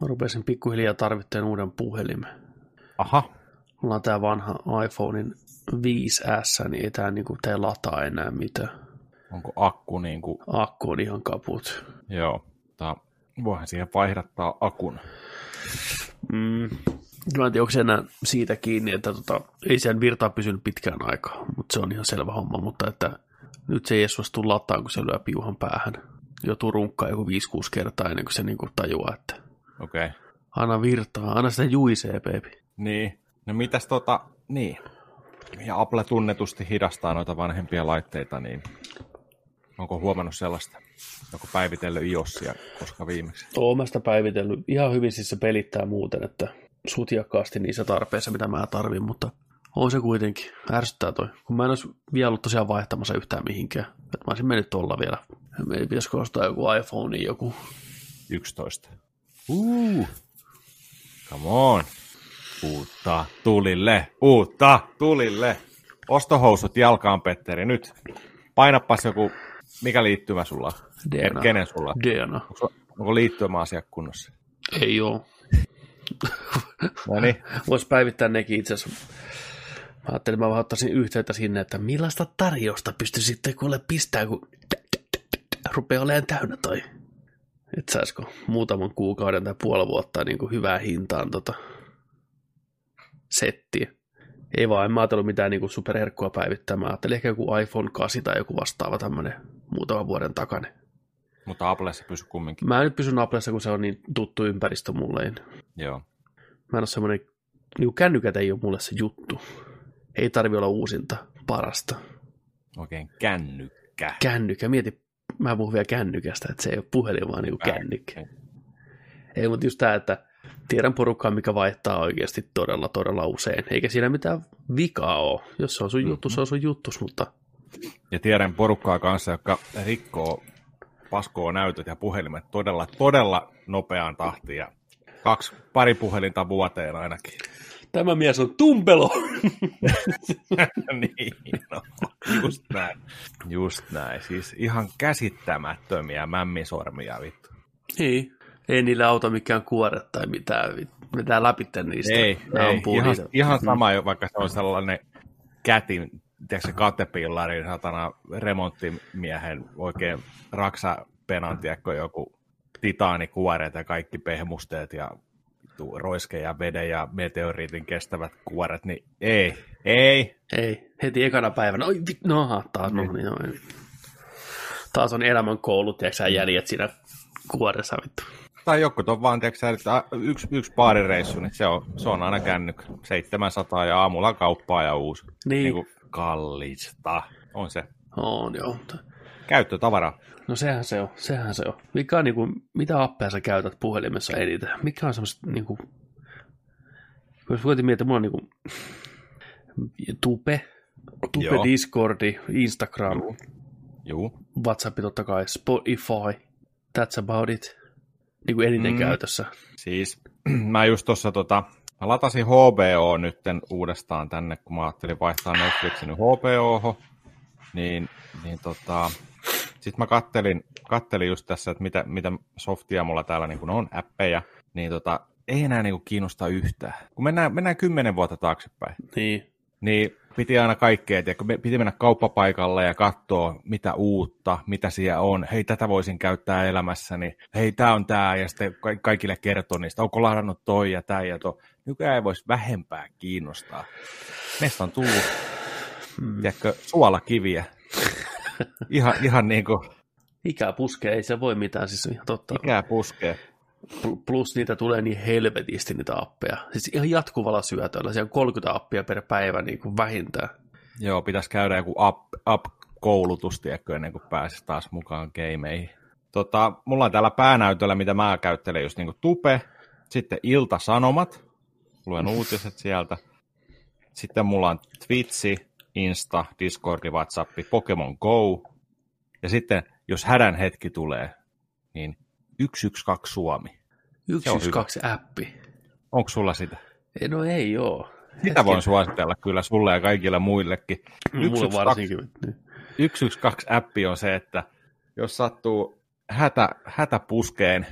Mä rupesin pikkuhiljaa tarvitteen uuden puhelimen. Aha, Mulla on tää vanha iPhonein 5S, niin ei tää niinku tee lataa enää mitään. onko akku niin kuin, Akku on ihan kaput. joo, tää, voihan siihen vaihdattaa akun. Mm. Mä en tiedä, onko se enää siitä kiinni, että tota, ei siellä virtaa pysynyt pitkään aikaa, mutta se on ihan selvä homma, mutta että nyt se ei edes suostu lataan, kun se lyö piuhan päähän. Joutuu runkkaa joku 5-6 kertaa ennen kuin se niinku tajuaa, että Okei. Okay. anna virtaa, anna sitä juisee, baby. Niin, no mitäs tota, niin. Ja Apple tunnetusti hidastaa noita vanhempia laitteita, niin onko huomannut sellaista? Onko päivitellyt iOSia koska viimeksi? Oon mä sitä päivitellyt. Ihan hyvin siis se pelittää muuten, että sutjakkaasti niissä tarpeissa, mitä mä tarvin, mutta on se kuitenkin. Ärsyttää toi. Kun mä en olisi vielä ollut tosiaan vaihtamassa yhtään mihinkään. Että mä olisin mennyt tuolla vielä. Meidän pitäisikö ostaa joku iPhone, joku 11. Uh. Come on. Uutta tulille, uutta tulille. Ostohousut jalkaan, Petteri, nyt. Painappas joku, mikä liittymä sulla? DNA. Kenen sulla? on? DNA. Onko, onko liittymäasia kunnossa? Ei oo. No niin, Voisi päivittää nekin itse asiassa. Mä ajattelin, että mä vaan ottaisin yhteyttä sinne, että millaista tarjousta pysty sitten kuule pistää, kun rupeaa olemaan täynnä toi. Että saisiko muutaman kuukauden tai puoli vuotta niin kuin hyvää hintaan tota settiä. Ei vaan, en mä ajatellut mitään niin kuin superherkkua päivittää. Mä ajattelin ehkä joku iPhone 8 tai joku vastaava tämmöinen muutaman vuoden takainen. mutta Applessa pysy kumminkin. Mä en nyt pysy Applessa, kun se on niin tuttu ympäristö mulle. Joo. Mä en ole semmoinen, niin kännykät ei ole mulle se juttu. Ei tarvi olla uusinta, parasta. Oikein kännykkä. Kännykkä, mieti, mä puhun vielä kännykästä, että se ei ole puhelin, vaan niin kännykkä. Ei, mutta just tämä, että tiedän porukkaa, mikä vaihtaa oikeasti todella, todella usein. Eikä siinä mitään vikaa ole. Jos se on sun juttu, se on sun juttus, mutta Ja tiedän porukkaa kanssa, joka rikkoo paskoo näytöt ja puhelimet todella, todella nopeaan tahtiin. Ja kaksi, pari puhelinta vuoteen ainakin. Tämä mies on tumpelo. niin, no, just näin. Just näin. Siis ihan käsittämättömiä mämmisormia vittu. Ei, ei niillä auta mikään kuoret tai mitään. Vetää läpi niistä. Ei, Ne ei. Ihan, niitä. ihan sama, jo, vaikka se on sellainen kätin, tiedätkö se katepillari, satana remonttimiehen oikein raksapenan, tiedätkö, joku titaanikuoret ja kaikki pehmusteet ja vittu roiske ja veden ja meteoriitin kestävät kuoret, niin ei, ei. Ei, heti ekana päivänä. Oi, vit, no aha, taas, no, niin, no, taas on elämän koulut, tiedätkö sä, jäljet siinä kuoressa, vittu. Tai joku on vaan, tiedätkö, sä, että yksi, yksi baarireissu, niin se on, se on aina kännykkä. 700 ja aamulla kauppaa ja uusi. Niin, Niin kuin kallista. On se. on joo. Käyttötavara. No sehän se on, sehän se on. Mikä on niinku, mitä appeja sä käytät puhelimessa eniten? Mikä on semmoista niinku, jos voitin miettiä, mulla on niinku Tupe, Tupe Joo. Discordi, Instagram, Juu. WhatsApp totta kai, Spotify, that's about it. Niinku eniten Mm. mm. käytössä. Siis mä just tuossa tota, mä latasin HBO nytten uudestaan tänne, kun mä ajattelin vaihtaa Netflixin HBO, niin, niin tota, sitten mä kattelin, kattelin just tässä, että mitä, mitä softia mulla täällä niin kun on, appeja, niin tota, ei enää niin kiinnosta yhtään. Kun mennään, mennään kymmenen vuotta taaksepäin, Niin, niin piti aina kaikkea, me- piti mennä kauppapaikalle ja katsoa, mitä uutta, mitä siellä on. Hei, tätä voisin käyttää elämässäni. Hei, tämä on tämä, ja sitten ka- kaikille kertoo niistä. Onko ladannut toi ja tämä ja tuo. Nykyään ei voisi vähempää kiinnostaa. Meistä on tullut, mm. tiedätkö, suolakiviä. Ihan, ihan niin kuin ikä puskee, ei se voi mitään, siis ihan totta. ikää puskee. Pl- Plus niitä tulee niin helvetisti niitä appeja. Siis ihan jatkuvalla syötöllä. Siellä on 30 appia per päivä niin kuin vähintään. Joo, pitäisi käydä joku up, up koulutus, tiedätkö, ennen kuin pääsisi taas mukaan gameihin. Tota, mulla on täällä päänäytöllä, mitä mä käyttelen, just niinku Tupe, sitten Ilta-Sanomat, luen uutiset sieltä. Sitten mulla on Twitchi, Insta, Discordi, WhatsApp, Pokemon Go. Ja sitten, jos hädän hetki tulee, niin 112 Suomi. Yksi, on yksi, hyvä. kaksi appi. Onko sulla sitä? Ei, No ei oo. Sitä voin suositella kyllä sulle ja kaikille muillekin. Mulle 112 varsinkin. Niin. 112-appi on se, että jos sattuu hätä, hätä puskeen,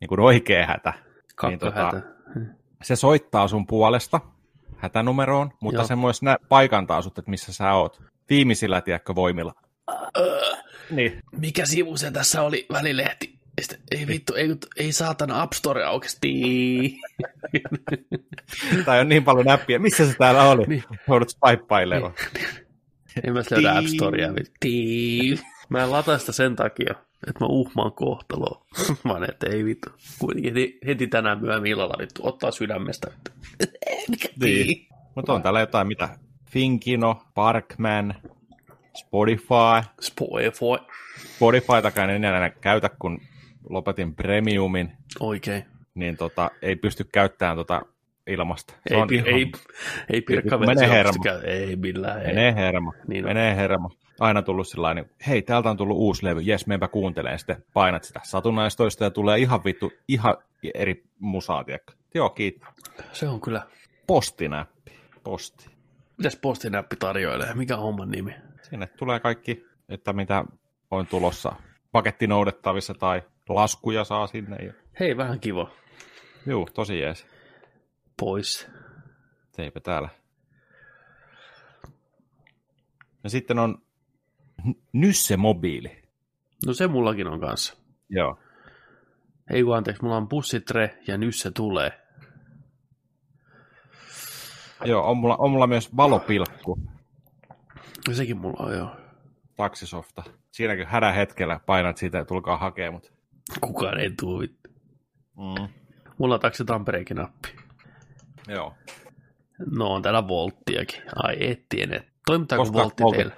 niin kuin oikea hätä. Niin, se soittaa sun puolesta hätänumeroon, mutta Joo. se myös nä- paikantaa sut, että missä sä oot. Viimeisillä, tiedätkö, voimilla. Niin. Mikä sivu se tässä oli? Välilehti. Sitten, ei vittu, ei, ei saatana App Store aukesti. Tai on niin paljon näppiä. Missä se täällä oli? Niin. Niin. Joudut spaippailemaan. En mä löydä App Storea. Tii. Mä en lataa sitä sen takia, että mä uhmaan kohtaloa. Vaan että ei vittu. Kuitenkin heti, heti tänään myöhemmin illalla vittu ottaa sydämestä. Vittu. Mikä Niin. Mutta on täällä jotain, mitä? Finkino, Parkman, Spotify. Spotify. Spotifytakaan en enää käytä, kun lopetin premiumin, Oikein. niin tota, ei pysty käyttämään tota ilmasta. Se Ei, on pi- ihan- ei, ei Pirkka Menee hermo. Ei millään. Ei. Menee hermo. Niin menee hermo. Aina tullut sellainen, hei, täältä on tullut uusi levy, jes, menpä kuuntelemaan. Sitten painat sitä satunnaistoista ja tulee ihan vittu, ihan eri musaa, tiedätkö? Joo, kiitos. Se on kyllä. Postinäppi. Posti. Mitäs postinäppi tarjoilee? Mikä on homman nimi? Sinne tulee kaikki, että mitä on tulossa pakettinoudettavissa tai laskuja saa sinne. Ja... Hei, vähän kiva. Juu, tosi jees. Pois. Eipä täällä. Ja sitten on Nysse Mobiili. No se mullakin on kanssa. Joo. Ei kun anteeksi, mulla on bussitre ja nyt se tulee. Joo, on mulla, on mulla myös valopilkku Ja sekin mulla on joo. taksisofta. Siinäkin hädän hetkellä painat siitä ja tulkaa hakemaan. Kukaan ei tuu. Mm. Mulla on taksi Tampereenkin nappi. Joo. No on täällä volttiakin. Ai et tiennyt. Toimittaako Koska voltti teillä?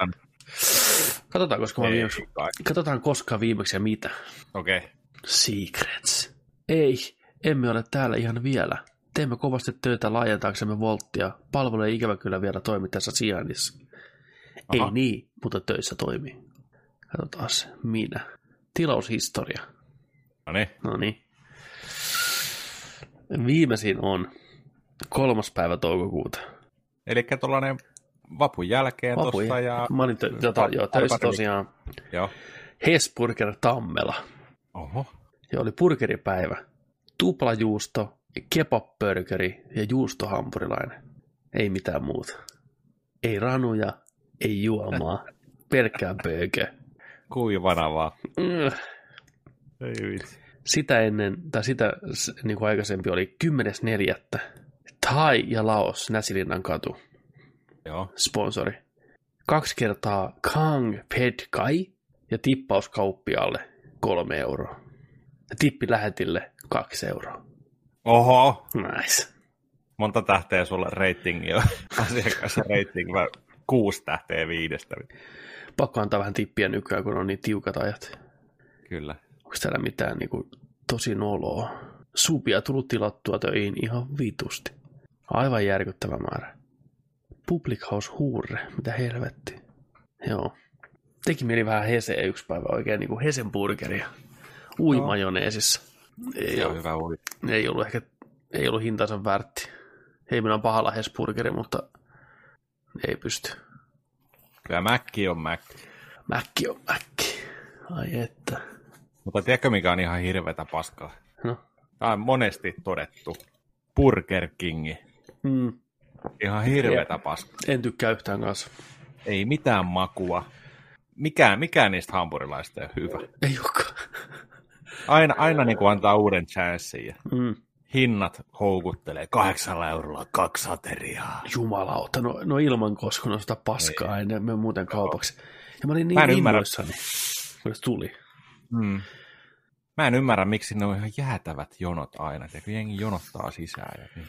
Katsotaan, koska Ei viimeksi... kai. Katsotaan koskaan viimeksi ja mitä. Okei. Okay. Secrets. Ei, emme ole täällä ihan vielä. Teemme kovasti töitä laajentaaksemme volttia. Palvelu ei ikävä kyllä vielä toimi tässä sijainnissa. Ei Aha. niin, mutta töissä toimii. Katsotaan minä. Tilaushistoria. No niin. Viimeisin on kolmas päivä toukokuuta. Eli tuollainen vapun jälkeen Vapu, tuossa ja... Mä olin tö- jota, joo, töissä tosiaan Joo. Hesburger Tammela. Oho. Ja oli burgeripäivä. Tuplajuusto, kebabburgeri ja juustohampurilainen. Ei mitään muuta. Ei ranuja, ei juomaa. Pelkkää pöökö. Kuivana vaan. Mm. Ei vitsi. Sitä ennen, tai sitä niin kuin aikaisempi oli 10.4. Thai ja Laos, Näsilinnan katu, Joo. sponsori. Kaksi kertaa Kang Ped Kai ja tippaus kauppialle kolme euroa. Ja tippi lähetille kaksi euroa. Oho. Nice. Monta tähteä sulla ratingi on? Asiakas rating vai kuusi tähteä viidestä. Pakko antaa vähän tippiä nykyään, kun on niin tiukat ajat. Kyllä. Onko täällä mitään niin kuin, tosi noloa? Supia tullut tilattua töihin ihan vitusti. Aivan järkyttävä määrä. Public House Huurre, mitä helvetti. Joo. Teki mieli vähän Heseä yksi päivä oikein niin kuin Hesen burgeria. Ui Joo. majoneesissa. Ei, Se on ollut, hyvä uvi. ei ollut ehkä ei ollut hintansa värtti. Ei minä on pahalla Hesburgeri, mutta ei pysty. Kyllä Mäkki on Mäkki. Mäkki on mäkki. Ai että. Mutta tiedätkö mikä on ihan hirvetä paskaa? No. Tämä on monesti todettu. Burger Kingi. Mm, Ihan hirvetä paskaa. en tykkää yhtään kanssa. Ei mitään makua. Mikään, mikään niistä hampurilaista ei ole hyvä. Ei olekaan. Aina, aina niin kuin antaa uuden chanssin ja Mm. hinnat houkuttelee. Kahdeksalla eurolla kaksi ateriaa. Jumalauta, no, no ilman koskun sitä paskaa, ei mene muuten kaupaksi. Ja mä olin niin Mä en ymmärrä. kun se tuli. Mm. Mä en ymmärrä, miksi ne on ihan jäätävät jonot aina. Ja jengi jonottaa sisään ja niin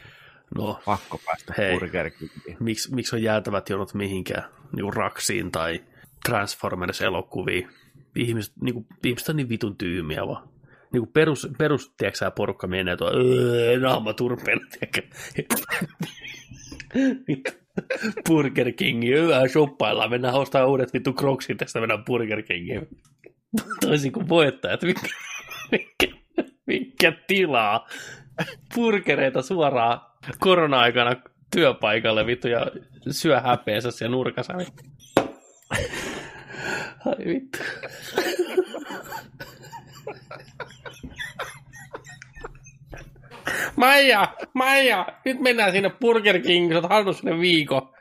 No, pakko päästä Hei. Burger Kingiin. miksi, miksi on jäätävät jonot mihinkään, niin Raksiin tai Transformers-elokuviin. Ihmiset, niin kuin, ihmiset on niin vitun tyymiä vaan. Niin kuin perus, perus tiedätkö porukka menee tuo, öö, naama tiedätkö? Burger King, hyvää shoppaillaan, mennään ostaa uudet vittu kroksit, tästä mennään Burger Kingiin. Toisin kuin voittajat, mikä, mikä, mikä tilaa burgereita suoraan korona-aikana työpaikalle vittu ja syö häpeensä siellä nurkassa. Ai vittu. Maija, Maija, nyt mennään sinne Burger King, sä oot halunnut sinne viikon.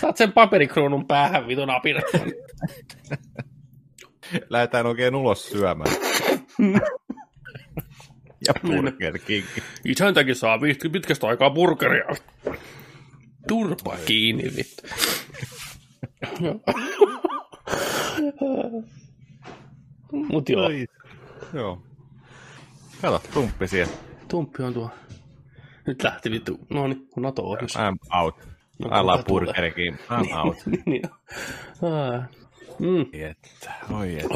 Saat sen paperikruunun päähän, vitun apina. Lähdetään oikein ulos syömään. ja Burger King. Isäntäkin saa pit- pitkästä aikaa burgeria. Turpa kiinni, vittu. Mut joo, Ai. Joo. Kato, tumppi siellä. tumppi on tuo. Nyt lähti vittu. No niin, Nato ohjus. I'm out. No? Burger King. I'm out. niin. Ah. Mm. Että, oi et.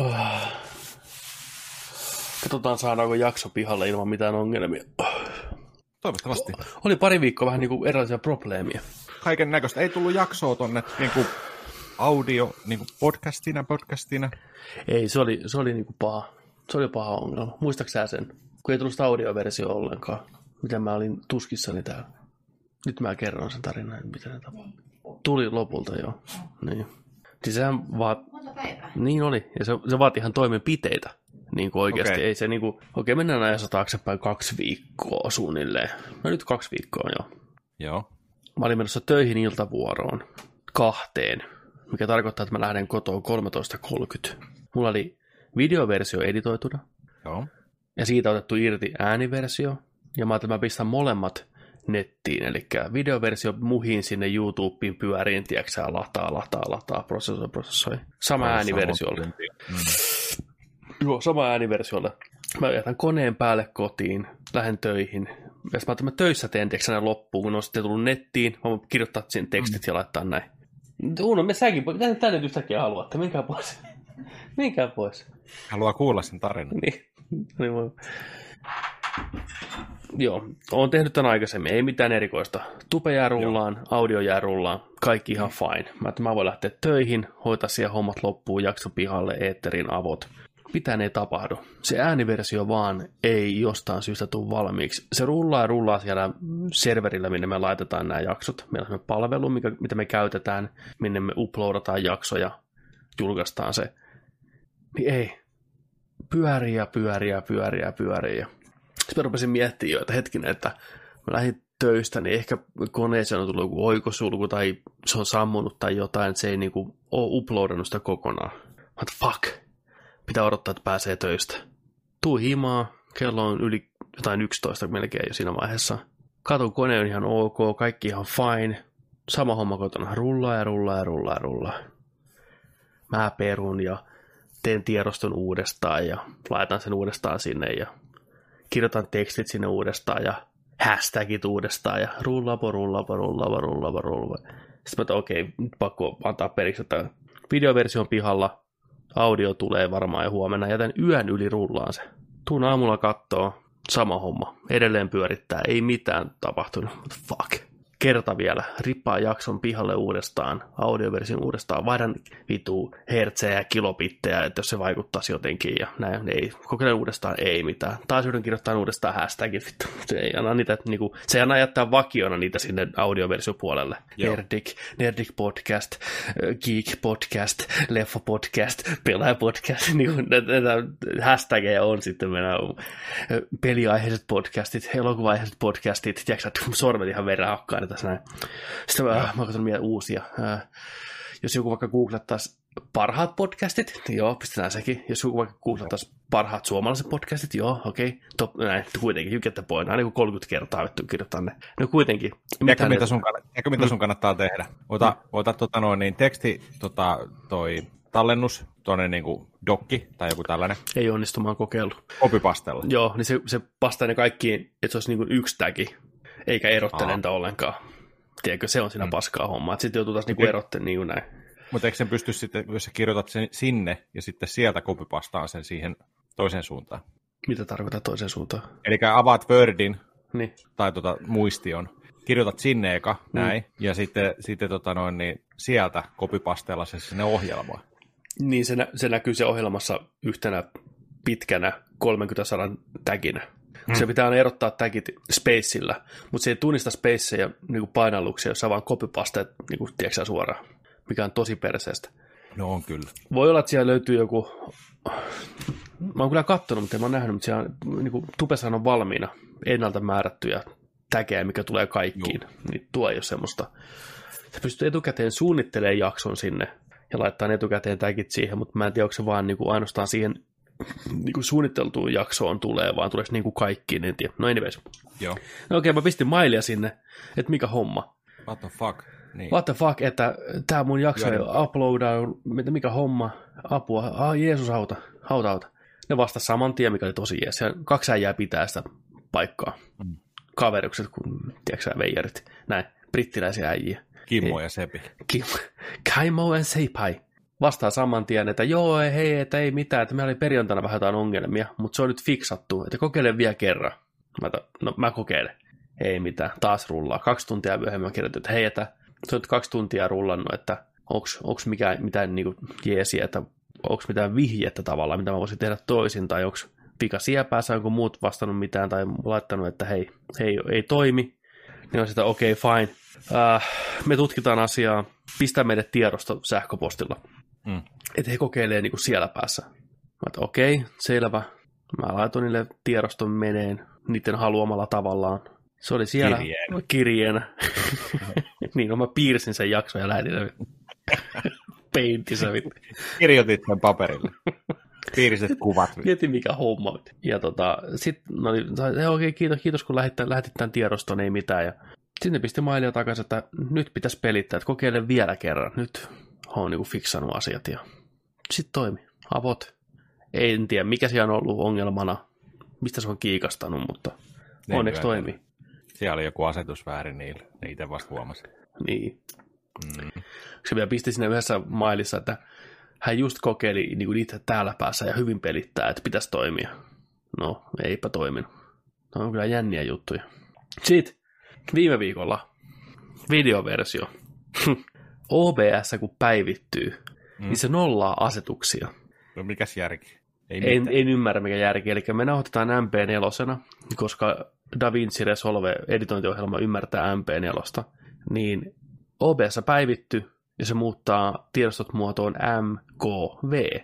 Katsotaan saadaanko jakso pihalle ilman mitään ongelmia. Toivottavasti. Oli pari viikkoa vähän niinku erilaisia probleemia. Kaiken näköistä. Ei tullut jaksoa tonne niinku audio, niinku podcastina, podcastina. Ei, se oli, se oli niinku paha. Se oli paha ongelma. Muistaaksä sen? Kun ei tullut sitä audioversio ollenkaan. Miten mä olin tuskissani täällä. Nyt mä kerron sen tarinan, mitä ne tapahtui. Tuli lopulta jo. Niin. Siis sehän vaat... Monta päivää. Niin oli. Ja se, se vaati ihan toimenpiteitä. Niin kuin oikeasti. Okei. Ei se niin kuin... Okei, mennään ajassa taaksepäin kaksi viikkoa suunnilleen. No nyt kaksi viikkoa jo. Joo. Mä olin menossa töihin iltavuoroon kahteen, mikä tarkoittaa, että mä lähden kotoa 13.30. Mulla oli videoversio editoituna Joo. ja siitä otettu irti ääniversio. Ja mä ajattelin, että mä pistän molemmat nettiin, eli videoversio muhiin sinne YouTubeen pyöriin, tiedätkö lataa, lataa, lataa, prosessoi, prosessoi. Sama ääniversiolle. Mm. Joo, sama ääniversiolle. Mä jätän koneen päälle kotiin, lähden töihin. Ja mä ajattelin, että mä töissä teen teeksi aina loppuun, kun on sitten tullut nettiin. Mä voin kirjoittaa sinne tekstit mm. ja laittaa näin. Uno, me säkin, mitä tänne yhtäkkiä haluatte? Minkää pois. Minkää pois. Haluaa kuulla sen tarinan. Niin. niin voi. Joo, olen tehnyt tämän aikaisemmin, ei mitään erikoista. Tupe jää rullaan, Joo. audio jää rullaan, kaikki ihan fine. Mä, että mä voin lähteä töihin, hoitaa siellä hommat loppuun, jakso pihalle, eetterin avot. Mitään ei tapahdu. Se ääniversio vaan ei jostain syystä tule valmiiksi. Se rullaa ja rullaa siellä serverillä, minne me laitetaan nämä jaksot. Meillä on palvelu, mikä, mitä me käytetään, minne me uploadataan jaksoja, julkaistaan se. Niin ei, pyörii ja pyörii. Ja sitten mä rupesin miettimään jo, että hetkinen, että mä lähdin töistä, niin ehkä koneeseen on tullut joku oikosulku tai se on sammunut tai jotain, että se ei niinku ole uploadannut sitä kokonaan. Oon, fuck, pitää odottaa, että pääsee töistä. Tuu himaa, kello on yli jotain 11 melkein jo siinä vaiheessa. Katun kone on ihan ok, kaikki ihan fine. Sama homma kotona, rullaa ja rullaa ja rullaa ja rullaa. Mä perun ja teen tiedoston uudestaan ja laitan sen uudestaan sinne ja kirjoitan tekstit sinne uudestaan ja hashtagit uudestaan ja rullaapa, rullaapa, rullaapa, rullaapa, rullaapa. Sitten mä okei, nyt pakko antaa periksi, että videoversio on pihalla, audio tulee varmaan jo huomenna, jätän yön yli rullaan se. Tuun aamulla kattoo, sama homma, edelleen pyörittää, ei mitään tapahtunut, mutta fuck kerta vielä, rippaa jakson pihalle uudestaan, audioversion uudestaan, vaihdan vitu hertsejä ja kilopittejä, että jos se vaikuttaisi jotenkin ja näin, ei, kokeilen uudestaan, ei mitään. Taas yritän kirjoittaa uudestaan hashtagit, vittu, se ei anna niitä, niinku, se ei anna jättää vakiona niitä sinne audioversiopuolelle. Joo. Nerdik, Nerdik podcast, Geek podcast, Leffa podcast, Pelaaja podcast, niin kuin näitä, hashtageja on sitten meidän peliaiheiset podcastit, elokuva-aiheiset podcastit, tiedätkö, sormet ihan verran hakkaa tässä näin. Sitten mä, mä katson vielä uusia. Äh, jos joku vaikka googlettaisi parhaat podcastit, niin joo, pistetään sekin. Jos joku vaikka googlettaisi parhaat suomalaiset podcastit, joo, okei. Okay. näin, kuitenkin, you get the point. Aina kun 30 kertaa vittu kirjoittaa ne. No kuitenkin. Tiedätkö, mitä sun, tiedätkö, mitä sun kannattaa tehdä? Ota, ota tota noin, niin teksti, tota, toi tallennus, tuonne niinku dokki tai joku tällainen, Ei onnistumaan kokeillut. kopipastella. Joo, niin se, se pastaa ne kaikkiin, että se olisi niin kuin yksi tagi, eikä erottele Aa. niitä ollenkaan. Tiedätkö, se on siinä mm. paskaa hommaa. Sitten joutuu taas niin kuin erottelemaan niin näin. Mutta eikö sen pysty sitten, jos sä kirjoitat sen sinne ja sitten sieltä kopipastaan sen siihen toiseen suuntaan? Mitä tarkoittaa toiseen suuntaan? Eli avaat Wordin Niin. tai tota, muistion, kirjoitat sinne eka, Mm. näin, ja sitten, sitten tota noin, niin sieltä kopipasteella se sinne ohjelmaan. Niin se, nä- se näkyy se ohjelmassa yhtenä pitkänä 30 sadan taginä. Hmm. Se pitää aina erottaa tagit spaceillä, mutta se ei tunnista spaceja niin painalluksia, jos sä vaan copypasteet niin tiedätkö suoraan, mikä on tosi perseestä. No on kyllä. Voi olla, että siellä löytyy joku mä oon kyllä kattonut, mutta en mä oon nähnyt, mutta siellä on, niin kuin, Tupessahan on valmiina ennalta määrättyjä tägejä, mikä tulee kaikkiin. Joo. Niin tuo ei ole semmoista. Sä pystyt etukäteen suunnittelemaan jakson sinne ja laittaa etukäteen tagit siihen, mutta mä en tiedä, onko se vaan niin kuin ainoastaan siihen niin kuin suunniteltuun jaksoon tulee, vaan tuleeko niin kuin kaikkiin, en tiedä. No anyways. Joo. No okei, okay, mä pistin mailia sinne, että mikä homma. What the fuck? Niin. What the fuck, että tämä mun jakso ei uploadaa, mikä homma, apua, ah Jeesus auta, auta, auta. Ne vastasi saman tien, mikä oli tosi jees. Ja kaksi äijää pitää sitä paikkaa. Mm. Kaverukset, kun, tiedätkö veijarit, näin, brittiläisiä äijiä. Kimmo ja Sepi. Kim, Kaimo ja Seipai. Vastaa saman tien, että joo, hei, että ei mitään, että meillä oli perjantaina vähän jotain ongelmia, mutta se on nyt fiksattu, että kokeile vielä kerran. Mä, to, no, mä kokeilen. Ei mitään, taas rullaa. Kaksi tuntia myöhemmin kirjoitin, että hei, että se on nyt kaksi tuntia rullannut, että onko mikä, mitään niin jeesiä, että onko mitään vihjettä tavallaan, mitä mä voisin tehdä toisin, tai onko vika siepäässä, onko muut vastannut mitään, tai laittanut, että hei, hei ei toimi, niin on sitä okei, okay, fine. Äh, me tutkitaan asiaa, pistää meille tiedosto sähköpostilla. Mm. Että he kokeilee niin kuin siellä päässä. Mä että okei, okay, selvä. Mä laitoin niille tiedoston meneen niiden haluamalla tavallaan. Se oli siellä kirjeenä. kirjeenä. niin, no mä piirsin sen jakson ja lähetin sen peintissä. Kirjoitit sen paperille. Piiriset kuvat. Mieti mikä homma. Ja tota, sit, no niin, okei, okay, kiitos, kiitos kun lähetit, lähetit tämän tiedoston, ei mitään. Ja sitten pisti mailia takaisin, että nyt pitäisi pelittää, että kokeile vielä kerran. Nyt on niin fiksannut asiat ja sitten toimi. Avot. En tiedä, mikä siellä on ollut ongelmana, mistä se on kiikastanut, mutta ne onneksi toimi. Siellä oli joku asetus väärin niillä, ne itse vasta huomasi. Niin. Mm. Se vielä pisti siinä yhdessä mailissa, että hän just kokeili niin kuin itse täällä päässä ja hyvin pelittää, että pitäisi toimia. No, eipä toiminut. No on kyllä jänniä juttuja. Sitten viime viikolla videoversio. OBS kun päivittyy, mm. niin se nollaa asetuksia. No mikäs järki? Ei en, en ymmärrä mikä järki. Eli me nauhoitetaan MP4, koska DaVinci Resolve editointiohjelma ymmärtää MP4, niin OBS päivitty ja se muuttaa tiedostot muotoon MKV,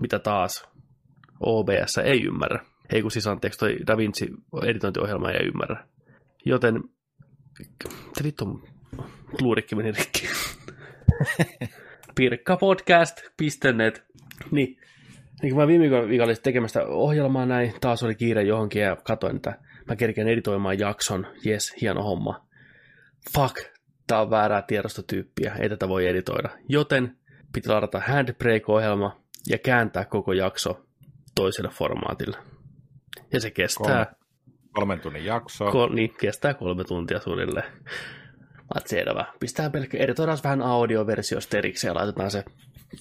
mitä taas OBS ei ymmärrä. Ei kun siis anteeksi, toi DaVinci editointiohjelma ei ymmärrä. Joten, mitä vittu, luurikki meni rikki. Pirkkapodcast.net. Niin, niin kun mä viime viikolla olin tekemästä ohjelmaa näin, taas oli kiire johonkin ja katsoin, että mä kerkeen editoimaan jakson. Jes, hieno homma. Fuck, tää on väärää tiedostotyyppiä, ei tätä voi editoida. Joten piti ladata Handbrake-ohjelma ja kääntää koko jakso toiselle formaatille. Ja se kestää... Kolme, kolmen tunnin jakso. Kol, niin, kestää kolme tuntia suunnilleen. Mä selvä. Pistää pelkkä, editoidaan vähän audioversiosta erikseen ja laitetaan se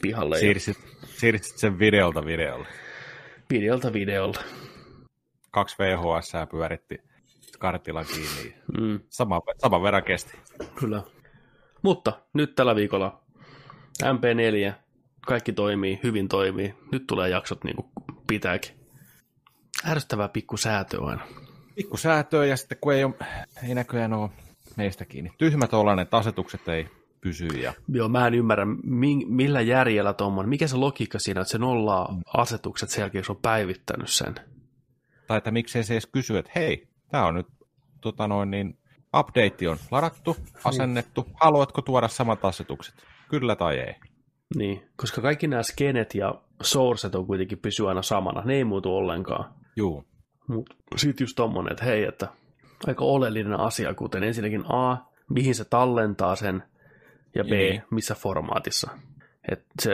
pihalle. Siirsit, ja... siirsit sen videolta videolle. Videolta videolle. Kaksi VHS pyöritti kartilla kiinni. Mm. Sama, sama verran kesti. Kyllä. Mutta nyt tällä viikolla MP4, kaikki toimii, hyvin toimii. Nyt tulee jaksot niin kuin pitääkin. Ärsyttävää pikku säätö aina. Pikku säätöä ja sitten kun ei, ole, ei näköjään ole meistä kiinni. Tyhmät ollaan, että asetukset ei pysy. Ja... Joo, mä en ymmärrä, millä järjellä tuommoinen, mikä se logiikka siinä, että se nollaa asetukset sen jälkeen, se on päivittänyt sen. Tai että miksei se edes kysy, että hei, tämä on nyt tota noin, niin update on ladattu, asennettu, niin. haluatko tuoda samat asetukset? Kyllä tai ei. Niin, koska kaikki nämä skenet ja sourcet on kuitenkin pysy aina samana, ne ei muutu ollenkaan. Juu. Mutta sitten just tommonen, että hei, että aika oleellinen asia, kuten ensinnäkin A, mihin se tallentaa sen, ja B, niin. missä formaatissa. Että se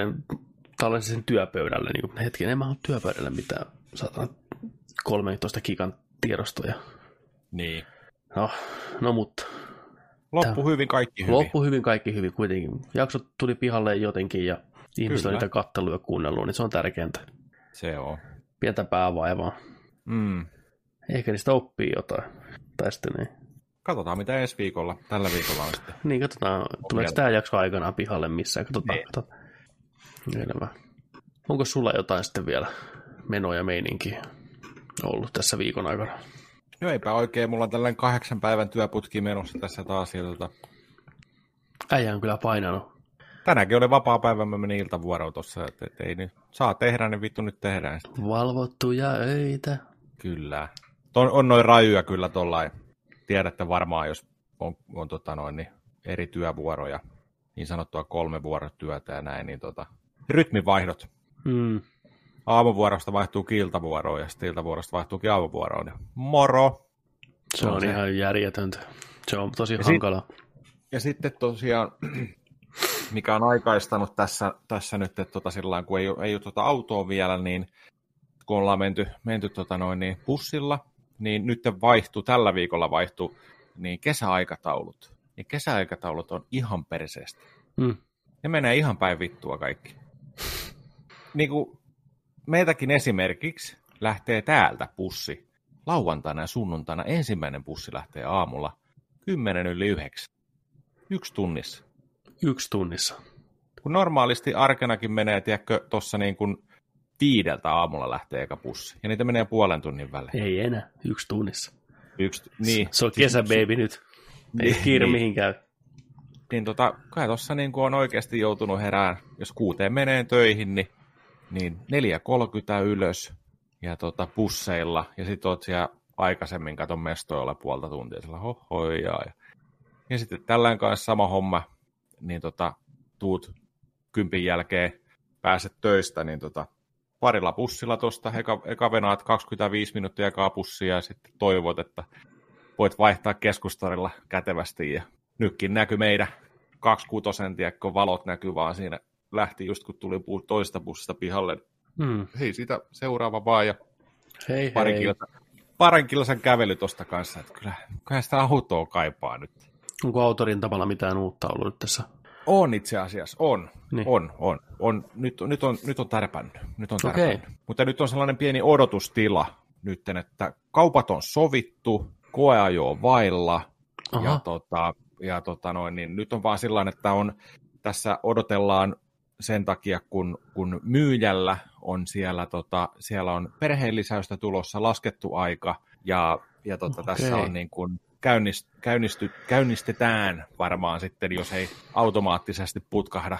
tallensi sen työpöydälle, niin hetken, en mä ole työpöydällä mitään, saatan 13 gigan tiedostoja. Niin. No, no mutta. Loppu hyvin, kaikki hyvin. Loppu hyvin, kaikki hyvin kuitenkin. Jaksot tuli pihalle jotenkin ja ihmiset on niitä kattelua ja kuunnellut, niin se on tärkeintä. Se on. Pientä päävaivaa. Mm. Ehkä niistä oppii jotain. Sitten niin. Katsotaan mitä ensi viikolla, tällä viikolla on sitten. niin, katsotaan, tuleeko tämä jakso aikanaan pihalle missään. Katsotaan, niin. katsotaan. Selvä. Onko sulla jotain sitten vielä menoja meininki ollut tässä viikon aikana? No eipä oikein, mulla on tällainen kahdeksan päivän työputki menossa tässä taas. Ja tota... Äijä on kyllä painanut. tänäänkin oli vapaa päivä, mä menin iltavuoroon tuossa, että et ei nyt saa tehdä, niin vittu nyt tehdään sitten. Valvottuja öitä. Kyllä. On, on noin rajuja kyllä tuollain. Tiedätte varmaan, jos on, on tota noin, niin eri työvuoroja, niin sanottua kolme vuorotyötä ja näin, niin tota, rytmivaihdot. Mm. Aamuvuorosta vaihtuu iltavuoroon ja sitten iltavuorosta vaihtuu aamuvuoroon. Ja moro! Se on, on on se. ihan järjetöntä. Se on tosi Ja sit- hankala. Ja sitten tosiaan, mikä on aikaistanut tässä, tässä nyt, että tota sillä kun ei, ei ole tota autoa vielä, niin kun ollaan menty, menty tota noin, niin bussilla, niin nyt vaihtuu, tällä viikolla vaihtuu niin kesäaikataulut. Ja kesäaikataulut on ihan perseestä. Mm. Ne menee ihan päin vittua kaikki. Niin kuin meiltäkin esimerkiksi lähtee täältä bussi. Lauantaina ja sunnuntaina ensimmäinen bussi lähtee aamulla 10 yli 9. Yksi tunnissa. Yksi tunnissa. Kun normaalisti arkenakin menee, tiedätkö, tuossa niin kuin viideltä aamulla lähtee eka bussi. Ja niitä menee puolen tunnin välein. Ei enää. Yksi tunnissa. Yksi, niin, Se on kesäbaby nyt. Ei Niin, kiire niin. mihinkään. niin tota, kai tuossa niin on oikeasti joutunut herään, jos kuuteen menee töihin, niin, niin 4.30 ylös ja tota, busseilla, ja sitten oot siellä aikaisemmin katon mestoilla puolta tuntia, sillä hohojaa. Ja, ja sitten tällään kanssa sama homma, niin tota, tuut kympin jälkeen, pääset töistä, niin tota, parilla bussilla tuosta, eka, eka venaat 25 minuuttia ekaa bussia, ja sitten toivot, että voit vaihtaa keskustarilla kätevästi, ja nytkin näkyy meidän kaksi kutosentia, kun valot näkyy vaan siinä lähti just kun tuli puu toista bussista pihalle. Mm. Hei, siitä seuraava vaan ja Hei parin, hei. kilsa, parin kilsan kävely tosta kanssa. Että kyllä, kyllä sitä autoa kaipaa nyt. Onko autorin tavalla mitään uutta ollut nyt tässä? On itse asiassa, on. Niin. On, on. on. Nyt, nyt, on nyt on tärpännyt. Nyt on tärpännyt. Mutta nyt on sellainen pieni odotustila nyt, että kaupat on sovittu, koeajo on vailla, Aha. ja, tota, ja tota noin, niin nyt on vaan sillä että on, tässä odotellaan sen takia, kun, kun myyjällä on siellä, tota, siellä on perheenlisäystä tulossa, laskettu aika, ja, ja tota, Okei. tässä on niin kuin käynnist, käynnisty, käynnistetään varmaan sitten, jos ei automaattisesti putkahda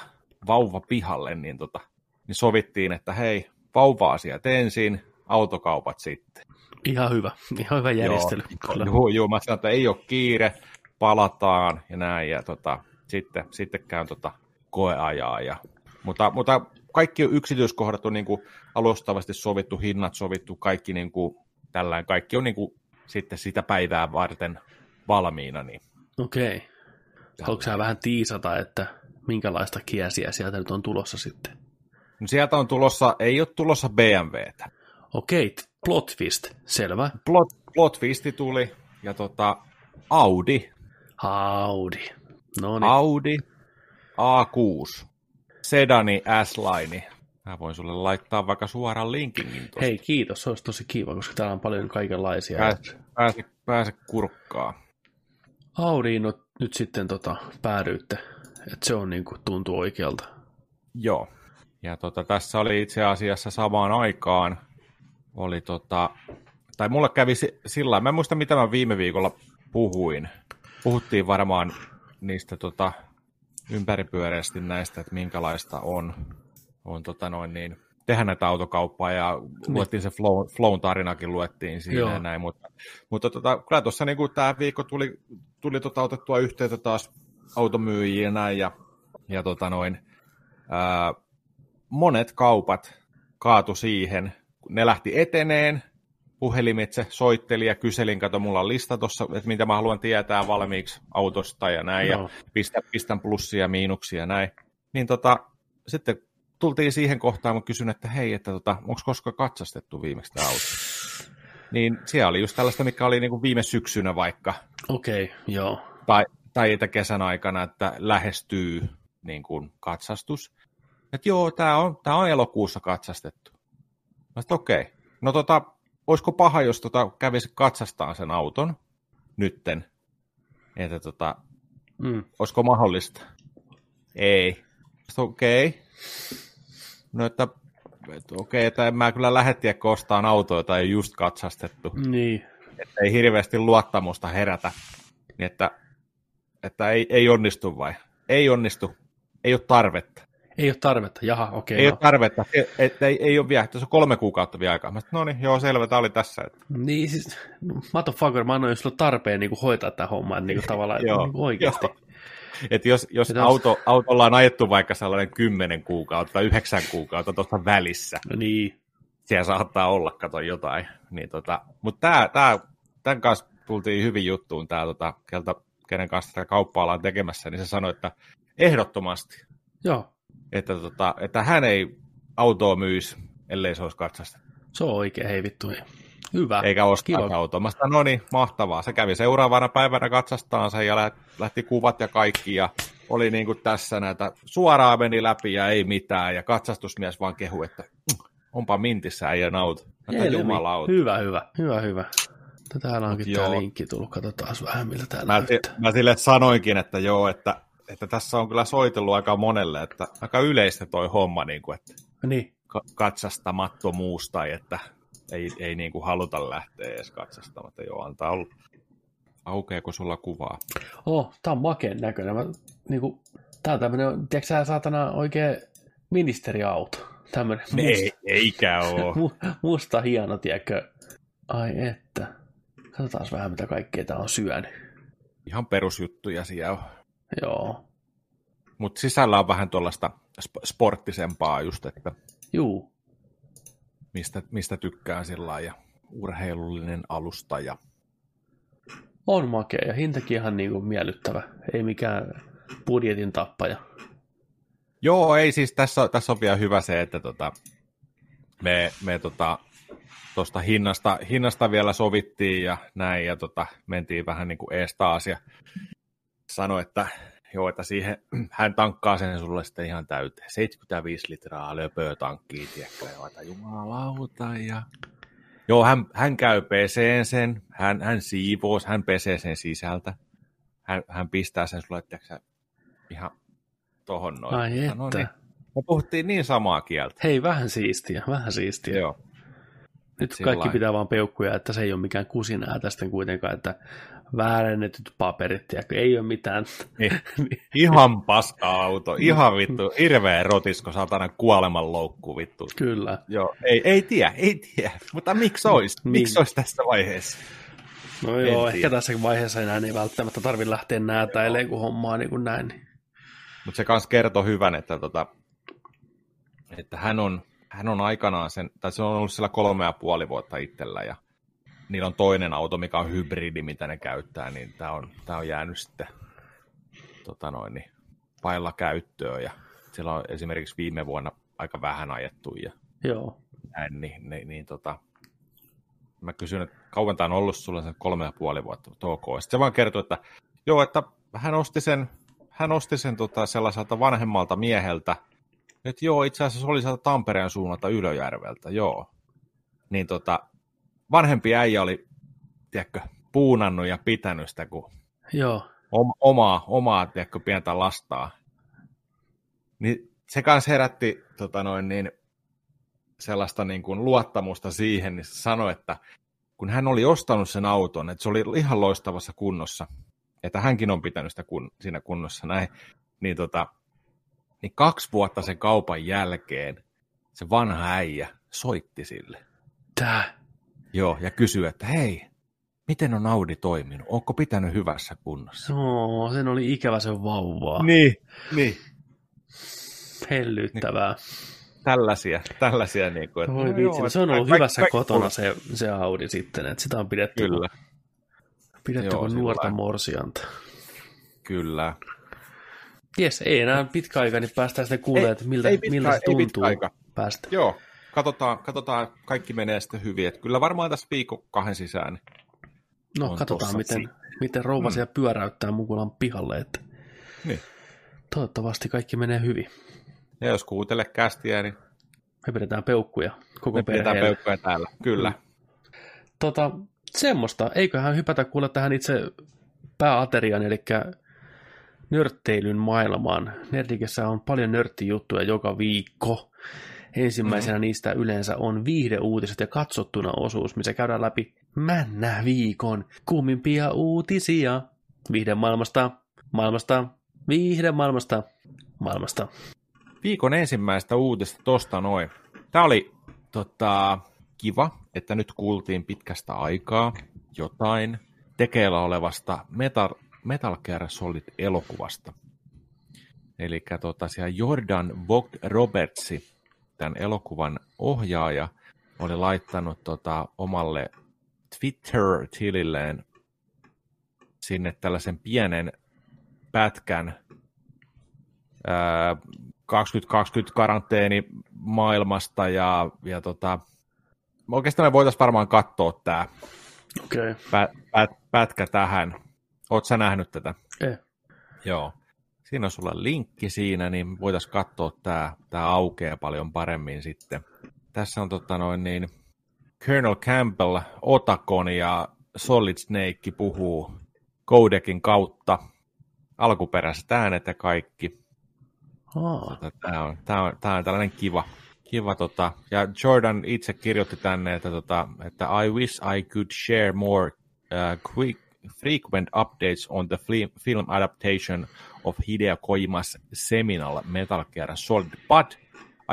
vauva pihalle, niin, tota, niin sovittiin, että hei, vauva-asiat ensin, autokaupat sitten. Ihan hyvä. Ihan hyvä järjestely. Kyllä. Joo, joo, mä sanoin, että ei ole kiire, palataan ja näin, ja tota, sitten, sitten käyn tota koeajaa. Ja, mutta, mutta kaikki yksityiskohdat on niin kuin alustavasti sovittu, hinnat sovittu, kaikki niin kuin, tällään, kaikki on niin kuin, sitten sitä päivää varten valmiina. Niin. Okei. Haluatko sä vähän tiisata, että minkälaista kiesiä sieltä nyt on tulossa sitten? No sieltä on tulossa, ei ole tulossa BMWtä. Okei, t- plot twist. Selvä. Plot, plot twisti tuli, ja tota, Audi, Audi. No niin. Audi A6, Sedani S-Line. Mä voin sulle laittaa vaikka suoraan linkinkin tuosta. Hei, kiitos. Se olisi tosi kiva, koska täällä on paljon kaikenlaisia. Pääse, pääse, pääse kurkkaa. Audiin no, nyt sitten tota, päädyitte. Että se on niin kuin, tuntuu oikealta. Joo. Ja tota, tässä oli itse asiassa samaan aikaan, oli tota, tai mulle kävi si- sillä mä en muista mitä mä viime viikolla puhuin. Puhuttiin varmaan niistä tota, ympäripyöreästi näistä, että minkälaista on, on tota noin niin, tehdä näitä autokauppaa ja luettiin se Flow, Flown tarinakin luettiin siinä Joo. ja näin, mutta, mutta tota, kyllä tuossa niin tämä viikko tuli, tuli tota, otettua yhteyttä taas automyyjiin ja näin ja, ja tota noin, ää, monet kaupat kaatu siihen, kun ne lähti eteneen, puhelimitse soitteli ja kyselin, kato, mulla on lista tuossa, että mitä mä haluan tietää valmiiksi autosta ja näin, Joo. ja pistä, pistän plussia ja miinuksia ja näin. Niin tota, sitten tultiin siihen kohtaan, mä kysyn, että hei, että tota, onko koskaan katsastettu viimeksi tämä auto? Niin siellä oli just tällaista, mikä oli niin kuin viime syksynä vaikka, Okei, joo. tai, tai että kesän aikana, että lähestyy niin kuin katsastus. Että joo, tämä on, tää on elokuussa katsastettu. Mä okei. Okay. No tota, olisiko paha, jos tota kävisi katsastaan sen auton nytten? Että tota, Mm. olisiko mahdollista? Ei. Okei. Okay. No että, että okei, että en mä kyllä lähde tiedä ostaan autoa, jota ei just katsastettu Niin. että ei hirveästi luottamusta herätä, niin että, että ei, ei onnistu vai? Ei onnistu. ei ole tarvetta. Ei ole tarvetta, jaha, okei. Ei no. ole tarvetta, et, et, ei, ei ole vielä, tässä on kolme kuukautta vielä aikaa. Mä no niin, joo, selvä, tämä oli tässä. Että. Niin siis, no, motherfucker, mä annoin sulle tarpeen niin kuin, hoitaa tämä homma niin kuin, tavallaan, Joo, niin kuin, oikeasti. joo. Et jos jos Että auto, autolla on ajettu vaikka sellainen kymmenen kuukautta tai yhdeksän kuukautta tuossa välissä, No niin, siellä saattaa olla, kato jotain. Niin tota, Mutta tää, tää, tämän kanssa tultiin hyvin juttuun, tää, tota, keltä, kenen kanssa tätä kauppaa ollaan tekemässä, niin se sanoi, että ehdottomasti, joo, että, tota, että hän ei autoa myisi, ellei se olisi katsasta. se on oikein, hei vittu. Hyvä, Eikä ostaa kiva. sanoin, no niin, mahtavaa. Se kävi seuraavana päivänä katsastaan sen ja lä- lähti kuvat ja kaikki ja oli niin kuin tässä näitä, suoraan meni läpi ja ei mitään ja katsastusmies vaan kehu, että "Mm, onpa mintissä. Että Helmi. jumalauta. Hyvä, hyvä, hyvä, hyvä. Täällä onkin tämä linkki tullut, katsotaan vähän miltä täällä Mä, näyttää. mä sille sanoinkin, että joo, että, että tässä on kyllä soitellut aika monelle, että aika yleistä toi homma, niin kuin, että Niin, ka- katsastamattomuus tai että ei, ei niin kuin haluta lähteä edes katsastamaan, että joo, antaa olla. Aukeako sulla kuvaa? oh, tää on makeen näköinen. Mä, niinku, tää on tämmönen, tiedätkö sä saatana oikein ministeriauto. Tämmönen Ei, eikä oo. mu- musta hieno, tiedätkö. Ai että. Katsotaan vähän, mitä kaikkea tää on syönyt. Ihan perusjuttuja siellä on. Joo. Mutta sisällä on vähän tuollaista sp- sporttisempaa just, että Juu. Mistä, mistä tykkään sillä ja urheilullinen alusta ja On makea ja hintakin ihan niinku miellyttävä. Ei mikään budjetin tappaja. Joo, ei siis tässä, tässä on vielä hyvä se, että tota, me, me tota, tuosta hinnasta, hinnasta vielä sovittiin ja näin, ja tota, mentiin vähän niin kuin ees taas, ja sanoi, että joo, että siihen, hän tankkaa sen sulle sitten ihan täyteen. 75 litraa löpöä tankkiin, tiedätkö, ja jumalauta, ja Joo, hän, hän käy peseen sen, hän, hän siivoo, hän pesee sen sisältä. Hän, hän pistää sen sulle, tiedätkö, ihan tohon noin. Ai Mutta että. no niin, me puhuttiin niin samaa kieltä. Hei, vähän siistiä, vähän siistiä. Joo. Nyt kaikki lailla. pitää vaan peukkuja, että se ei ole mikään kusinää tästä kuitenkaan, että väärennetyt paperit, ja ei ole mitään. Niin. Ihan paska auto, ihan vittu, hirveä rotisko, satana kuoleman loukku vittu. Kyllä. Joo, ei, ei tiedä, ei tiedä, mutta miksi olisi, Niin. miksi olisi tässä vaiheessa? No En joo, ehkä tiedä. tässä vaiheessa enää ei välttämättä tarvitse lähteä näätäilemään, kun hommaa niin kuin näin. niin- Mutta se kans kertoo hyvän, että, tota, että hän, on, hän on aikanaan sen, tai se on ollut sillä kolme ja puoli vuotta itsellä, ja niillä on toinen auto, mikä on hybridi, mitä ne käyttää, niin tämä on, tää on jäänyt sitten tota noin, niin, pailla käyttöön, ja sillä on esimerkiksi viime vuonna aika vähän ajettu, ja Joo. näin, niin, niin, niin tota, mä kysyin, että kauan tämä on ollut sulla sen kolme ja puoli vuotta, mutta ok. Sitten se vaan kertoi, että joo, että hän osti sen, hän osti sen tota, sellaiselta vanhemmalta mieheltä, että joo, itse asiassa se oli sieltä Tampereen suunnalta Ylöjärveltä, joo. Niin tota, vanhempi äijä oli, tiedätkö, puunannut ja pitänyt sitä, kun Joo. om- omaa, omaa tiedätkö, pientä lastaa. Niin se kanssa herätti tota noin, niin, sellaista niin kuin luottamusta siihen, niin sanoi, että kun hän oli ostanut sen auton, että se oli ihan loistavassa kunnossa, että hänkin on pitänyt sitä kun, siinä kunnossa näin, niin, tota, niin kaksi vuotta sen kaupan jälkeen se vanha äijä soitti sille. Tää. Joo, ja kysyi, että hei, miten on Audi toiminut? Onko pitänyt hyvässä kunnossa? No, sen oli ikävä se vauva. Niin, niin. Hellyttävää. Tällaisia, tällaisia niin kuin, että, Voi no vitsi, joo, no se on ollut hyvässä kaikki- kotona se, se Audi sitten, että sitä on pidetty, Kyllä, pidetty Joo, kuin nuorta lailla. morsianta. kyllä. Jes, ei enää pitkä aika, niin päästään sitten kuulemaan, että miltä, ei pitkä- miltä se ei pitkä tuntuu aika. päästä. Joo, katsotaan, katsotaan, kaikki menee sitten hyvin. Että kyllä varmaan tässä viikon kahden sisään. No, katsotaan, miten, miten rouva Mm. siellä pyöräyttää Mukulan pihalle, että Niin. toivottavasti kaikki menee hyvin. Ja jos kuuntele kästiä, niin Me pidetään peukkuja koko me pidetään perheelle. peukkoja täällä. Kyllä. Tota, semmoista. Eiköhän hypätä kuule tähän itse pääateriaan, eli nörtteilyn maailmaan. Nerdikessä on paljon nörttijuttuja joka viikko. Ensimmäisenä mm. niistä yleensä on viihdeuutiset ja katsottuna osuus, missä käydään läpi männä viikon kuumimpia uutisia. Viihdemaailmasta, maailmasta, viihdemaailmasta. maailmasta. Viikon ensimmäistä uutista tosta noin. Tämä oli tota, kiva, että nyt kuultiin pitkästä aikaa jotain tekeillä olevasta Metal, Metal Gear Solid-elokuvasta. Eli tota, siellä Jordan Vogt Robertsi, tämän elokuvan ohjaaja, oli laittanut tota, omalle Twitter-tililleen sinne tällaisen pienen pätkän ää, 2020 karanteeni maailmasta ja, ja tota, oikeastaan me voitaisiin varmaan katsoa tämä okay. pät, pät, pätkä tähän. Oletko sä nähnyt tätä? Ei. Joo. Siinä on sulla linkki siinä, niin voitaisiin katsoa tämä, tämä aukeaa paljon paremmin sitten. Tässä on tota noin niin, Colonel Campbell, Otakon ja Solid Snake puhuu Kodekin kautta. Alkuperäiset äänet ja kaikki. Oh. Tämä on, tämä on, tämä on tällainen kiva, kiva tota, ja Jordan itse kirjoitti tänne, että, tota, että I wish I could share more uh, quick, frequent updates on the film adaptation of Hideo Kojima's seminal Metal Gear Solid, but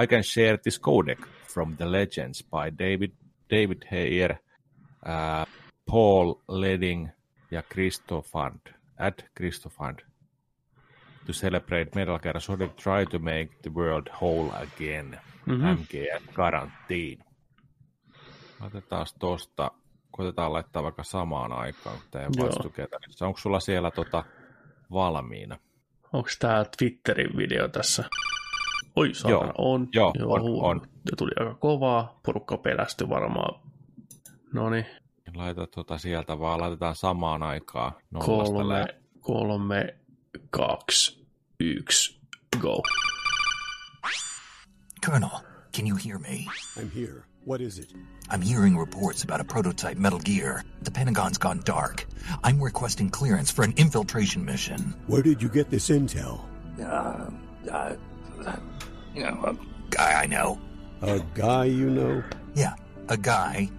I can share this codec from the Legends by David, David Heyer, uh, Paul Ledding ja Christofand, at Christofand to celebrate Metal Gear Solid try to make the world whole again. Mm-hmm. MGS Guarantee. Otetaan tosta, koitetaan laittaa vaikka samaan aikaan kuin teidän vastuketä. Onko sulla siellä tota valmiina? Onko tämä Twitterin video tässä? Oi, saatana, on. Joo, Joo on, on. Ja tuli aika kovaa. Porukka pelästyi varmaan. No niin. Laita tota sieltä vaan, laitetaan samaan aikaan. Kolme, kolme, kaksi, yksi, go. Colonel, can you hear me? I'm here. What is it? I'm hearing reports about a prototype Metal Gear. The Pentagon's gone dark. I'm requesting clearance for an infiltration mission. Where did you get this intel? Uh, uh, uh you know, a guy I know. A guy you know? Yeah, a guy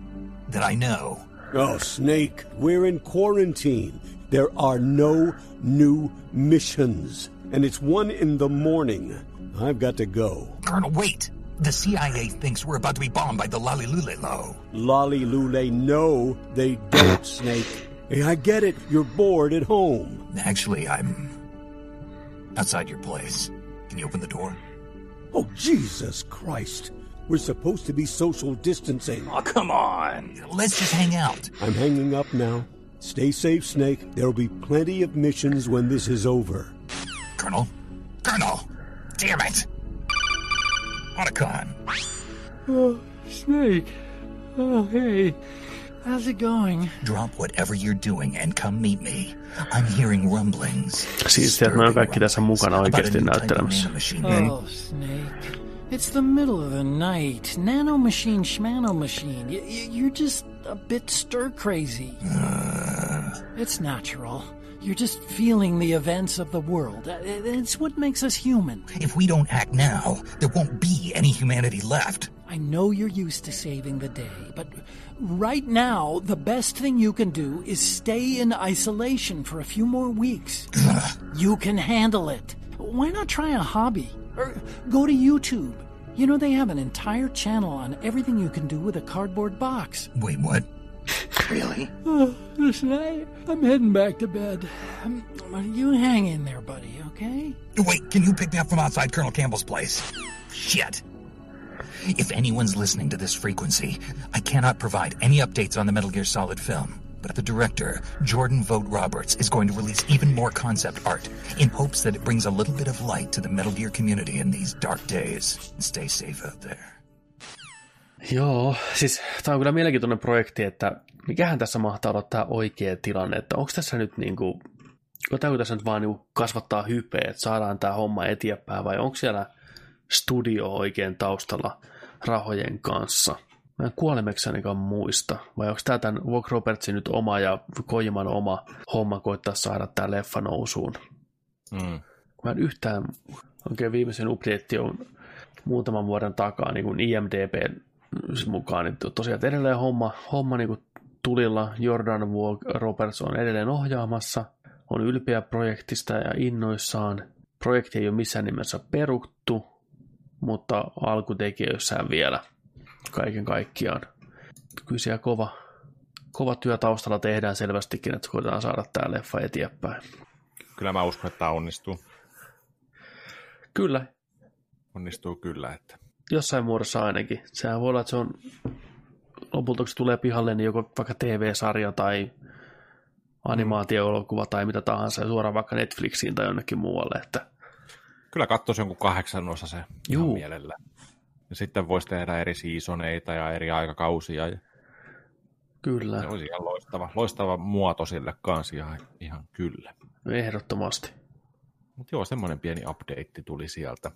that I know. Oh, Snake, we're in quarantine. There are no new missions. And it's one in the morning. I've got to go. Colonel, wait! The CIA thinks we're about to be bombed by the Lalilulelo. Lale. no, they don't, Snake. Hey, I get it. You're bored at home. Actually, I'm outside your place. Can you open the door? Oh, Jesus Christ. We're supposed to be social distancing. Oh, come on. Let's just hang out. I'm hanging up now. Stay safe, Snake. There'll be plenty of missions when this is over. Colonel? Colonel! Damn it! Otacon. Oh, Snake. Oh, hey. How's it going? Drop whatever you're doing and come meet me. I'm hearing rumblings. Siis että mä kaikki tässä mukana oikeasti näyttelemässä. Oh, Snake. It's the middle of the night. Nano machine, schmano machine. You're just a bit stir crazy. Uh... It's natural. You're just feeling the events of the world. Uh, it's what makes us human. If we don't act now, there won't be any humanity left. I know you're used to saving the day, but right now, the best thing you can do is stay in isolation for a few more weeks. you can handle it. Why not try a hobby? Or go to YouTube. You know, they have an entire channel on everything you can do with a cardboard box. Wait, what? Really? Oh, listen, I, I'm heading back to bed. Um, you hang in there, buddy, okay? Wait, can you pick me up from outside Colonel Campbell's place? Shit. If anyone's listening to this frequency, I cannot provide any updates on the Metal Gear Solid film. But the director, Jordan Vogt Roberts, is going to release even more concept art in hopes that it brings a little bit of light to the Metal Gear community in these dark days. Stay safe out there. Joo, siis tämä on kyllä mielenkiintoinen projekti, että mikähän tässä mahtaa olla tämä oikea tilanne, että onko tässä nyt niin kuin, otetaanko tässä nyt vaan niin kasvattaa hypeä, että saadaan tämä homma eteenpäin, vai onko siellä studio oikein taustalla rahojen kanssa? Mä en kuolemeksi ainakaan muista. Vai onko tämä tämän Walk Robertsin nyt oma ja Kojiman oma homma koittaa saada tämä leffa nousuun? Mm. Mä en yhtään, oikein viimeisen update on muutaman vuoden takaa niin kuin IMDB mukaan, niin tosiaan edelleen homma, homma niin kuin tulilla. Jordan Walk Roberts on edelleen ohjaamassa, on ylpeä projektista ja innoissaan. projekti ei ole missään nimessä peruttu, mutta alkutekijöissään vielä kaiken kaikkiaan. Kyllä siellä kova, kova työ taustalla tehdään selvästikin, että koitetaan saada tämä leffa eteenpäin. Kyllä mä uskon, että tämä onnistuu. Kyllä, Onnistuu kyllä, että jossain muodossa ainakin. Sehän voi olla, että se on lopulta, kun se tulee pihalle, niin joko vaikka TV-sarja tai animaatio-elokuva tai mitä tahansa, ja suoraan vaikka Netflixiin tai jonnekin muualle. Että kyllä katsoisi jonkun kahdeksan osa se Juu. ihan mielellä. Ja sitten voisi tehdä eri seasoneita ja eri aikakausia. Ja kyllä, se olisi ihan loistava, loistava muoto sille kanssa ihan, ihan kyllä. ehdottomasti. Mutta joo, semmoinen pieni update tuli sieltä.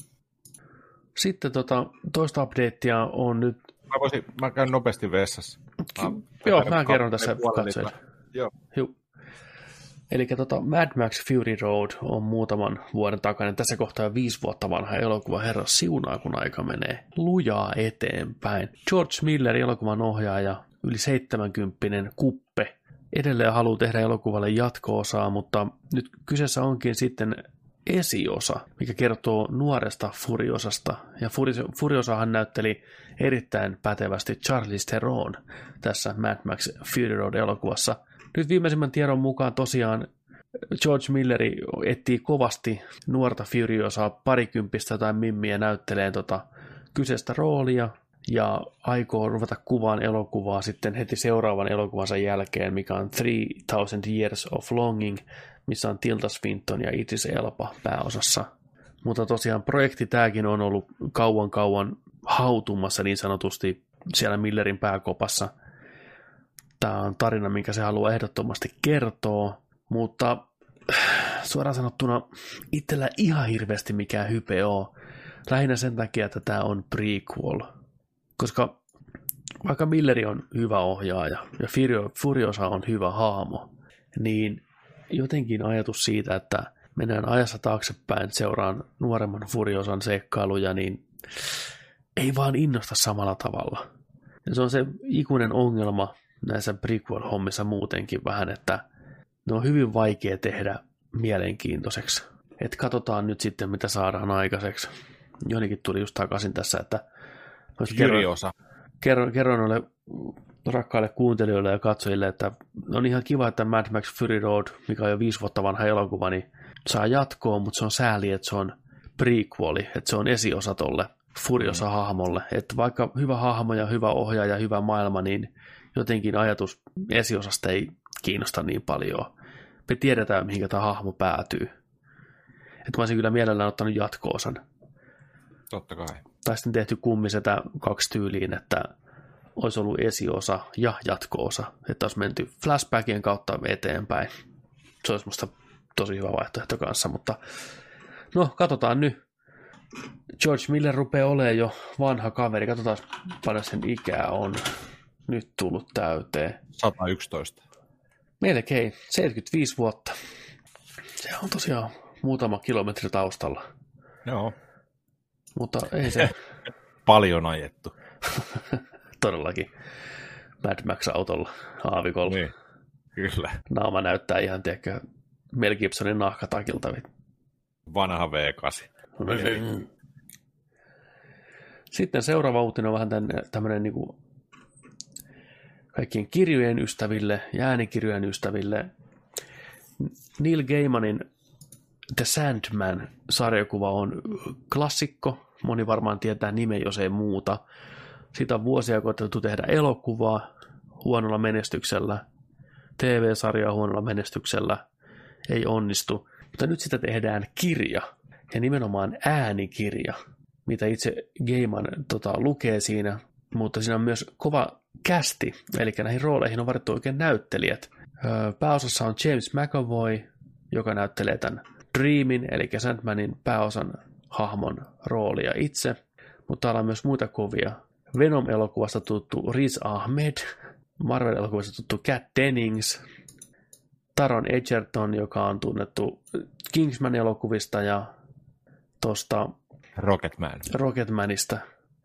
Sitten tota, toista updatea on nyt... Mä, voisin, mä käyn nopeasti vessassa. Mä, Joo, mä kerron tässä katsojille. Joo. Eli tota, Mad Max Fury Road on muutaman vuoden takainen, tässä kohtaa jo viisi vuotta vanha elokuva Herra siunaa, kun aika menee lujaa eteenpäin. George Miller, elokuvan ohjaaja, yli 70 kuppe, edelleen haluaa tehdä elokuvalle jatko-osaa, mutta nyt kyseessä onkin sitten esiosa, mikä kertoo nuoresta Furiosasta. Ja Furi- Furiosahan näytteli erittäin pätevästi Charlize Theron tässä Mad Max Fury Road-elokuvassa. Nyt viimeisimmän tiedon mukaan tosiaan George Milleri etsii kovasti nuorta Furiosaa parikymppistä tai mimmiä näyttelee tota kyseistä roolia ja aikoo ruveta kuvaan elokuvaa sitten heti seuraavan elokuvansa jälkeen, mikä on 3000 Years of Longing, missä on Tilda Swinton ja Idris Elba pääosassa. Mutta tosiaan projekti tämäkin on ollut kauan kauan hautumassa niin sanotusti siellä Millerin pääkopassa. Tämä on tarina, minkä se haluaa ehdottomasti kertoa, mutta suoraan sanottuna itsellä ihan hirveästi mikään hype on. Lähinnä sen takia, että tämä on prequel. Koska vaikka Milleri on hyvä ohjaaja ja Furio- Furiosa on hyvä haamo, niin jotenkin ajatus siitä, että mennään ajassa taaksepäin seuraan nuoremman Furiosan seikkailuja, niin ei vaan innosta samalla tavalla. Ja se on se ikuinen ongelma näissä prequel-hommissa muutenkin vähän, että ne on hyvin vaikea tehdä mielenkiintoiseksi. Että katsotaan nyt sitten, mitä saadaan aikaiseksi. Jonikin tuli just takaisin tässä, että Furiosa. kerron, kerron noille rakkaille kuuntelijoille ja katsojille, että on ihan kiva, että Mad Max Fury Road, mikä on jo viisi vuotta vanha elokuva, niin saa jatkoa, mutta se on sääli, että se on prequeli, että se on esiosa tolle Furiosa-hahmolle. Että vaikka hyvä hahmo ja hyvä ohjaaja ja hyvä maailma, niin jotenkin ajatus esiosasta ei kiinnosta niin paljon. Me tiedetään, mihinkä tämä hahmo päätyy. Että mä olisin kyllä mielellään ottanut jatko-osan Totta kai. tai sitten tehty kummisetä kaksi tyyliin, että olisi ollut esiosa ja jatko-osa, että olisi menty flashbackien kautta eteenpäin. Se olisi musta tosi hyvä vaihtoehto kanssa, mutta no, katsotaan nyt. George Miller rupeaa olemaan jo vanha kaveri, katsotaan paljon sen ikää on nyt tullut täyteen. 111. Melkein 75 vuotta. Se on tosiaan muutama kilometri taustalla, Joo. mutta ei se Paljon ajettu. todellakin Mad Max-autolla aavikolla. Niin. Kyllä. Naama näyttää ihan, tiedätkö, Mel Gibsonin nahkatakilta. Vanha V8. Sitten seuraava uutinen on vähän tämmöinen niin kuin kaikkien kirjojen ystäville ja äänikirjojen ystäville. Neil Gaimanin The Sandman-sarjakuva on klassikko. Moni varmaan tietää nimen, jos ei muuta. Siitä on vuosia koetettu tehdä elokuvaa huonolla menestyksellä, TV-sarjaa huonolla menestyksellä, ei onnistu. Mutta nyt sitä tehdään kirja, ja nimenomaan äänikirja, mitä itse Gaiman tota, lukee siinä, mutta siinä on myös kova kästi, eli näihin rooleihin on varattu oikein näyttelijät. Pääosassa on James McAvoy, joka näyttelee tämän Dreamin, eli Sandmanin pääosan hahmon roolia itse, mutta täällä on myös muita kovia. Venom-elokuvasta tuttu Riz Ahmed, Marvel-elokuvasta tuttu Kat Dennings, Taron Egerton, joka on tunnettu Kingsman-elokuvista ja tuosta Rocketman. Rocketmanista.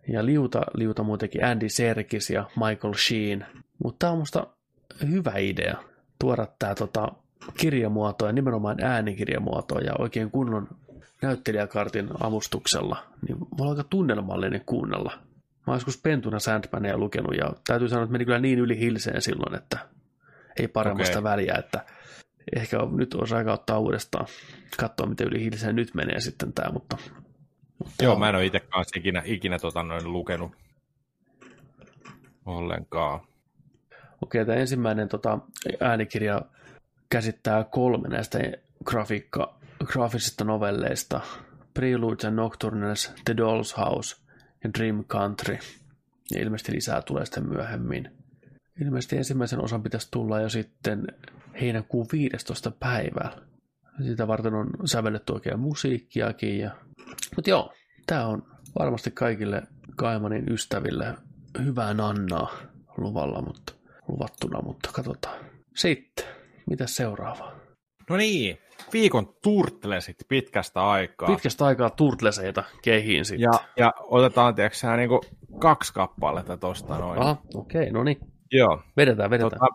Ja liuta, liuta muutenkin Andy Serkis ja Michael Sheen. Mutta tämä on musta hyvä idea tuoda tämä tota, kirjamuoto ja nimenomaan äänikirjamuoto ja oikein kunnon näyttelijäkartin avustuksella, niin on aika tunnelmallinen kuunnella. Mä oon joskus pentuna Sandmania lukenut ja täytyy sanoa, että meni kyllä niin yli hilseen silloin, että ei paremmasta okay. väliä, että ehkä nyt olisi aika ottaa uudestaan, katsoa miten yli hilseen nyt menee sitten tämä, mutta... mutta Joo, mä en ole itse kanssa ikinä, ikinä tota, noin lukenut ollenkaan. Okei, tämä ensimmäinen tota, äänikirja käsittää kolme näistä grafiikka, graafisista novelleista. Preludes and Nocturnals, The Doll's House Dream Country. Ja ilmeisesti lisää tulee sitten myöhemmin. Ilmeisesti ensimmäisen osan pitäisi tulla jo sitten heinäkuun 15. päivää. Sitä varten on sävelletty oikein musiikkiakin. Ja... Mutta joo, tämä on varmasti kaikille Kaimanin ystäville hyvää nannaa luvalla, mutta luvattuna, mutta katsotaan. Sitten, mitä seuraavaa? No niin, viikon turtlesit pitkästä aikaa. Pitkästä aikaa turtleseita kehiin sitten. Ja, ja otetaan, tiedätkö niin kaksi kappaletta tosta noin. Aha, okei, okay, no niin. Joo. Vedetään, vedetään. Tota,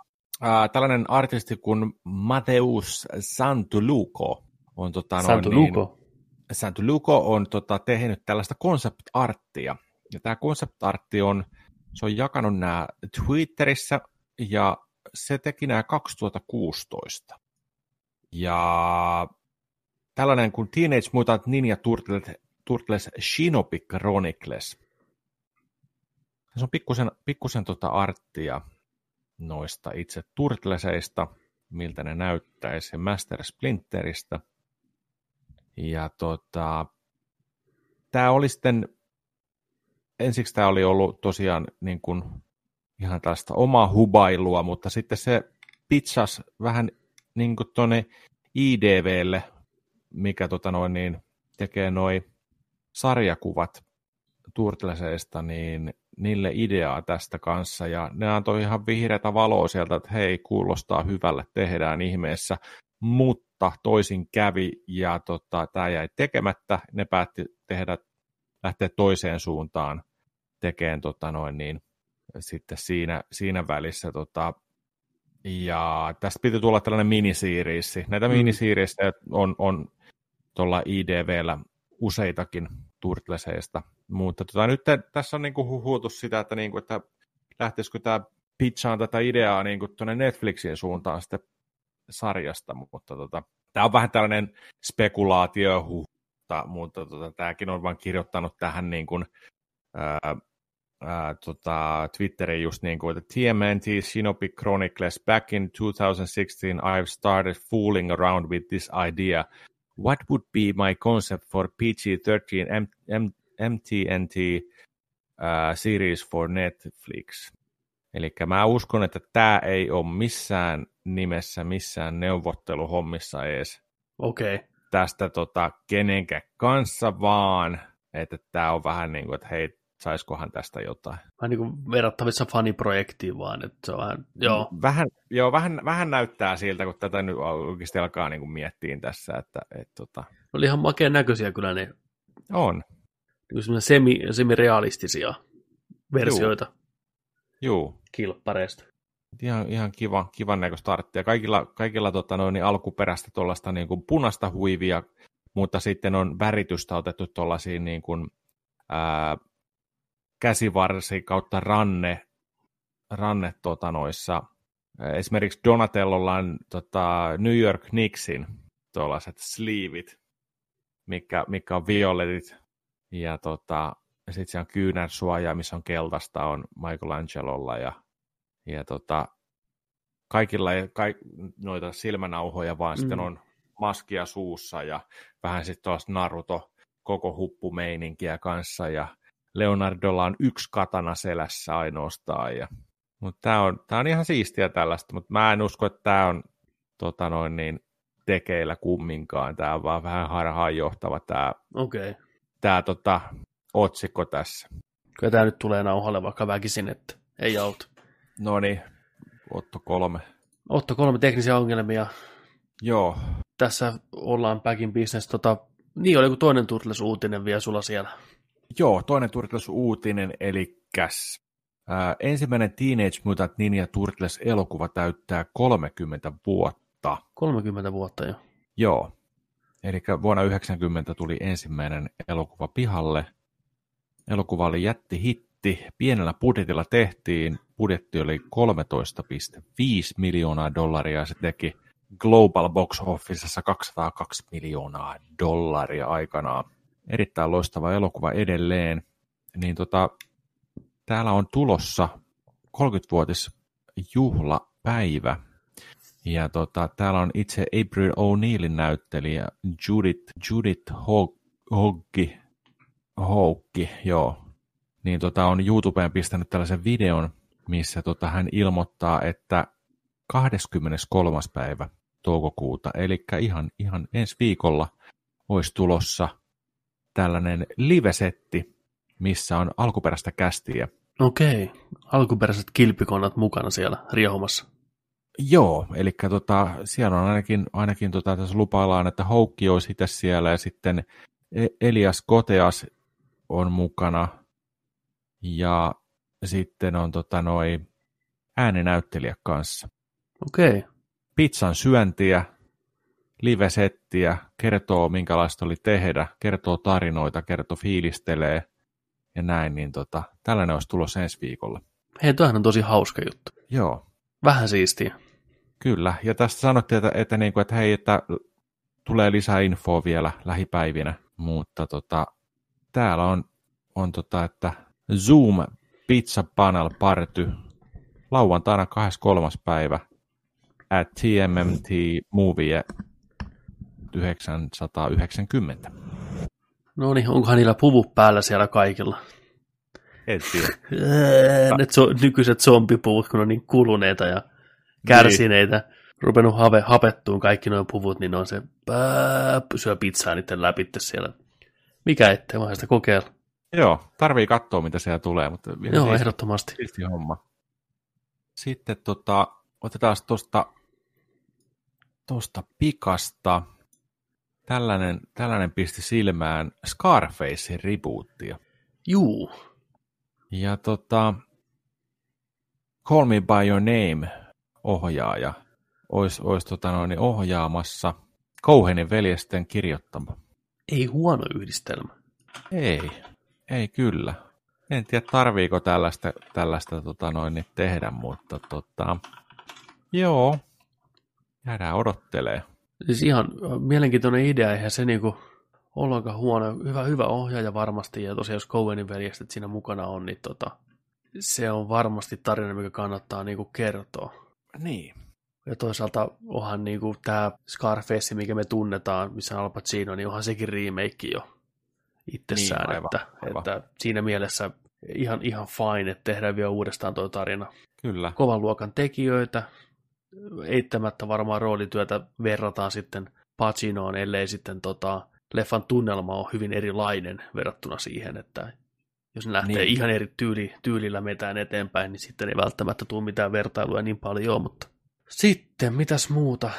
äh, tällainen artisti kuin Mateus Santuluco on tota, Santuluco. Niin, Santuluco on tota, tehnyt tällaista concept-arttia. Ja tämä concept-artti on, se on jakanut nämä Twitterissä ja se teki nämä 2016. Ja tällainen kuin Teenage Mutant Ninja Turtles, Turtles Shinobi Chronicles. Se on pikkusen, pikkusen tota arttia noista itse Turtleseista, miltä ne näyttäisi, Master Splinteristä. Ja tota, tämä oli sitten, ensiksi tämä oli ollut tosiaan niin kuin ihan tällaista omaa hubailua, mutta sitten se pitsas vähän niin tuonne IDVlle, mikä tota noin, niin tekee noin sarjakuvat Turtleseista, niin niille ideaa tästä kanssa, ja ne antoi ihan vihreätä valoa sieltä, että hei, kuulostaa hyvälle, tehdään ihmeessä, mutta toisin kävi, ja tota, tämä jäi tekemättä, ne päätti tehdä, lähteä toiseen suuntaan tekemään tota noin, niin, sitten siinä, siinä välissä tota, ja tästä piti tulla tällainen minisiiriissi. Näitä mm. minisiiriissejä on, on tuolla IDVllä useitakin Turtleseista, mutta tota, nyt tässä on niinku huhuutu sitä, että, niinku, että lähtisikö tämä pitchaan tätä ideaa niinku tuonne Netflixin suuntaan sitten sarjasta, mutta tota, tämä on vähän tällainen spekulaatio, mutta, mutta tota, tämäkin on vain kirjoittanut tähän niin kuin, ää, ää, tota, Twitteriin just niin kuin, että TMNT Shinobi Chronicles, back in 2016 I've started fooling around with this idea. What would be my concept for PG-13 M- M- MTNT uh, series for Netflix? Eli mä uskon, että tämä ei ole missään nimessä, missään neuvotteluhommissa edes. Okei. Okay. Tästä tota, kenenkään kanssa, vaan että tämä on vähän niin kuin, että hei, saisikohan tästä jotain. Vähän niin kuin verrattavissa faniprojektiin vaan, että se on vähän, joo. Vähän, joo, vähän, vähän näyttää siltä, kun tätä nyt oikeasti alkaa niin kuin miettiä tässä, että et, tota... Oli ihan makeen näköisiä kyllä ne. On. Niin semi, semi-realistisia versioita. Joo. Kilppareista. Ihan, ihan kiva, kivan näköistä starttia. Kaikilla, kaikilla tota, noin, niin alkuperäistä tuollaista niin kuin punaista huivia, mutta sitten on väritystä otettu tuollaisiin niin kuin, ää, käsivarsi kautta ranne, ranne tota noissa. Esimerkiksi Donatellolla on tota, New York Knicksin tuollaiset sleevit, mikä, mikä on violetit. Ja tota, sitten siellä on kyynärsuoja, missä on keltaista, on Michelangelolla. Ja, ja tota, kaikilla ei kaik, noita silmänauhoja, vaan mm. sitten on maskia suussa ja vähän sitten tuollaista Naruto koko huppumeininkiä kanssa. Ja Leonardolla on yksi katana selässä ainoastaan. Ja, mutta tämä on, tää on ihan siistiä tällaista, mutta mä en usko, että tämä on tota noin niin, tekeillä kumminkaan. Tämä on vaan vähän harhaanjohtava tämä okay. tää, tota, otsikko tässä. Kyllä tämä nyt tulee nauhalle vaikka väkisin, että ei auta. No niin, Otto kolme. Otto kolme teknisiä ongelmia. Joo. Tässä ollaan back in business. Tota, niin oli kuin toinen Turtles-uutinen vielä sulla siellä. Joo, toinen Turtles-uutinen, eli käs. Ää, ensimmäinen Teenage Mutant Ninja Turtles-elokuva täyttää 30 vuotta. 30 vuotta jo. Joo. Eli vuonna 90 tuli ensimmäinen elokuva pihalle. Elokuva oli jättihitti. Pienellä budjetilla tehtiin. Budjetti oli 13,5 miljoonaa dollaria ja se teki Global Box Officessa 202 miljoonaa dollaria aikanaan. Erittäin loistava elokuva edelleen. Niin tota, täällä on tulossa 30-vuotis juhlapäivä. Ja tota, täällä on itse April O'Neillin näyttelijä Judith, Judith Hoggi, Hoggi, joo. Niin tota, on YouTubeen pistänyt tällaisen videon, missä tota, hän ilmoittaa, että 23. päivä toukokuuta, eli ihan, ihan ensi viikolla olisi tulossa tällainen livesetti, missä on alkuperäistä kästiä. Okei, alkuperäiset kilpikonat mukana siellä riehumassa. Joo, eli tota, siellä on ainakin, ainakin tota, tässä lupaillaan, että Houkki olisi itse siellä ja sitten e- Elias Koteas on mukana ja sitten on tota, noi ääninäyttelijä kanssa. Okei. Pizzan syöntiä, live-settiä, kertoo minkälaista oli tehdä, kertoo tarinoita, kertoo fiilistelee ja näin, niin tota, tällainen olisi tulossa ensi viikolla. Hei, toihan on tosi hauska juttu. Joo. Vähän siistiä. Kyllä, ja tästä sanottiin, että, että, niin kuin, että hei, että tulee lisää infoa vielä lähipäivinä, mutta tota, täällä on, on tota, että Zoom Pizza Panel Party lauantaina 23. päivä at TMMT Movie 990. No niin, onkohan niillä puvut päällä siellä kaikilla? En tiedä. ne so, nykyiset zombipuvut, kun on niin kuluneita ja kärsineitä, niin. rupenut have, hapettuun kaikki noin puvut, niin on se pää, syö pizzaa niiden läpi siellä. Mikä ettei, vaan sitä kokeilla. Joo, tarvii katsoa, mitä siellä tulee. Mutta Joo, siisti, ehdottomasti. Homma. Sitten tota, otetaan tuosta tosta pikasta. Tällainen, tällainen pisti silmään Scarface rebootia. Juu. Ja tota, Call Me By Your Name ohjaaja olisi, olisi tota noin, ohjaamassa Kouhenin veljesten kirjoittama. Ei huono yhdistelmä. Ei, ei kyllä. En tiedä, tarviiko tällaista, tällaista tota noin, tehdä, mutta tota, joo, jäädään odottelee. Siis ihan mielenkiintoinen idea, eihän se niinku ollenkaan huono. Hyvä, hyvä ohjaaja varmasti, ja tosiaan jos Cowenin veljekset siinä mukana on, niin tota, se on varmasti tarina, mikä kannattaa niinku kertoa. Niin. Ja toisaalta onhan niinku tämä Scarface, mikä me tunnetaan, missä on Al Pacino, niin onhan sekin remake jo itsessään. Niin, aivan, että, aivan. että, siinä mielessä ihan, ihan fine, että tehdään vielä uudestaan tuo tarina. Kyllä. Kovan luokan tekijöitä, eittämättä varmaan roolityötä verrataan sitten Pacinoon, ellei sitten tota, leffan tunnelma on hyvin erilainen verrattuna siihen, että jos ne lähtee niin. ihan eri tyyli, tyylillä metään eteenpäin, niin sitten ei välttämättä tule mitään vertailua niin paljon, mutta sitten mitäs muuta?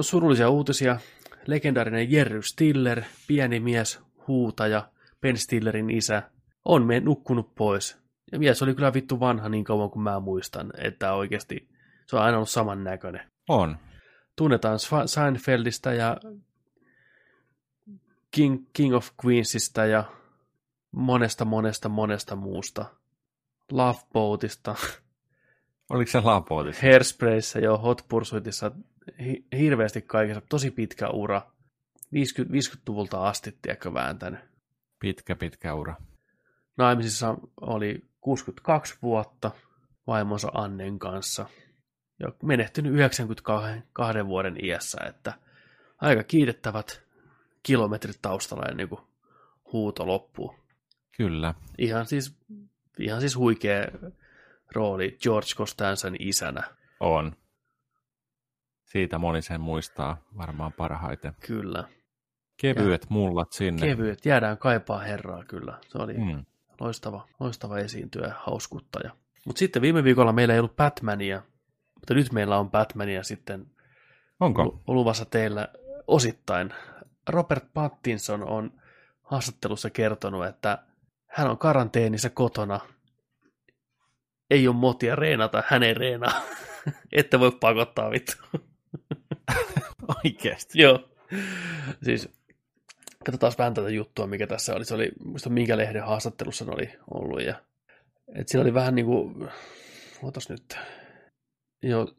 Surullisia uutisia. Legendaarinen Jerry Stiller, pieni mies, huutaja, Ben Stillerin isä, on me nukkunut pois. Ja mies oli kyllä vittu vanha niin kauan kuin mä muistan, että oikeasti se on aina ollut samannäköinen. On. Tunnetaan Seinfeldistä ja King, King of Queensista ja monesta, monesta, monesta muusta. Love Boatista. Oliko se Love Boatissa? Hairsprayssä, jo Hot Pursuitissa, hi- hirveästi kaikessa, tosi pitkä ura. 50, 50-luvulta asti, tiedätkö, vääntänyt. Pitkä, pitkä ura. Naimisissa oli 62 vuotta vaimonsa Annen kanssa. Ja menehtynyt 92 vuoden iässä, että aika kiitettävät kilometrit taustalla ennen kuin huuto loppuu. Kyllä. Ihan siis, ihan siis huikea rooli George Costanzan isänä. On. Siitä moni sen muistaa varmaan parhaiten. Kyllä. Kevyet ja, mullat sinne. Kevyet, jäädään kaipaa herraa kyllä. Se oli mm. loistava, loistava esiintyjä ja hauskuttaja. Mutta sitten viime viikolla meillä ei ollut Batmania, mutta nyt meillä on Batmania sitten Onko? luvassa teillä osittain. Robert Pattinson on haastattelussa kertonut, että hän on karanteenissa kotona. Ei ole motia reenata, hän ei reenaa. Että voi pakottaa vittu. Oikeasti? Joo. siis katsotaan vähän tätä juttua, mikä tässä oli. Se oli, muista minkä lehden haastattelussa ne oli ollut. Ja, et siinä oli vähän niin kuin, otas nyt, jo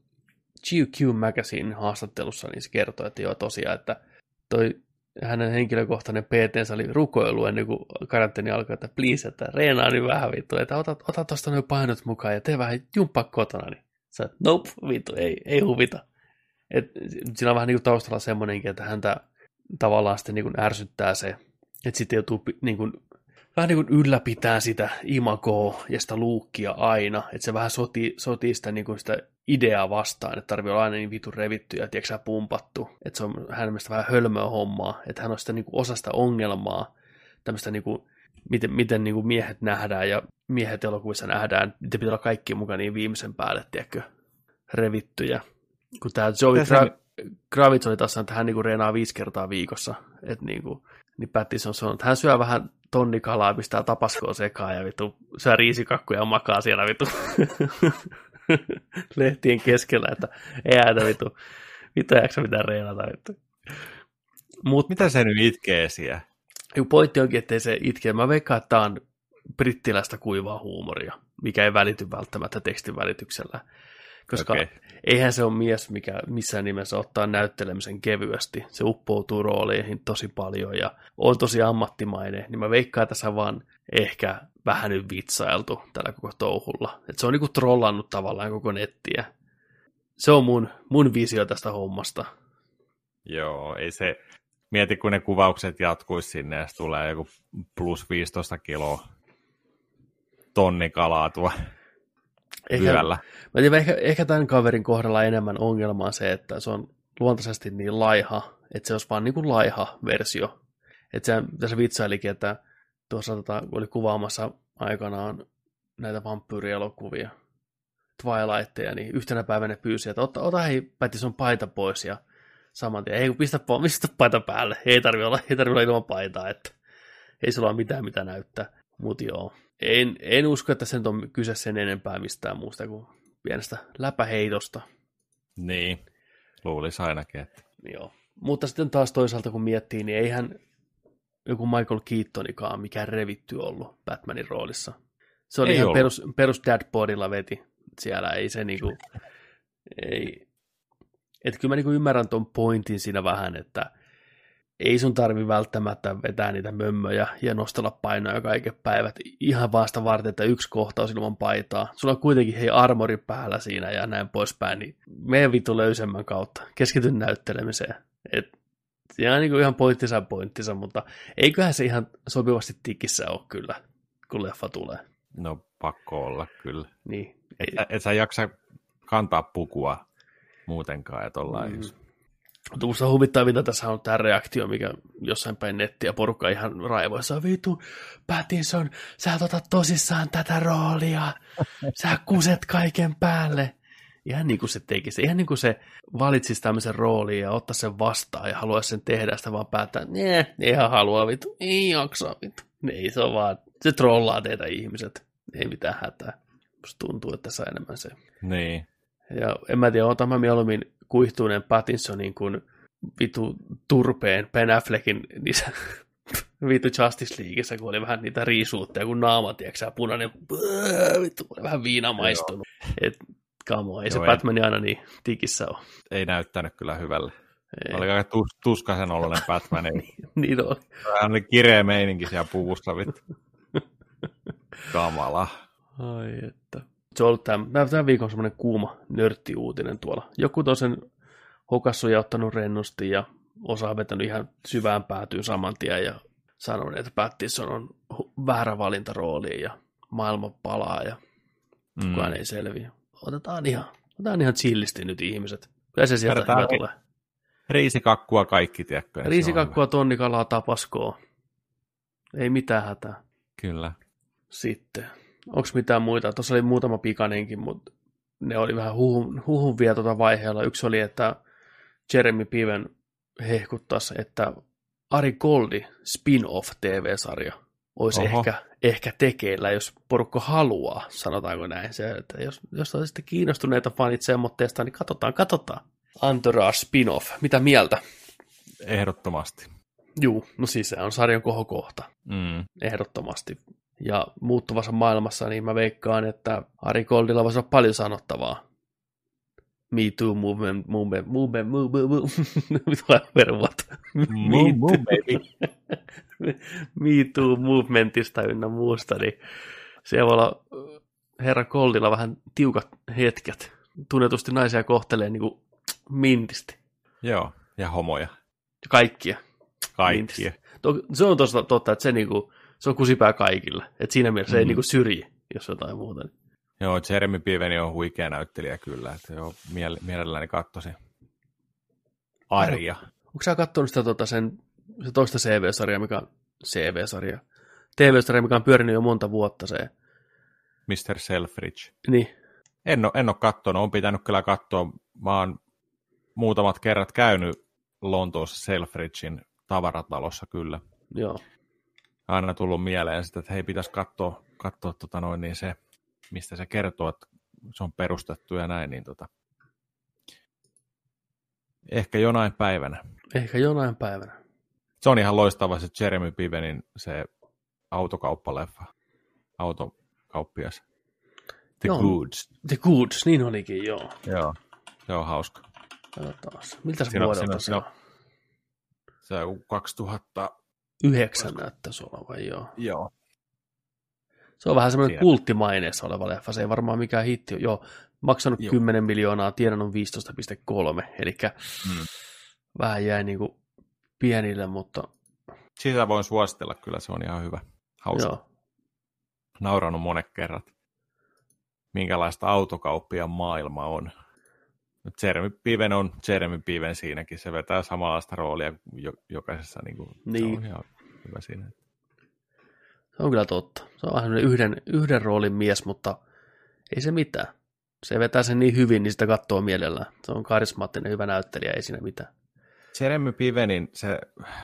GQ Magazine haastattelussa, niin se kertoi, että joo tosiaan, että toi hänen henkilökohtainen PT oli rukoilu ennen kuin karanteeni alkoi, että please, että reenaa nyt vähän vittu, että ota, ota tuosta noin painot mukaan ja tee vähän jumppaa kotona, niin sä nope, vittu, ei, ei huvita. Et, siinä on vähän niin kuin taustalla semmoinenkin, että häntä tavallaan sitten niin kuin ärsyttää se, että sitten joutuu niin kuin, vähän niin kuin ylläpitää sitä imagoa ja sitä luukkia aina, että se vähän sotii, sotii sitä, niin kuin sitä ideaa vastaan, että tarvii olla aina niin vitun revitty ja tiedätkö, pumpattu, että se on hänen mielestä vähän hölmöä hommaa, että hän on sitä niin kuin osa sitä ongelmaa, tämmöistä niin kuin, miten, miten niin kuin miehet nähdään ja miehet elokuvissa nähdään, niitä pitää olla kaikki mukaan niin viimeisen päälle, tiedätkö, revittyjä. Kun tämä Joey Gra- Gravitz oli taas että hän niin kuin reenaa viisi kertaa viikossa, että niin kuin, niin Pattison sanoi, että hän syö vähän tonni kalaa, pistää tapaskoa sekaan ja vittu syö riisikakkuja ja makaa siellä vittu lehtien keskellä, että ei äitä vittu, vittu jaksa mitään reenata vittu. Mut, Mitä se nyt itkee siellä? Joku pointti onkin, ettei se itke. Mä veikkaan, että tämä on brittiläistä kuivaa huumoria, mikä ei välity välttämättä tekstin välityksellä. Koska okay. eihän se ole mies, mikä missään nimessä ottaa näyttelemisen kevyesti. Se uppoutuu rooleihin tosi paljon ja on tosi ammattimainen. Niin mä veikkaan, että tässä vaan ehkä vähän nyt vitsailtu tällä koko touhulla. Et se on niinku trollannut tavallaan koko nettiä. Se on mun, mun visio tästä hommasta. Joo, ei se... Mieti, kun ne kuvaukset jatkuisi sinne ja tulee joku plus 15 kiloa tonni kalaa tuo ehkä, yöllä. Mä tiedän, ehkä, ehkä tämän kaverin kohdalla enemmän ongelma on se, että se on luontaisesti niin laiha, että se olisi vaan niin kuin laiha versio. Että se, tässä vitsailikin, että tuossa tota, oli kuvaamassa aikanaan näitä vampyyrielokuvia, Twilightia, niin yhtenä päivänä pyysi, että ota, ota hei Päti sun paita pois ja saman tien, ei pistä, pistä paita päälle, ei tarvi olla, ei tarvi olla ilman paitaa, että ei sulla ole mitään mitä näyttää, mutta joo, en, en usko, että sen on kyse sen enempää mistään muusta kuin pienestä läpäheitosta. Niin, luulisi ainakin. Että... Joo. Mutta sitten taas toisaalta kun miettii, niin eihän joku Michael Keatonikaan mikään revitty ollut Batmanin roolissa. Se oli ei ihan ollut. perus, perus veti. Siellä ei se niinku, ei, että kyllä mä niinku ymmärrän ton pointin siinä vähän, että ei sun tarvi välttämättä vetää niitä mömmöjä ja nostella painoja kaiken päivät ihan vasta varten, että yksi kohtaus ilman paitaa. Sulla on kuitenkin hei armori päällä siinä ja näin poispäin, niin mene vitu löysemmän kautta. Keskityn näyttelemiseen. Et, se on niin ihan pointtinsa pointtinsa, mutta eiköhän se ihan sopivasti tikissä ole kyllä, kun leffa tulee. No pakko olla kyllä. Niin. Et, et sä jaksa kantaa pukua muutenkaan, että ollaan mm. mutta musta huvittavinta tässä on tämä reaktio, mikä jossain päin nettiä porukka ihan raivoissa. Vitu, Pattinson, sä et ota tosissaan tätä roolia. Sä kuset kaiken päälle. Ihan niin kuin se tekisi. Ihan niin kuin se valitsisi tämmöisen roolin ja ottaa sen vastaan ja haluaisi sen tehdä, sitä vaan päättää, nee, ihan halua vitu, ei jaksa vitu. Ei se on vaan, se trollaa teitä ihmiset. Ei mitään hätää. Musta tuntuu, että tässä on enemmän se. Niin. Ja en mä tiedä, otan mä mieluummin kuihtuinen Pattinsonin kuin vitu turpeen Ben Affleckin niissä vitu Justice Leagueissä, kun oli vähän niitä riisuutteja, kun naama, tiedätkö punainen, vittu, oli vähän viinamaistunut. Et, kamo, ei Joo, se Batman aina niin tikissä ole. Ei näyttänyt kyllä hyvälle. Ei. Oli aika tus, tuskaisen oloinen Batman. Ei. niin oli. Hän oli kireä meininki siellä puvussa, vittu. Kamala. Ai että se on ollut tämän, tämän viikon semmoinen kuuma nörttiuutinen tuolla. Joku tosen hokassu ja ottanut rennosti ja osa on vetänyt ihan syvään päätyyn saman tien ja sanonut, että Pattison on väärä valinta rooliin ja maailma palaa ja mm. kukaan ei selviä. Otetaan ihan, otetaan ihan chillisti nyt ihmiset. Kyllä se sieltä hyvä tulee. Riisikakkua kaikki, tiedätkö? Riisikakkua, tonnikalaa, tapaskoa. Ei mitään hätää. Kyllä. Sitten onko mitään muita? Tuossa oli muutama pikanenkin, mutta ne oli vähän huhun, huhun vielä tuota vaiheella. Yksi oli, että Jeremy Piven hehkuttaisi, että Ari Goldi spin-off TV-sarja olisi ehkä, ehkä tekeillä, jos porukka haluaa, sanotaanko näin. Se, että jos, jos olisitte kiinnostuneita fanit semmoitteesta, niin katsotaan, katsotaan. Entourage spin-off, mitä mieltä? Ehdottomasti. Juu, no siis se on sarjan kohokohta, Mm. ehdottomasti. Ja muuttuvassa maailmassa, niin mä veikkaan, että Ari Goldilla voisi olla paljon sanottavaa. Me Too movement, movement, movement, movement, movement. Tulee vervat. Move, move, baby. Me Too movementista ynnä muusta, niin siellä voi olla äh, herra Goldilla vähän tiukat hetket. Tunnetusti naisia kohtelee niin kuin mintisti. Joo, ja homoja. Kaikkia. Kaikkia. Se on tosta, totta, että se, niinku, se on kusipää kaikille. Et siinä mielessä mm. ei Mhm. niinku syrji, jos jotain muuta. Joo, Jeremy Piveni on huikea näyttelijä kyllä, että joo, miele- mielelläni katsoisin. Arja. Onko sä katsonut sitä tota, sen, se toista CV-sarjaa, mikä on CV-sarja? TV-sarja, mikä on pyörinyt jo monta vuotta se. Mr. Selfridge. Niin, En ole, en ole kattonut, on pitänyt kyllä katsoa. Mä oon muutamat kerrat käynyt Lontoossa Selfridgein tavaratalossa kyllä. joo. Aina tullut mieleen sitä, että hei, pitäisi katsoa, katsoa tota noin, niin se, mistä se kertoo, että se on perustettu ja näin, niin tota, ehkä jonain päivänä. Ehkä jonain päivänä. Se on ihan loistava se Jeremy Pivenin se autokauppaleffa, autokauppias. The Joo. Goods. The Goods, niin olikin, joo. Joo. Se on hauska. Katsotaan. Miltä se vuodelta se on? Se on joku 2000, Yhdeksän näyttäisi olevan, joo. joo. Se on vähän semmoinen kulttimaineessa oleva leffa. Se ei varmaan mikään hitti. Joo, maksanut Joo. 10 miljoonaa, tienannut 15,3. Eli Mm. vähän jäi niinku pienille, mutta Sitä voin suositella kyllä, se on ihan hyvä. Hauska. joo. Nauranut monet kerrat. Minkälaista autokauppian maailma on. Jeremy Piven on Jeremy Piven siinäkin. Se vetää samanlaista roolia jo, jokaisessa. Niin kuin, Se Niin. on ihan hyvä siinä. Se on kyllä totta. Se on vähän yhden, yhden roolin mies, mutta ei se mitään. Se vetää sen niin hyvin, niin sitä katsoo mielellään. Se on karismaattinen, hyvä näyttelijä, ei siinä mitään. Jeremy Pivenin se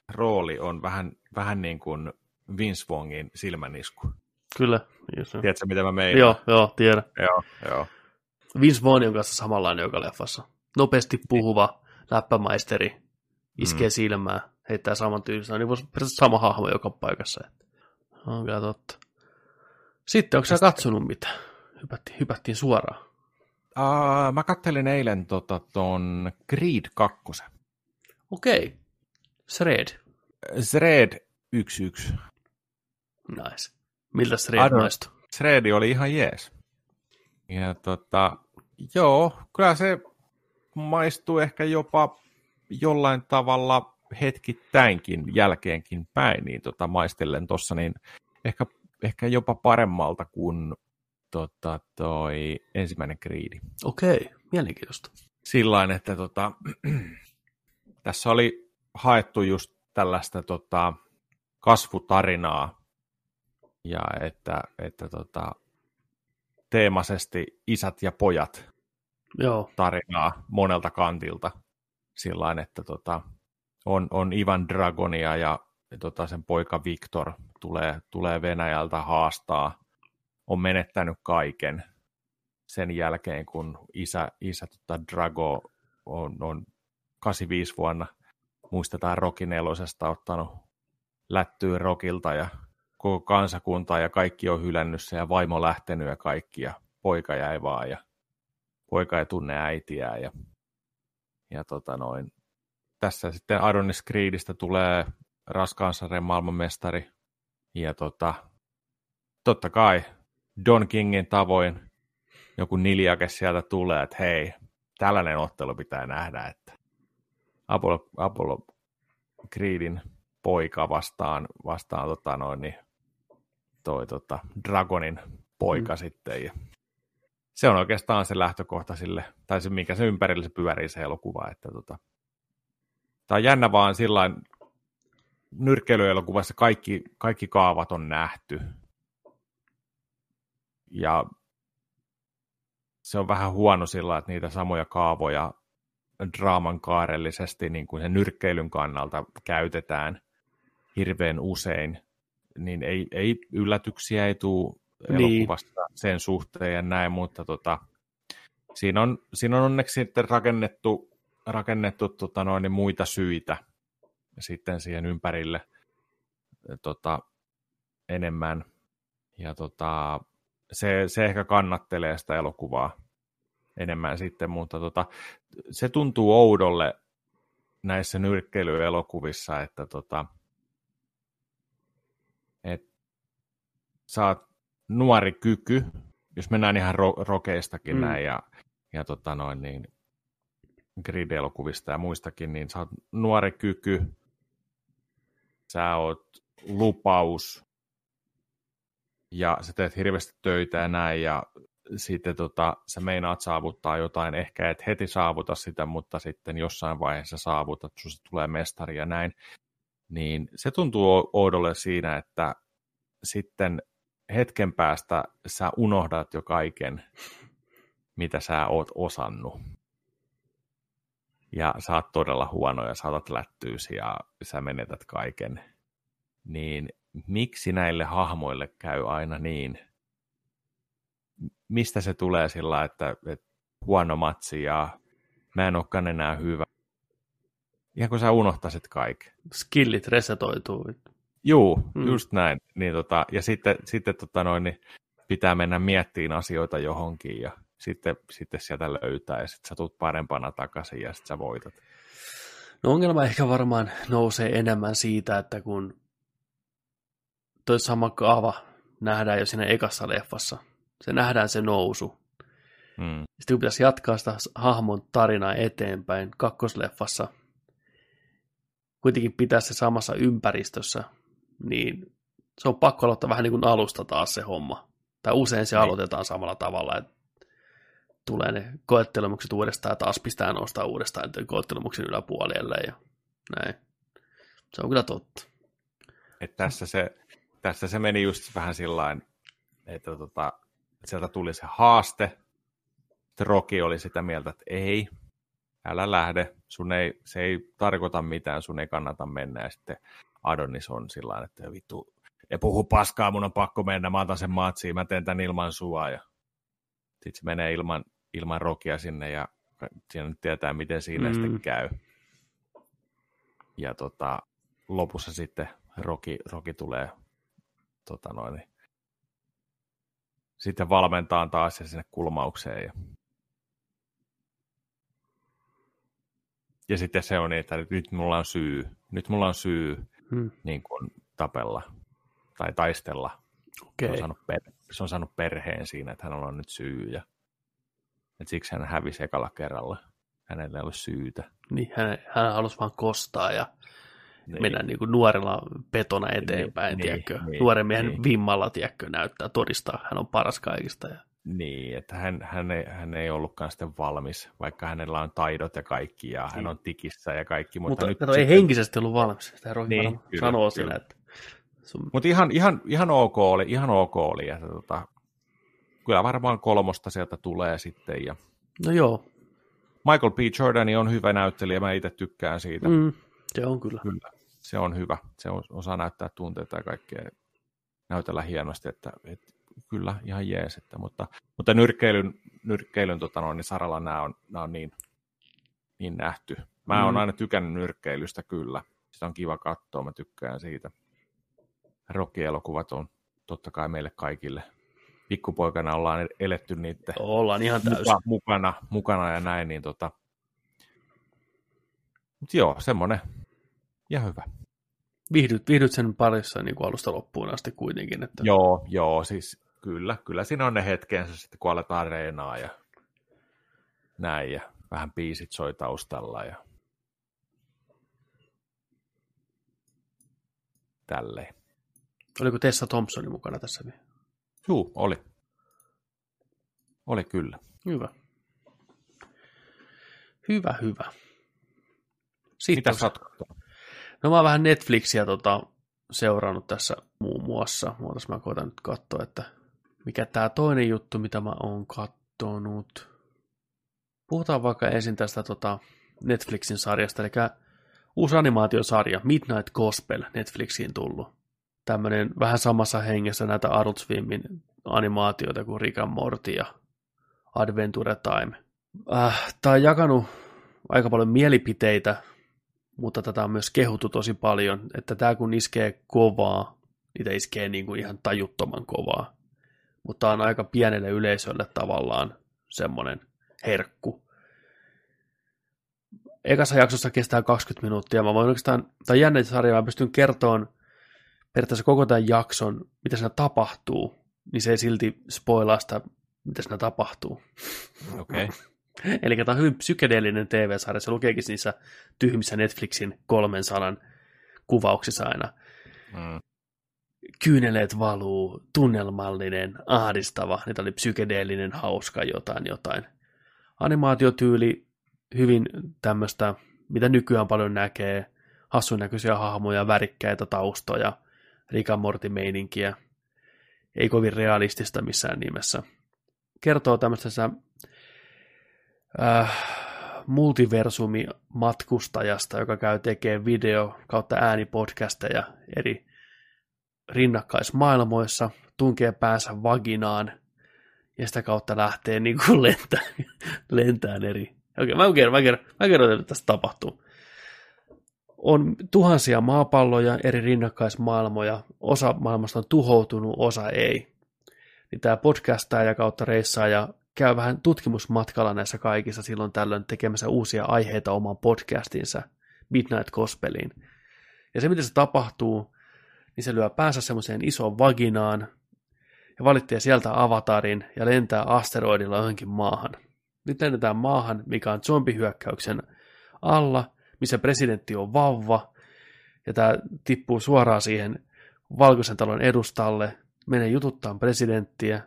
rooli on vähän, vähän niin kuin Vince Vongin silmänisku. Kyllä. Niin se. Tiedätkö, mitä mä meinaan? Joo, joo, tiedän. Joo, joo. Vince Vaughn on kanssa samanlainen joka leffassa. Nopeasti puhuva läppämaisteri, iskee mm. silmää, heittää saman tyylistä. Niin voisi sama hahmo joka paikassa. On kyllä totta. Sitten, onko sä katsonut mitä? Hypättiin, hypättiin suoraan. Uh, mä kattelin eilen tota, ton Creed 2. Okei. Shred. Shred 1-1. Nice. Miltä Shred Arno- maistui? Shredi oli ihan jees. Ja tota, joo, kyllä se maistuu ehkä jopa jollain tavalla hetkittäinkin jälkeenkin päin, niin tota, maistellen tuossa, niin ehkä, ehkä jopa paremmalta kuin tota, toi ensimmäinen kriidi. Okei, mielenkiintoista. Sillain, että tota, tässä oli haettu just tällaista tota, kasvutarinaa ja että, että tota, teemaisesti isät ja pojat Joo, tarinaa monelta kantilta sillain, että tota, on, on Ivan Dragonia ja tota, sen poika Viktor tulee, tulee Venäjältä haastaa, on menettänyt kaiken sen jälkeen, kun isä, isä tota Drago on, on 85 vuonna, muistetaan Rokin nelosesta ottanut lättyä Rokilta ja koko kansakunta ja kaikki on hylännyt sen ja vaimo lähtenyt ja kaikki ja poika jäi vaan ja poika ei tunne äitiä ja, ja tota noin. Tässä sitten Adonis Creedistä tulee raskaan sarjan maailmanmestari ja tota, totta kai Don Kingin tavoin joku niljake sieltä tulee, että hei, tällainen ottelu pitää nähdä, että Apollo, Apollo Creedin poika vastaan, vastaan tota noin, niin toi tota, Dragonin poika mm. sitten. Ja se on oikeastaan se lähtökohta sille, tai se, mikä se ympärillä se pyörii se elokuva. Että tota, tämä on jännä vaan sillä nyrkkeilyelokuvassa kaikki, kaikki kaavat on nähty. Ja se on vähän huono sillä, että niitä samoja kaavoja draaman kaarellisesti niin kuin sen nyrkkeilyn kannalta käytetään hirveän usein, niin ei, ei yllätyksiä ei tule elokuvasta niin. sen suhteen ja näin, mutta tota, siinä, on, siinä on onneksi sitten rakennettu, rakennettu tota noin, niin muita syitä sitten siihen ympärille tota, enemmän. Ja tota, se, se ehkä kannattelee sitä elokuvaa enemmän sitten, mutta tota, se tuntuu oudolle näissä nyrkkeilyelokuvissa, että tota, et sä oot nuori kyky, jos mennään ihan ro- rokeistakin mm. näin ja, ja tota noin, niin grid-elokuvista ja muistakin, niin sä oot nuori kyky, sä oot lupaus ja sä teet hirveästi töitä ja näin ja sitten tota, sä meinaat saavuttaa jotain, ehkä et heti saavuta sitä, mutta sitten jossain vaiheessa saavutat, susta tulee mestari ja näin, niin se tuntuu oudolle siinä, että sitten hetken päästä sä unohdat jo kaiken, mitä sä oot osannut. Ja sä oot todella huono ja saatat lättyysi ja sä menetät kaiken. Niin miksi näille hahmoille käy aina niin? Mistä se tulee sillä, että, että huono matsi ja mä en olekaan enää hyvä? Ihan kun sä unohtasit kaiken. Skillit resetoituu. Juu, mm. just näin. Niin tota, ja sitten, sitten tota noin, niin pitää mennä miettimään asioita johonkin ja sitten, sitten sieltä löytää ja sitten sä tulet parempana takaisin ja sitten sä voitat. No ongelma ehkä varmaan nousee enemmän siitä, että kun toi sama kaava nähdään jo siinä ekassa leffassa, se nähdään se nousu. Hmm. Sitten kun pitäisi jatkaa sitä hahmon tarinaa eteenpäin kakkosleffassa, kuitenkin pitää se samassa ympäristössä, niin se on pakko aloittaa vähän niin kuin alusta taas se homma. Tai usein se niin. aloitetaan samalla tavalla, että tulee ne koettelemukset uudestaan ja taas pistää nostaa uudestaan koettelemuksen yläpuolelle ja näin. Se on kyllä totta. Et tässä, se, tässä se meni just vähän sillä että tota, sieltä tuli se haaste. Sitten Roki oli sitä mieltä, että ei, älä lähde, sun ei, se ei tarkoita mitään, sun ei kannata mennä. Ja sitten Adonis on sillä että vittu, ei puhu paskaa, mun on pakko mennä, mä otan sen matsiin, mä teen tämän ilman sua. Ja sitten se menee ilman, ilman rokia sinne ja siinä nyt tietää, miten siinä mm. sitten käy. Ja tota, lopussa sitten roki, roki tulee tota noin, sitten valmentaa taas ja sinne kulmaukseen. Ja, ja sitten se on niin, että nyt mulla on syy, nyt mulla on syy hmm. niin kuin tapella tai taistella. Okay. Se, on saanut per, se on saanut perheen siinä, että hänellä on nyt syy. Ja, että siksi hän hävisi ekalla kerralla. Hänellä ei ole syytä. Niin, hän, hän halusi vaan kostaa ja niin. mennä niin kuin nuorella petona eteenpäin, niin, tiedätkö? Niin, Nuoren miehen niin. vimmalla, tiedätkö, näyttää, todistaa, hän on paras kaikista. Ja... Niin, että hän, hän, ei, hän ei ollutkaan sitten valmis, vaikka hänellä on taidot ja kaikki, ja niin. hän on tikissä ja kaikki. Mutta, mutta nyt kato, sitten... ei henkisesti ollut valmis, sitä niin, kyllä, sanoo kyllä. siinä, että... Sun... Mutta ihan, ihan, ihan, ok oli, ihan ok oli, että tota, kyllä varmaan kolmosta sieltä tulee sitten. Ja... No joo. Michael P. Jordani on hyvä näyttelijä, mä itse tykkään siitä. Mm, se on kyllä. kyllä. Se on hyvä. Se osaa näyttää tunteita ja kaikkea näytellä hienosti, että, että kyllä ihan jees. Että, mutta, mutta nyrkkeilyn, nyrkkeilyn tota noin, niin saralla nämä on, nämä on niin, niin nähty. Mä mm. oon aina tykännyt nyrkkeilystä kyllä. Sitä on kiva katsoa, mä tykkään siitä. Rocky-elokuvat on totta kai meille kaikille. Pikkupoikana ollaan eletty niiden ollaan ihan täysin. mukana, mukana ja näin, niin tota, Mut joo, semmonen ja hyvä. Viihdyt, viihdyt sen parissa niin kuin alusta loppuun asti kuitenkin. Että... Joo, joo, siis kyllä, kyllä siinä on ne hetkensä sitten, kun aletaan reenaa ja näin, ja vähän biisit soi taustalla ja tälleen. Oliko Tessa Thompsonin mukana tässä? Juu, oli. Oli kyllä. Hyvä. Hyvä, hyvä. Sitten Mitä sä No mä oon vähän Netflixiä tota, seurannut tässä muun muassa. Muutas mä koitan nyt katsoa, että mikä tämä toinen juttu, mitä mä oon kattonut. Puhutaan vaikka ensin tästä tota, Netflixin sarjasta, eli uusi animaatiosarja Midnight Gospel Netflixiin tullut. Tämmöinen vähän samassa hengessä näitä Adult Swimin animaatioita kuin Rick and Morty ja Adventure Time. Äh, tämä on jakanut aika paljon mielipiteitä mutta tätä on myös kehuttu tosi paljon, että tämä kun iskee kovaa, niitä iskee niin kuin ihan tajuttoman kovaa. Mutta on aika pienelle yleisölle tavallaan semmoinen herkku. Ekassa jaksossa kestää 20 minuuttia. Mä voin oikeastaan, tai jännä sarja, mä pystyn kertoon periaatteessa koko tämän jakson, mitä siinä tapahtuu, niin se ei silti spoilaa sitä, mitä siinä tapahtuu. Okei. Okay. Eli tämä on hyvin psykedeellinen TV-sarja. Se lukeekin niissä tyhmissä Netflixin kolmen sanan kuvauksissa aina. Mm. Kyyneleet valuu, tunnelmallinen, ahdistava, niitä oli psykedeellinen, hauska, jotain, jotain. Animaatiotyyli hyvin tämmöistä, mitä nykyään paljon näkee, hassun näköisiä hahmoja, värikkäitä taustoja, Rick meininkiä ei kovin realistista missään nimessä. Kertoo tämmöisessä äh, multiversumi-matkustajasta, joka käy tekemään video kautta äänipodcasteja eri rinnakkaismaailmoissa, tunkee päänsä vaginaan ja sitä kautta lähtee niin kuin lentää, lentään eri. Okei, mä kerron, mä kerron, mä kerron että tästä tapahtuu. On tuhansia maapalloja, eri rinnakkaismaailmoja, osa maailmasta on tuhoutunut, osa ei. Niin tämä ja kautta reissaa ja käy vähän tutkimusmatkalla näissä kaikissa silloin tällöin tekemässä uusia aiheita omaan podcastinsa Midnight Gospeliin. Ja se, miten se tapahtuu, niin se lyö päänsä semmoiseen isoon vaginaan ja valitsee sieltä avatarin ja lentää asteroidilla johonkin maahan. Nyt lennetään maahan, mikä on zombihyökkäyksen alla, missä presidentti on vauva, ja tämä tippuu suoraan siihen valkoisen talon edustalle, menee jututtaa presidenttiä,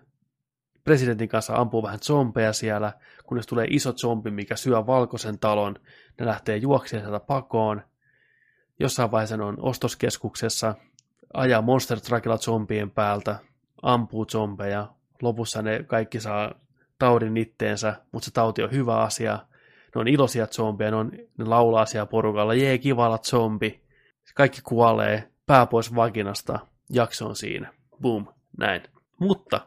presidentin kanssa ampuu vähän zombeja siellä, kunnes tulee iso zombi, mikä syö valkoisen talon, ne lähtee juoksemaan sieltä pakoon, jossain vaiheessa on ostoskeskuksessa, ajaa monster truckilla zombien päältä, ampuu zombeja, lopussa ne kaikki saa taudin itteensä, mutta se tauti on hyvä asia, ne on iloisia zombeja, ne, on, ne laulaa siellä porukalla, jee kivalla zombi, kaikki kuolee, pää pois vaginasta, jakso on siinä, boom, näin. Mutta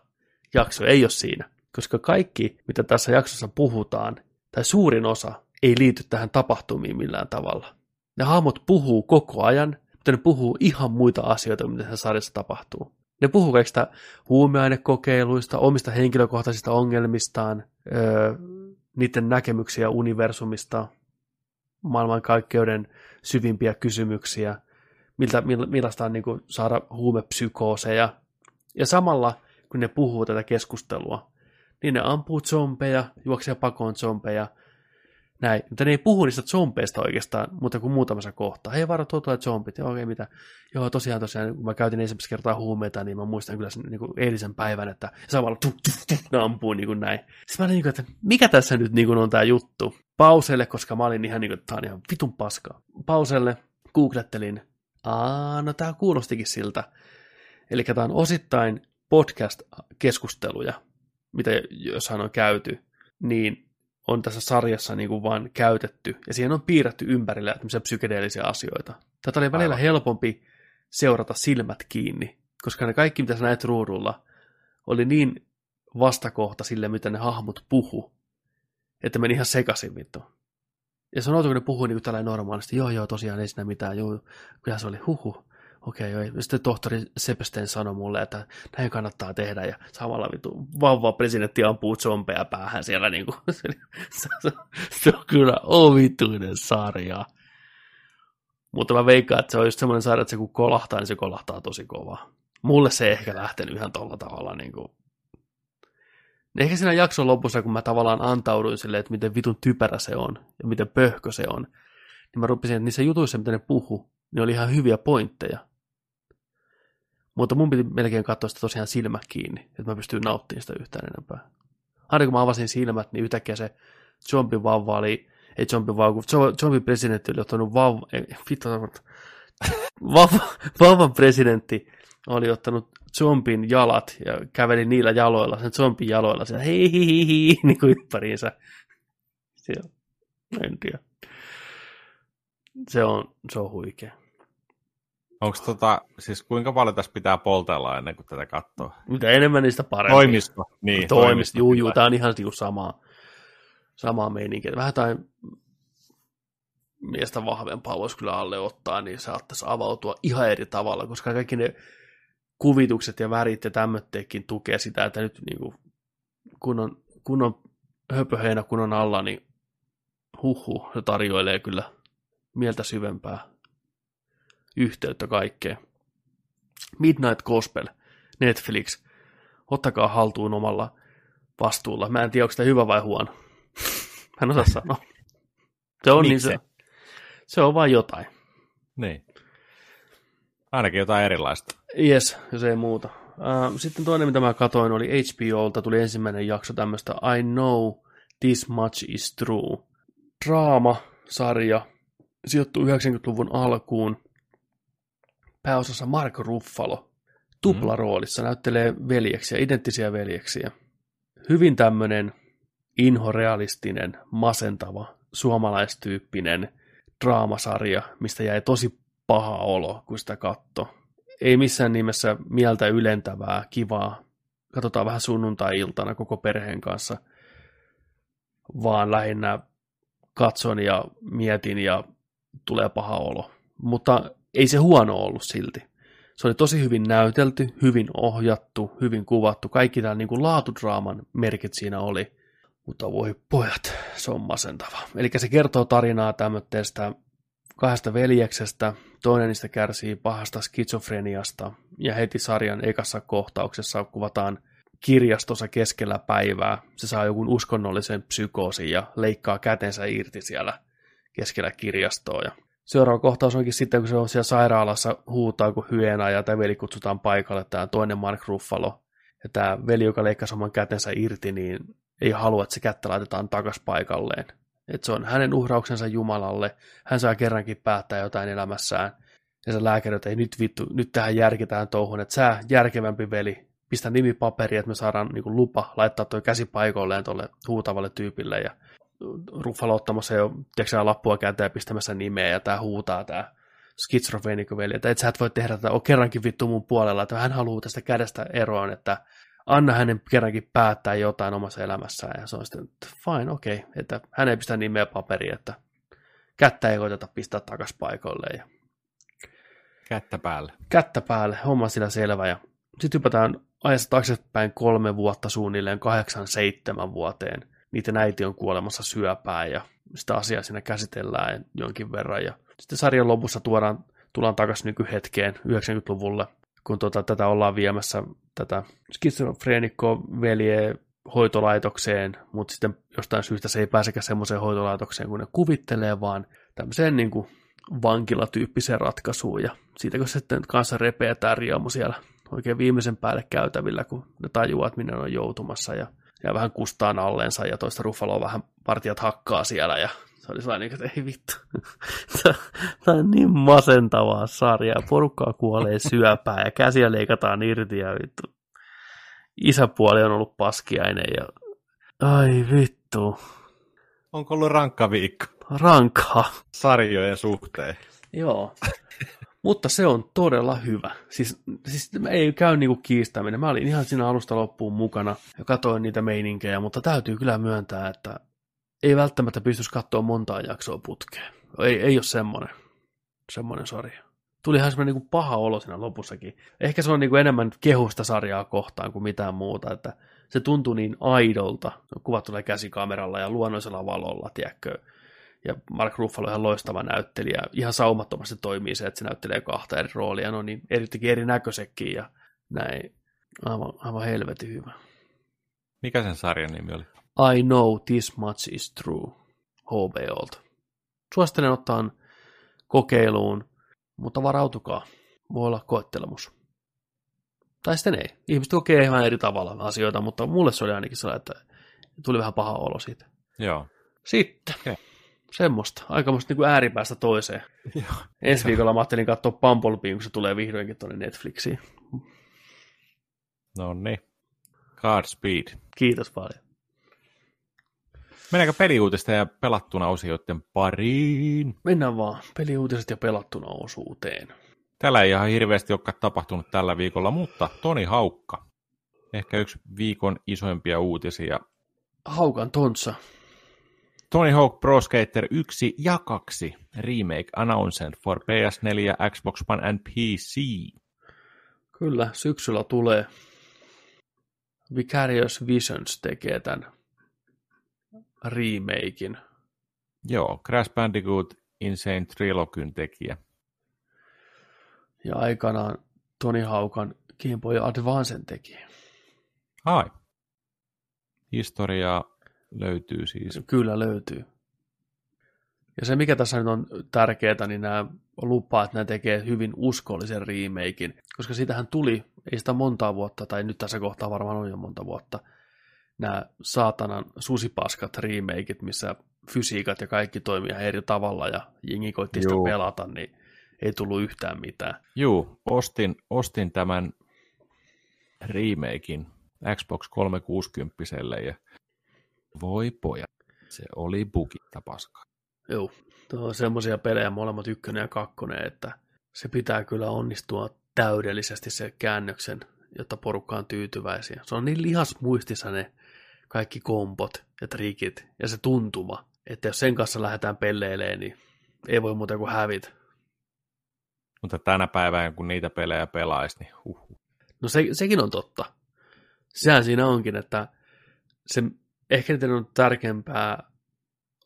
jakso ei ole siinä, koska kaikki, mitä tässä jaksossa puhutaan, tai suurin osa, ei liity tähän tapahtumiin millään tavalla. Ne hahmot puhuu koko ajan, mutta ne puhuu ihan muita asioita, mitä tässä sarjassa tapahtuu. Ne puhuu kaikista huumeainekokeiluista, omista henkilökohtaisista ongelmistaan, öö, niiden näkemyksiä universumista, maailmankaikkeuden syvimpiä kysymyksiä, miltä, millaista on niin kuin, saada huumepsykooseja. Ja samalla, kun ne puhuu tätä keskustelua, niin ne ampuu zombeja, juoksee pakoon zombeja, näin. Mutta ne ei puhu niistä zombeista oikeastaan, mutta kuin muutamassa kohtaa. Hei, varo, tuo tulee zombit. Joo, okei, mitä? Joo, tosiaan, tosiaan, kun mä käytin ensimmäistä kertaa huumeita, niin mä muistan kyllä sen niin kuin eilisen päivän, että samalla tuh, tuh, tuh, ne ampuu niin kuin näin. Sitten mä olin niin kuin, että mikä tässä nyt niin kuin on tämä juttu? Pauselle, koska mä olin ihan niin kuin, että tämä on ihan vitun paskaa. Pauselle, googlettelin. Aa, no tämä kuulostikin siltä. Eli tämä on osittain podcast-keskusteluja, mitä jossain on käyty, niin on tässä sarjassa niin kuin vaan käytetty, ja siihen on piirretty ympärillä tämmöisiä psykedeellisiä asioita. Tätä oli välillä Aivan. helpompi seurata silmät kiinni, koska ne kaikki, mitä sä näet ruudulla, oli niin vastakohta sille, mitä ne hahmot puhu, että meni ihan sekaisin vittu. Ja se on outo, kun ne puhuu niin kuin normaalisti, joo joo, tosiaan ei siinä mitään, joo, kyllä se oli huhu okei, okay, sitten tohtori Sepesten sanoi mulle, että näin kannattaa tehdä, ja samalla vitu vauva presidentti ampuu zombeja päähän siellä, niin kuin, se, se, se, on kyllä ovituinen sarja. Mutta mä veikkaan, että se on just semmoinen sarja, että se kun kolahtaa, niin se kolahtaa tosi kovaa. Mulle se ei ehkä lähtenyt ihan tolla tavalla niin kuin Ehkä siinä jakson lopussa, kun mä tavallaan antauduin sille, että miten vitun typerä se on ja miten pöhkö se on, niin mä rupesin, että niissä jutuissa, mitä ne puhu, niin oli ihan hyviä pointteja. Mutta mun piti melkein katsoa sitä tosiaan silmät kiinni, että mä pystyin nauttimaan sitä yhtään enempää. Aina kun mä avasin silmät, niin yhtäkkiä se zombie vauva oli, ei zombie vauva, kun zombie presidentti oli ottanut vauva, ei, vittu, vauva, vauvan presidentti oli ottanut zombin jalat ja käveli niillä jaloilla, sen zombin jaloilla, siellä hei hei hei, hei niin kuin ympäriinsä. Siellä, en tiedä. Se on, se on huikea. Onko tota, siis kuinka paljon tässä pitää poltella ennen kuin tätä katsoo? Mitä enemmän niistä paremmin. Toimisto. Niin, toimisto. toimisto juu, juu, tämä on ihan niinku samaa, samaa meininkiä. Vähän tai miestä vahvempaa voisi kyllä alle ottaa, niin saattaisi avautua ihan eri tavalla, koska kaikki ne kuvitukset ja värit ja tämmötteekin tukee sitä, että nyt niin kuin, kun on, kun on höpöheinä kun on alla, niin huhu, se tarjoilee kyllä mieltä syvempää yhteyttä kaikkeen. Midnight Gospel, Netflix, ottakaa haltuun omalla vastuulla. Mä en tiedä, onko sitä hyvä vai huono. Mä en osaa sanoa. Se on, niin se, se on vain jotain. Niin. Ainakin jotain erilaista. Yes, jos ei muuta. Sitten toinen, mitä mä katoin, oli HBOlta tuli ensimmäinen jakso tämmöistä I Know This Much Is True. Draama-sarja, sijoittuu 90-luvun alkuun. Pääosassa Mark Ruffalo, tuplaroolissa, mm. näyttelee veljeksiä, identtisiä veljeksiä. Hyvin tämmöinen inhorealistinen, masentava, suomalaistyyppinen draamasarja, mistä jäi tosi paha olo, kun sitä katto. Ei missään nimessä mieltä ylentävää, kivaa. Katsotaan vähän sunnuntai-iltana koko perheen kanssa, vaan lähinnä katson ja mietin ja tulee paha olo. Mutta ei se huono ollut silti. Se oli tosi hyvin näytelty, hyvin ohjattu, hyvin kuvattu. Kaikki tämä niin kuin laatudraaman merkit siinä oli. Mutta voi pojat, se on masentava. Eli se kertoo tarinaa tämmöistä kahdesta veljeksestä. Toinen niistä kärsii pahasta skitsofreniasta. Ja heti sarjan ekassa kohtauksessa kuvataan kirjastossa keskellä päivää. Se saa joku uskonnollisen psykoosin ja leikkaa kätensä irti siellä keskellä kirjastoa. Ja seuraava kohtaus onkin sitten, kun se on siellä sairaalassa, huutaa kuin hyena ja tämä veli kutsutaan paikalle, tämä toinen Mark Ruffalo. Ja tämä veli, joka leikkasi oman kätensä irti, niin ei halua, että se kättä laitetaan takas paikalleen. Että se on hänen uhrauksensa Jumalalle. Hän saa kerrankin päättää jotain elämässään. Ja se lääkäri, että ei nyt vittu, nyt tähän järkitään touhun, että sä järkevämpi veli, pistä nimi paperi, että me saadaan niin kuin, lupa laittaa tuo käsi paikoilleen tuolle huutavalle tyypille. Ja Ruffalo ottamassa jo tiedätkö, lappua käteen ja pistämässä nimeä, ja tämä huutaa tämä skitsrofeenikko veli, että et sä et voi tehdä tätä, on kerrankin vittu mun puolella, että hän haluaa tästä kädestä eroon, että anna hänen kerrankin päättää jotain omassa elämässään, ja se on sitten, että fine, okei, okay, että hän ei pistä nimeä paperiin, että kättä ei koiteta pistää takas paikoille. Ja... Kättä päälle. Kättä päälle, homma sillä selvä, ja sitten hypätään ajassa taaksepäin kolme vuotta suunnilleen, kahdeksan, seitsemän vuoteen. Niiden äiti on kuolemassa syöpään, ja sitä asiaa siinä käsitellään jonkin verran, ja sitten sarjan lopussa tuodaan, tullaan takaisin nykyhetkeen, 90-luvulle, kun tota, tätä ollaan viemässä tätä skitsofreenikko velje hoitolaitokseen, mutta sitten jostain syystä se ei pääsekään semmoiseen hoitolaitokseen, kun ne kuvittelee, vaan tämmöiseen niin kuin vankilatyyppiseen ratkaisuun. Ja siitä kun sitten kanssa repeää riemu siellä oikein viimeisen päälle käytävillä, kun ne tajuaa, että minne on joutumassa ja, ja vähän kustaan alleensa ja toista Ruffaloa vähän partijat hakkaa siellä ja se oli sellainen, että ei vittu. Tämä on niin masentavaa sarjaa. Porukkaa kuolee syöpää ja käsiä leikataan irti ja vittu. Isäpuoli on ollut paskiainen ja ai vittu. Onko ollut rankka viikko? Rankkaa. Sarjojen suhteen. Joo. Mutta se on todella hyvä. Siis, siis ei käy niinku kiistäminen. Mä olin ihan siinä alusta loppuun mukana ja katoin niitä meininkejä, mutta täytyy kyllä myöntää, että ei välttämättä pystyisi katsoa montaa jaksoa putkeen. Ei, ei ole semmoinen, semmoinen sarja. Tuli ihan semmoinen niin paha olo siinä lopussakin. Ehkä se on niin kuin enemmän kehusta sarjaa kohtaan kuin mitään muuta, että se tuntuu niin aidolta. Kuvat tulee käsikameralla ja luonnollisella valolla, tiedätkö. Ja Mark Ruffalo on ihan loistava näyttelijä. Ihan saumattomasti toimii se, että se näyttelee kahta eri roolia. No niin, erityisesti erinäköisekin ja näin. Aivan, aivan helvetin hyvä. Mikä sen sarjan nimi oli? I Know This Much Is True HBOlta. Suosittelen ottaa kokeiluun, mutta varautukaa. Voi olla koettelemus. Tai sitten ei. Ihmiset kokee ihan eri tavalla asioita, mutta mulle se oli ainakin sellainen, että tuli vähän paha olo siitä. Joo. Sitten. Okay. Semmoista. Aikamoista niin ääripäästä toiseen. Joo. Ensi viikolla mä ajattelin katsoa Bumblebeein, kun se tulee vihdoinkin tuonne Netflixiin. No niin. Godspeed. Kiitos paljon. Mennäänkö peliuutista ja pelattuna osioiden pariin? Mennään vaan peliuutiset ja pelattuna osuuteen. Täällä ei ihan hirveästi olekaan tapahtunut tällä viikolla, mutta Toni Haukka. Ehkä yksi viikon isoimpia uutisia. Haukan tonsa. Tony Hawk Pro Skater 1 ja 2 remake announced for PS4, Xbox One and PC. Kyllä, syksyllä tulee. Vicarious Visions tekee tämän remakein. Joo, Crash Bandicoot Insane Trilogyn tekijä. Ja aikanaan Tony Haukan Game Boy Advancen tekijä. Ai. Historiaa löytyy siis. Kyllä löytyy. Ja se, mikä tässä nyt on tärkeää, niin nämä lupaa, että nämä tekee hyvin uskollisen remakein, koska siitähän tuli, ei sitä montaa vuotta, tai nyt tässä kohtaa varmaan on jo monta vuotta, nämä saatanan susipaskat remakeit, missä fysiikat ja kaikki toimii ihan eri tavalla, ja jengi koitti sitä Juu. pelata, niin ei tullut yhtään mitään. Juu, ostin, ostin tämän remakein Xbox 360 ja voi pojat, se oli bugitta paskaa. Joo, tuo on semmoisia pelejä molemmat ykkönen ja kakkonen, että se pitää kyllä onnistua täydellisesti se käännöksen, jotta porukka on tyytyväisiä. Se on niin lihasmuistissa ne kaikki kompot ja trikit ja se tuntuma, että jos sen kanssa lähdetään pelleilemään, niin ei voi muuta kuin hävitä. Mutta tänä päivänä, kun niitä pelejä pelaisi, niin huh. No se, sekin on totta. Sehän siinä onkin, että se, ehkä niiden on tärkeämpää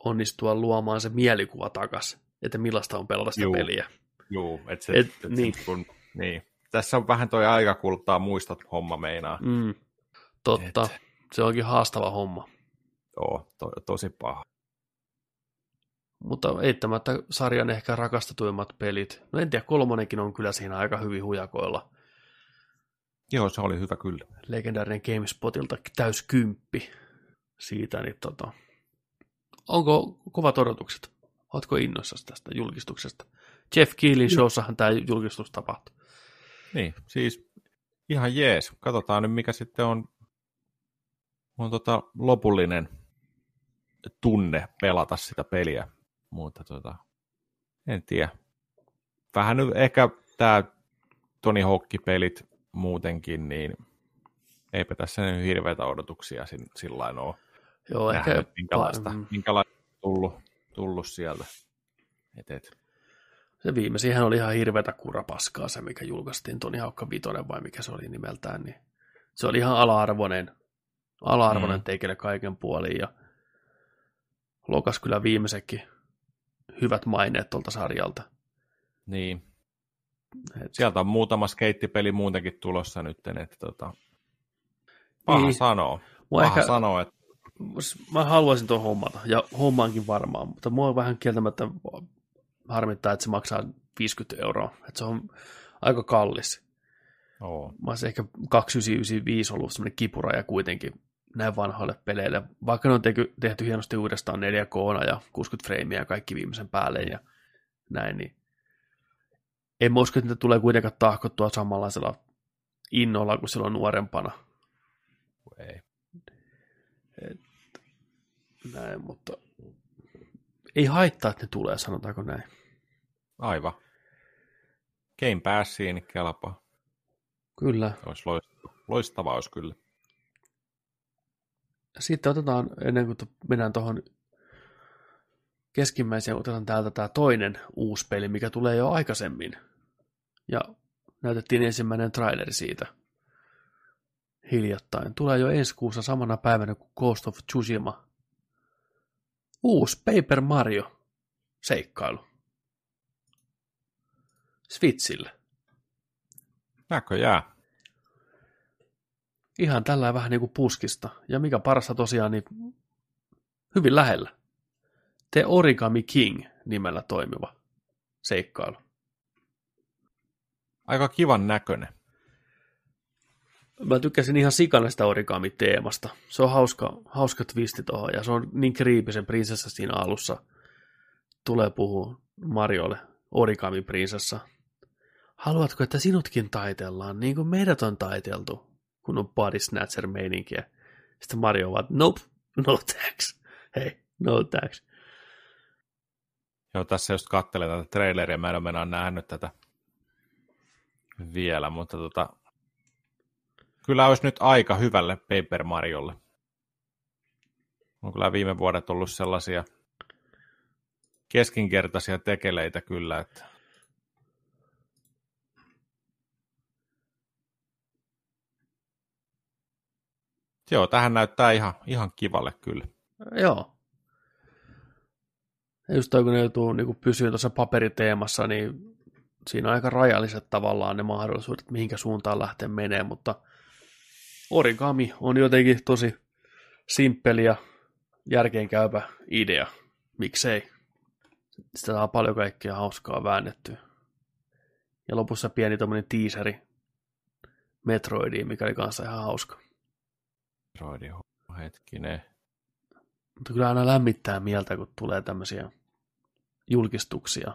onnistua luomaan se mielikuva takas, että millaista on pelata sitä Juu. peliä. Juu, et se, Et, et, et niin. se, kun, niin. Tässä on vähän toi aika kuluttaa muistot homma meinaa. Mm, totta, se onkin haastava homma. Joo, to, tosi paha. Mutta eittämättä sarjan ehkä rakastetuimmat pelit. No en tiedä, kolmonenkin on kyllä siinä aika hyvin hujakoilla. Joo, se oli hyvä kyllä. Legendaarinen GameSpotilta täys kymppi siitä. Niin tota. Onko kovat odotukset? Oletko innoissasi tästä julkistuksesta? Jeff Keelin showssahan tämä julkistus tapahtui. Niin, siis ihan jees. Katsotaan nyt, mikä sitten on, on tota lopullinen tunne pelata sitä peliä. Mutta tota, en tiedä. Vähän nyt ehkä tämä Tony Hawk-pelit muutenkin, niin eipä tässä nyt hirveitä odotuksia sin- sillä lailla ole. Joo, ehkä... Nähdään, minkälaista, Mm. minkälaista on tullut, tullut sieltä. Et, et. Se viimeisinhän oli ihan hirveätä kurapaskaa se, mikä julkaistiin, Toni Haukka Vitoinen vai mikä se oli nimeltään, niin se oli ihan ala-arvoinen, ala-arvoinen Mm. teikelle kaiken puolin ja lokas kyllä viimeisekin hyvät maineet tuolta sarjalta. Niin, Et, Sieltä on muutama skeittipeli muutenkin tulossa nyt, että tota, paha Niin. sanoo. mua Paha ehkä, sanoo, että mä haluaisin tuon hommata, ja hommaankin varmaan, mutta mua vähän kieltämättä harmittaa, että se maksaa 50 euroa, että se on aika kallis. oo, mä olisin ehkä 2995 ollut semmoinen kipuraja kuitenkin näin vanhoille peleille, vaikka ne on tehty, tehty hienosti uudestaan 4K ja 60 freimiä ja kaikki viimeisen päälle ja näin, niin en mä usko, että niitä tulee kuitenkaan tahkottua samanlaisella innolla kuin silloin nuorempana. ei. Näin, mutta ei haittaa, että ne tulee, sanotaanko näin. Aivan. Game Passiin kelpaa. Kyllä. Olisi loistava, loistava olisi kyllä. Sitten otetaan, ennen kuin mennään tuohon keskimmäiseen, otetaan täältä tämä toinen uusi peli, mikä tulee jo aikaisemmin. Ja näytettiin ensimmäinen traileri siitä hiljattain. Tulee jo ensi kuussa samana päivänä kuin Ghost of Tsushima. Uusi Paper Mario seikkailu. Switchille. Näköjään. Ihan tällä vähän niin kuin puskista. Ja mikä parasta tosiaan, niin hyvin lähellä. The Origami King nimellä toimiva seikkailu. Aika kivan näköinen. Mä tykkäsin ihan sikana sitä origami-teemasta. Se on hauska, hauska twisti tuohon, ja se on niin kriipisen prinsessa siinä alussa. Tulee puhua Mariolle, origami-prinsessa. Haluatko, että sinutkin taitellaan, niin kuin meidät on taiteltu, kun on body snatcher meininkiä. Sitten Mario vaan, nope, no thanks. Hei, no thanks. Joo, tässä just katselen tätä traileria, mä en ole nähnyt tätä vielä, mutta tota, kyllä olisi nyt aika hyvälle Paper Mariolle. On kyllä viime vuodet ollut sellaisia keskinkertaisia tekeleitä kyllä, että Joo, tähän näyttää ihan, ihan kivalle kyllä. Joo. Ja just toi, kun ne joutuu niin pysyä tuossa paperiteemassa, niin siinä on aika rajalliset tavallaan ne mahdollisuudet, mihinkä suuntaan lähtee menee, mutta origami on jotenkin tosi simppeli ja järkeenkäypä idea. Miksei? Sitä saa paljon kaikkea hauskaa väännettyä. Ja lopussa pieni tuommoinen teaseri Metroidiin, mikä oli kanssa ihan hauska. Metroidi, hetkinen. Mutta kyllä aina lämmittää mieltä, kun tulee tämmöisiä julkistuksia,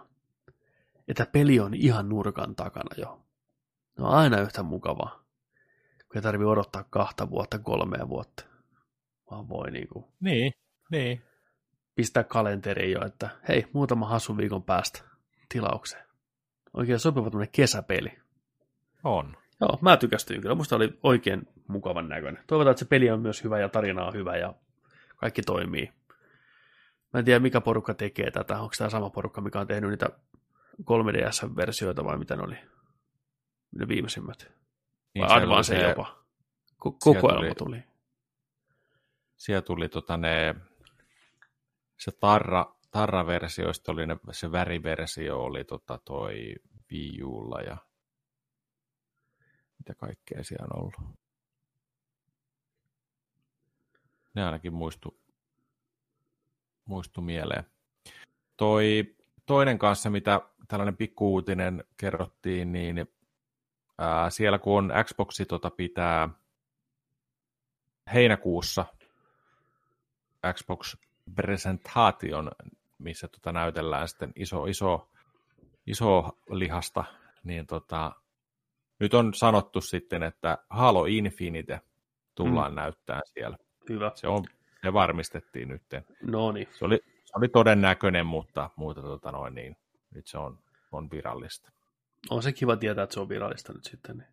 että peli on ihan nurkan takana jo. No aina yhtä mukavaa, kun ei tarvitse odottaa kahta vuotta, kolmea vuotta, vaan voi niinku niin, niin. pistää kalenteriin jo, että hei, muutama hasu viikon päästä tilaukseen. Oikein sopiva tämmöinen kesäpeli. On. Joo, mä tykästyin kyllä. Musta oli oikein mukavan näköinen. Toivotaan, että se peli on myös hyvä ja tarina on hyvä ja kaikki toimii. Mä en tiedä, mikä porukka tekee tätä. Onko tämä sama porukka, mikä on tehnyt niitä 3DS-versioita vai mitä ne oli? Ne viimeisimmät. Niin, vai Advance se, jopa. Ko- kokoelma tuli. tuli. Siellä tuli tota ne, se tarra, tarra-versioista oli ne, se väriversio oli tota toi Wii Ulla ja mitä kaikkea siellä on ollut. Ne ainakin muistu, muistu mieleen. Toi toinen kanssa, mitä tällainen pikkuuutinen kerrottiin, niin ää, siellä kun on Xboxi tota pitää heinäkuussa Xbox presentaation, missä tota näytellään sitten iso, iso, iso lihasta, niin tota, nyt on sanottu sitten, että Halo Infinite tullaan mm. näyttämään siellä. Hyvä. Se, on, se varmistettiin nyt. No niin. Se oli, se oli todennäköinen, mutta, mutta tota noin, niin, nyt se on, on virallista. On se kiva tietää, että se on virallista nyt sitten. Niin.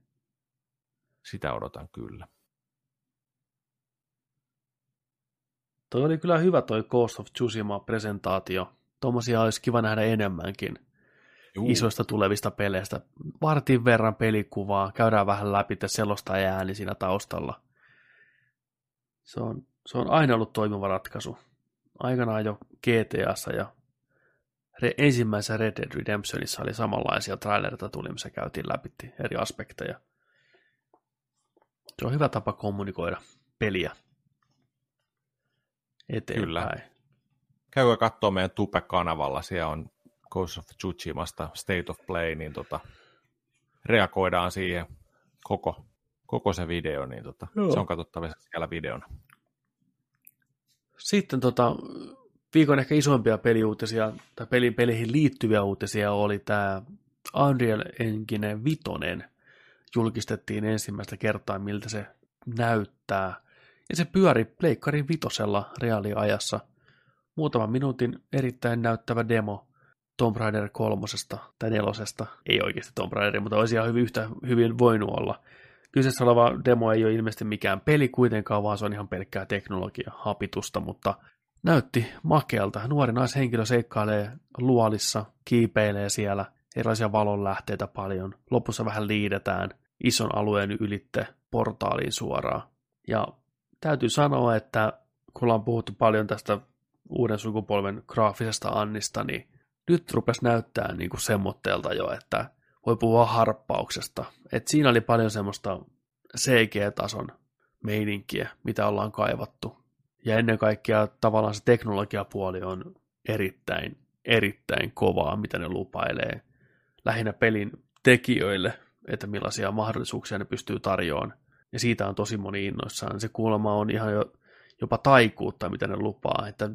Sitä odotan kyllä. Toi oli kyllä hyvä toi Ghost of Tsushima-presentaatio. Tuommoisia olisi kiva nähdä enemmänkin. Juu. isoista tulevista peleistä. Vartin verran pelikuvaa, käydään vähän läpi selosta ja ääni siinä taustalla. Se on, se on aina ollut toimiva ratkaisu. Aikanaan jo GTAssa ja ensimmäisessä Red Dead Redemptionissa oli samanlaisia trailerita tuli, missä käytiin läpi eri aspekteja. Se on hyvä tapa kommunikoida peliä eteenpäin. Kyllä. Käykää katsoa meidän Tupe-kanavalla, siellä on Ghost of Tsushimasta State of Play, niin tota, reagoidaan siihen koko, koko se video, niin tota, se on katsottavissa siellä videona. Sitten tota, viikon ehkä isoimpia peliuutisia, tai pelin peliin liittyviä uutisia oli tämä Unreal Engine 5 julkistettiin ensimmäistä kertaa, miltä se näyttää. Ja se pyöri Pleikkarin vitosella reaaliajassa. Muutaman minuutin erittäin näyttävä demo Tomb Raider kolmosesta tai nelosesta, ei oikeasti Tomb Raider, mutta olisi ihan hyvin, yhtä hyvin voinut olla. Kyseessä oleva demo ei ole ilmeisesti mikään peli kuitenkaan, vaan se on ihan pelkkää teknologia hapitusta, mutta näytti makealta. Nuori naishenkilö seikkailee luolissa, kiipeilee siellä, erilaisia valonlähteitä paljon. Lopussa vähän liidetään ison alueen ylitte portaaliin suoraan. Ja täytyy sanoa, että kun ollaan puhuttu paljon tästä uuden sukupolven graafisesta Annista, niin nyt rupesi näyttää niin kuin semmoitteelta jo, että voi puhua harppauksesta. Et siinä oli paljon semmoista CG-tason meininkiä, mitä ollaan kaivattu. Ja ennen kaikkea tavallaan se teknologiapuoli on erittäin, erittäin kovaa, mitä ne lupailee. Lähinnä pelin tekijöille, että millaisia mahdollisuuksia ne pystyy tarjoamaan. Ja siitä on tosi moni innoissaan. Se kuulemma on ihan jo, jopa taikuutta, mitä ne lupaa. Että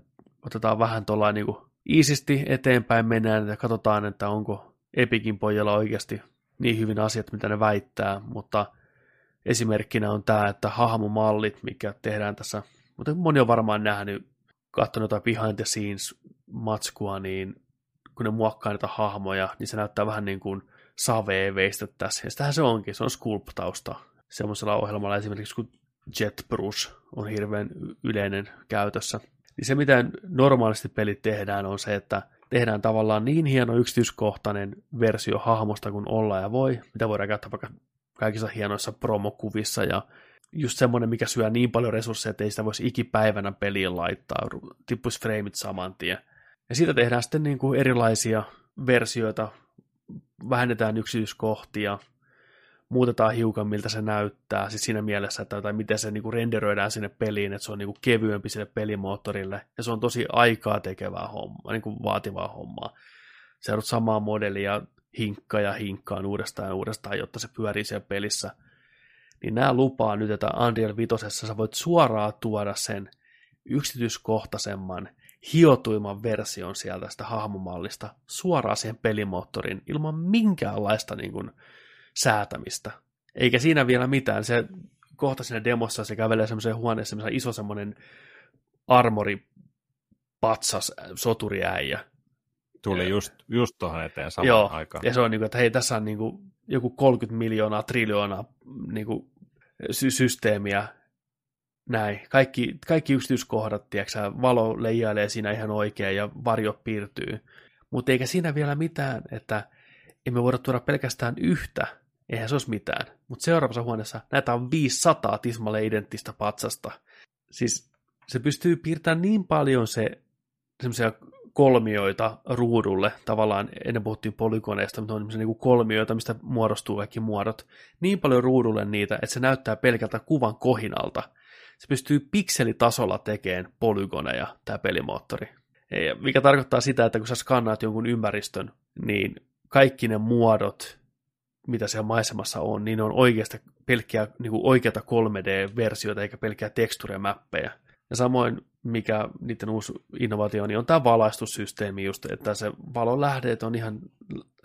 otetaan vähän tuollainen niin iisisti eteenpäin mennään ja katsotaan, että onko Epikin pojalla oikeasti niin hyvin asiat, mitä ne väittää, mutta esimerkkinä on tämä, että hahmomallit, mikä tehdään tässä, mutta moni on varmaan nähnyt, katsonut jotain behind the scenes matskua, niin kun ne muokkaa näitä hahmoja, niin se näyttää vähän niin kuin savee veistettäisiin. Ja sitähän se onkin, se on sculptausta. Semmoisella ohjelmalla esimerkiksi kuin JetBrush on hirveän yleinen käytössä. Niin se, mitä normaalisti pelit tehdään, on se, että tehdään tavallaan niin hieno yksityiskohtainen versio hahmosta kuin olla ja voi, mitä voidaan käyttää vaikka kaikissa hienoissa promokuvissa ja just semmoinen, mikä syö niin paljon resursseja, että ei sitä voisi ikipäivänä peliin laittaa, tippuisi frameit saman tien. Ja siitä tehdään sitten niin kuin erilaisia versioita, vähennetään yksityiskohtia, muutetaan hiukan, miltä se näyttää, siis siinä mielessä, että tai miten se niinku renderöidään sinne peliin, että se on niinku kevyempi sille pelimoottorille, ja se on tosi aikaa tekevää hommaa, niinku vaativaa hommaa. Se on samaa modelia hinkkaa ja hinkkaan uudestaan ja uudestaan, jotta se pyörii siellä pelissä. Niin nämä lupaa nyt, että Unreal 5 sä voit suoraan tuoda sen yksityiskohtaisemman, hiotuimman version sieltä sitä hahmomallista suoraan siihen pelimoottoriin ilman minkäänlaista niin kuin, säätämistä. Eikä siinä vielä mitään. Se kohta siinä demossa se kävelee semmoiseen huoneeseen, semmoisen iso semmoinen armori patsas soturiäijä. Tuli just, just tuohon eteen samaan Joo, aikaan. ja se on niin kuin, että hei, tässä on niin kuin joku 30 miljoonaa, triljoonaa niin kuin sy- systeemiä, näin. Kaikki, kaikki yksityiskohdat, tiedätkö, valo leijailee siinä ihan oikein ja varjo piirtyy. Mutta eikä siinä vielä mitään, että emme voida tuoda pelkästään yhtä eihän se olisi mitään. Mutta seuraavassa huoneessa näitä on 500 tismalle identtistä patsasta. Siis se pystyy piirtämään niin paljon se semmoisia kolmioita ruudulle, tavallaan ennen puhuttiin polygoneista, mutta on niin kolmioita, mistä muodostuu kaikki muodot, niin paljon ruudulle niitä, että se näyttää pelkältä kuvan kohinalta. Se pystyy pikselitasolla tekemään polygoneja, tämä pelimoottori. Mikä tarkoittaa sitä, että kun sä skannaat jonkun ympäristön, niin kaikki ne muodot, mitä siellä maisemassa on, niin ne on oikeasta pelkkiä niin kuin oikeata 3D-versioita eikä pelkkiä teksturemäppejä. Ja samoin, mikä niiden uusi innovaatio on, niin on tämä valaistussysteemi just, että se valolähdeet on ihan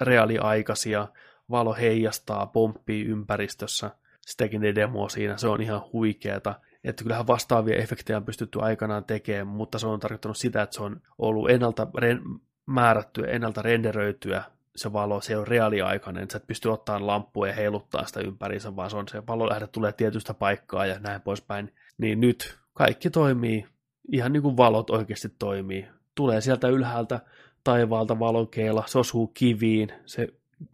reaaliaikaisia, valo heijastaa, pomppii ympäristössä, sitäkin ne demo siinä, se on ihan huikeeta. Että kyllähän vastaavia efektejä on pystytty aikanaan tekemään, mutta se on tarkoittanut sitä, että se on ollut ennalta re- määrättyä, ennalta renderöityä se valo, se on reaaliaikainen, että sä et pysty ottaa lampua ja heiluttaa sitä ympäriinsä, vaan se on se valolähde tulee tietystä paikkaa ja näin poispäin. Niin nyt kaikki toimii ihan niin kuin valot oikeasti toimii. Tulee sieltä ylhäältä taivaalta valokeila, se osuu kiviin, se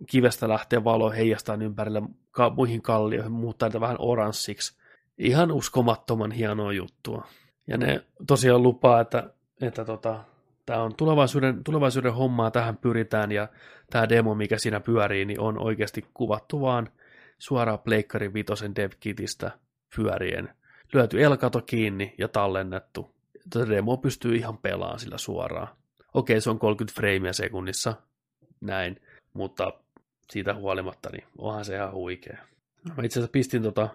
kivestä lähtee valo heijastaa ympärille ka- muihin kallioihin, muuttaa niitä vähän oranssiksi. Ihan uskomattoman hienoa juttua. Ja ne tosiaan lupaa, että, että tota, tämä on tulevaisuuden, tulevaisuuden hommaa, tähän pyritään, ja tämä demo, mikä siinä pyörii, niin on oikeasti kuvattu vaan suoraan Pleikkari Vitosen DevKitistä pyörien. Lyöty elkato kiinni ja tallennettu. Tätä demo pystyy ihan pelaamaan sillä suoraan. Okei, se on 30 freimiä sekunnissa, näin, mutta siitä huolimatta, niin onhan se ihan huikea. Mä itse asiassa pistin tota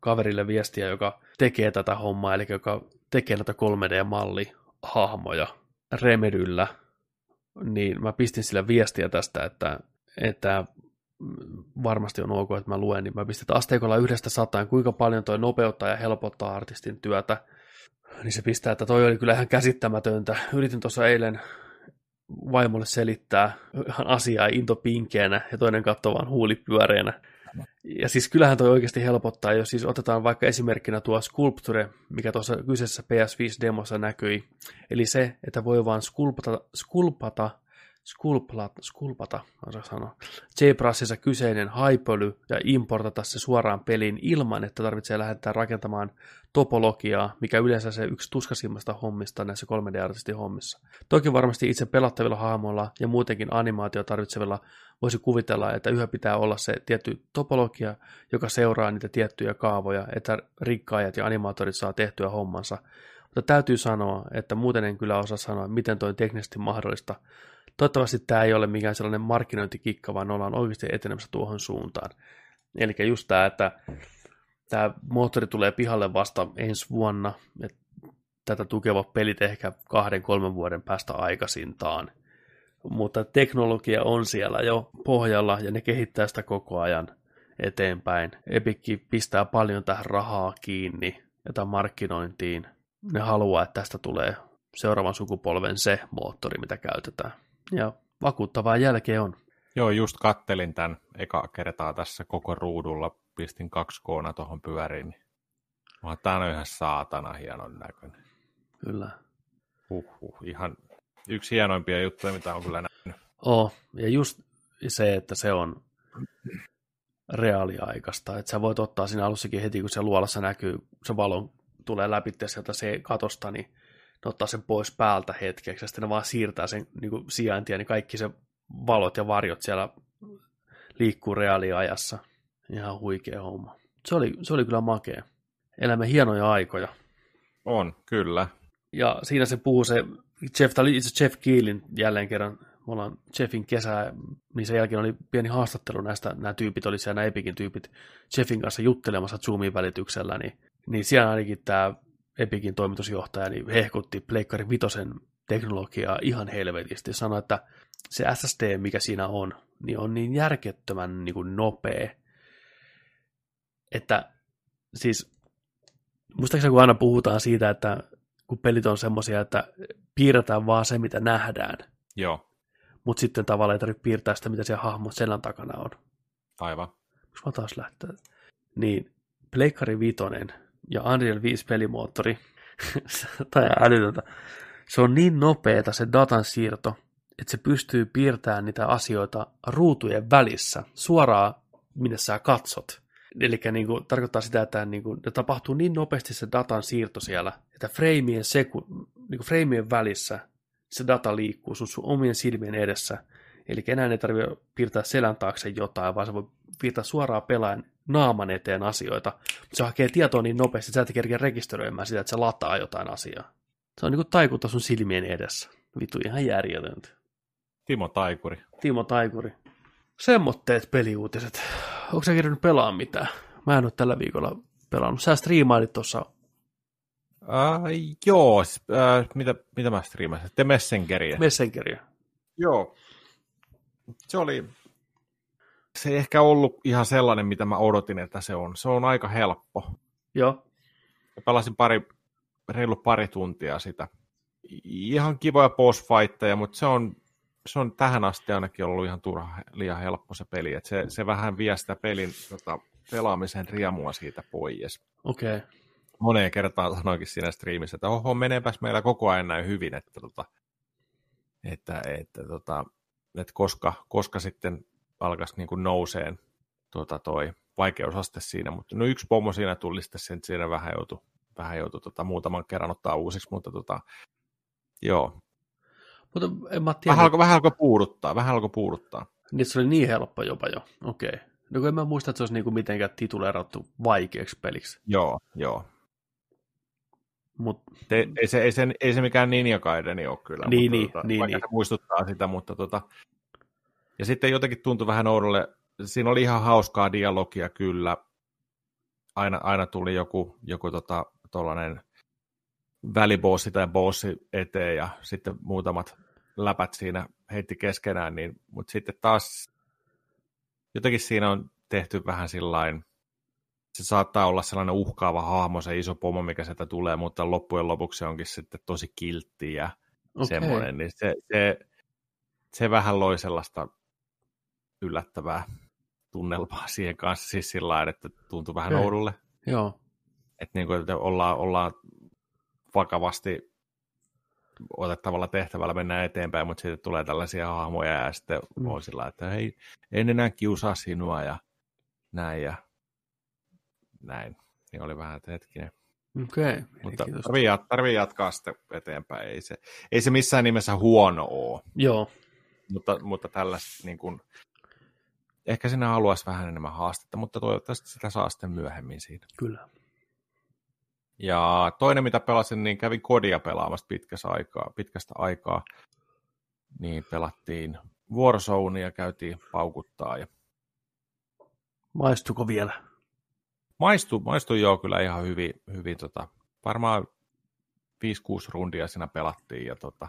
kaverille viestiä, joka tekee tätä hommaa, eli joka tekee näitä 3D-malli-hahmoja Remedyllä, niin mä pistin sille viestiä tästä, että, että varmasti on ok, että mä luen, niin mä pistin asteikolla yhdestä sataan, kuinka paljon toi nopeuttaa ja helpottaa artistin työtä. Niin se pistää, että toi oli kyllä ihan käsittämätöntä. Yritin tuossa eilen vaimolle selittää ihan asiaa into pinkeänä ja toinen katsoo vaan huulipyöreänä. Ja siis kyllähän toi oikeasti helpottaa, jos siis otetaan vaikka esimerkkinä tuo Sculpture, mikä tuossa kyseisessä PS5-demossa näkyi. Eli se, että voi vaan skulpata, skulpata skulpata, skulpata, sanoa, JBrushissa kyseinen haipöly ja importata se suoraan peliin ilman, että tarvitsee lähettää rakentamaan topologiaa, mikä yleensä se yksi tuskasimmasta hommista näissä 3D-artistin hommissa. Toki varmasti itse pelattavilla hahmoilla ja muutenkin animaatio tarvitsevilla voisi kuvitella, että yhä pitää olla se tietty topologia, joka seuraa niitä tiettyjä kaavoja, että rikkaajat ja animaatorit saa tehtyä hommansa. Mutta täytyy sanoa, että muuten en kyllä osaa sanoa, miten toi teknisesti mahdollista, toivottavasti tämä ei ole mikään sellainen markkinointikikka, vaan ollaan oikeasti etenemässä tuohon suuntaan. Eli just tämä, että tämä moottori tulee pihalle vasta ensi vuonna, että tätä tukevat pelit ehkä kahden, kolmen vuoden päästä aikaisintaan. Mutta teknologia on siellä jo pohjalla ja ne kehittää sitä koko ajan eteenpäin. Epikki pistää paljon tähän rahaa kiinni ja tämän markkinointiin. Ne haluaa, että tästä tulee seuraavan sukupolven se moottori, mitä käytetään. Ja vakuuttavaa jälkeä on. Joo, just kattelin tämän eka kertaa tässä koko ruudulla, pistin kaksi koona tuohon pyöriin. Niin tämä on ihan saatana hienon näköinen. Kyllä. Huhhuh, ihan yksi hienoimpia juttuja, mitä on kyllä nähnyt. Oh, ja just se, että se on reaaliaikaista, että sä voit ottaa siinä alussakin heti, kun se luolassa näkyy, se valon tulee läpi sieltä se katosta, niin ne ottaa sen pois päältä hetkeksi, ja sitten ne vaan siirtää sen niin kuin sijaintia, niin kaikki se valot ja varjot siellä liikkuu reaaliajassa. Ihan huikea homma. Se oli, se oli kyllä makea. Elämme hienoja aikoja. On, kyllä. Ja siinä se puhuu se, Jeff, tämä oli itse Jeff Keelin jälleen kerran, me ollaan Jeffin kesää, niin sen jälkeen oli pieni haastattelu näistä, nämä tyypit oli siellä, nämä Epikin tyypit, Jeffin kanssa juttelemassa Zoomin välityksellä, niin, niin siellä ainakin tämä Epikin toimitusjohtaja niin hehkutti Pleikkari Vitosen teknologiaa ihan helvetisti. Sanoi, että se SSD, mikä siinä on, niin on niin järkettömän niin kuin nopea, että siis muistaakseni kun aina puhutaan siitä, että kun pelit on semmoisia, että piirretään vaan se, mitä nähdään. Joo. Mutta sitten tavallaan ei tarvitse piirtää sitä, mitä siellä hahmon selän takana on. Aivan. Onko mä taas lähteä? Niin, Pleikkari Vitonen ja Unreal 5 pelimoottori, tai älytöntä, se on niin nopeeta se datan siirto, että se pystyy piirtämään niitä asioita ruutujen välissä, suoraan minne sä katsot. Eli niin kuin, tarkoittaa sitä, että niin kuin, ne tapahtuu niin nopeasti se datan siirto siellä, että freimien, seku, niin kuin freimien välissä se data liikkuu sun, sun omien silmien edessä. Eli enää ei tarvitse piirtää selän taakse jotain, vaan se voi piirtää suoraan pelaajan naaman eteen asioita. Se hakee tietoa niin nopeasti, että sä et kerkeä rekisteröimään sitä, että se lataa jotain asiaa. Se on niin kuin taikuta sun silmien edessä. Vitu ihan järjetöntä. Timo Taikuri. Timo Taikuri. Semmoitteet peliuutiset. Onko sä kerännyt pelaa mitään? Mä en ole tällä viikolla pelannut. Sä striimailit tuossa. Uh, joo, uh, mitä, mitä mä striimasin? The Messengeria. Messengeria. Joo. Se oli, se ei ehkä ollut ihan sellainen, mitä mä odotin, että se on. Se on aika helppo. Joo. Mä pelasin pari, reilu pari tuntia sitä. Ihan kivoja boss fightteja, mutta se on se on tähän asti ainakin ollut ihan turha, liian helppo se peli. että se, se vähän vie sitä pelin tota, pelaamisen riemua siitä pois. Okei. Okay. Moneen kertaan sanoinkin siinä striimissä, että oho, meneepäs meillä koko ajan näin hyvin, että, tota, että, että, tota, että koska, koska sitten alkaisi niin kuin nouseen tota, toi vaikeusaste siinä, mutta no yksi pommo siinä tuli sitten sen, että siinä vähän joutui, vähän joutui tota, muutaman kerran ottaa uusiksi, mutta tota, joo, mutta en mä tiedä. Vähän alkoi, vähän alkoi puuduttaa, vähän alkoi puuduttaa. Niin, se oli niin helppo jopa jo, okei. Okay. No kun en mä muista, että se olisi niinku mitenkään tituleerattu vaikeaksi peliksi. Joo, joo. Mut... Te, ei, se, ei, se, ei se mikään Ninja Gaideni ole kyllä. Niin, mutta, niin, tota, niin, vaikka niin. se muistuttaa sitä, mutta tota... Ja sitten jotenkin tuntui vähän oudolle, siinä oli ihan hauskaa dialogia kyllä. Aina, aina tuli joku, joku tota, tollainen välibossi tai bossi eteen ja sitten muutamat läpät siinä heitti keskenään, niin, mutta sitten taas jotenkin siinä on tehty vähän sillain, se saattaa olla sellainen uhkaava hahmo, se iso pomo, mikä sieltä tulee, mutta loppujen lopuksi se onkin sitten tosi kiltti ja okay. semmoinen, niin se, se, se vähän loi sellaista yllättävää tunnelmaa siihen kanssa, siis sillä että tuntui vähän oudulle. Joo. Että, niin kuin, että ollaan, ollaan vakavasti otettavalla tehtävällä mennään eteenpäin, mutta sitten tulee tällaisia hahmoja ja sitten mm. on sillä, että hei, en enää kiusaa sinua ja näin ja näin. Niin oli vähän, hetkinen. Okei. Okay. Mutta tarvii, tarvii jatkaa sitten eteenpäin. Ei se, ei se missään nimessä huono ole. Joo. Mutta, mutta tällaista niin kuin, ehkä sinä haluaisi vähän enemmän haastetta, mutta toivottavasti sitä saa sitten myöhemmin siinä. Kyllä. Ja toinen, mitä pelasin, niin kävin kodia pelaamassa pitkästä aikaa. Pitkästä aikaa. Niin pelattiin Warzone ja käytiin paukuttaa. Ja... Maistuko vielä? Maistu, maistui joo kyllä ihan hyvin. hyvin tota, varmaan 5-6 rundia siinä pelattiin ja tota,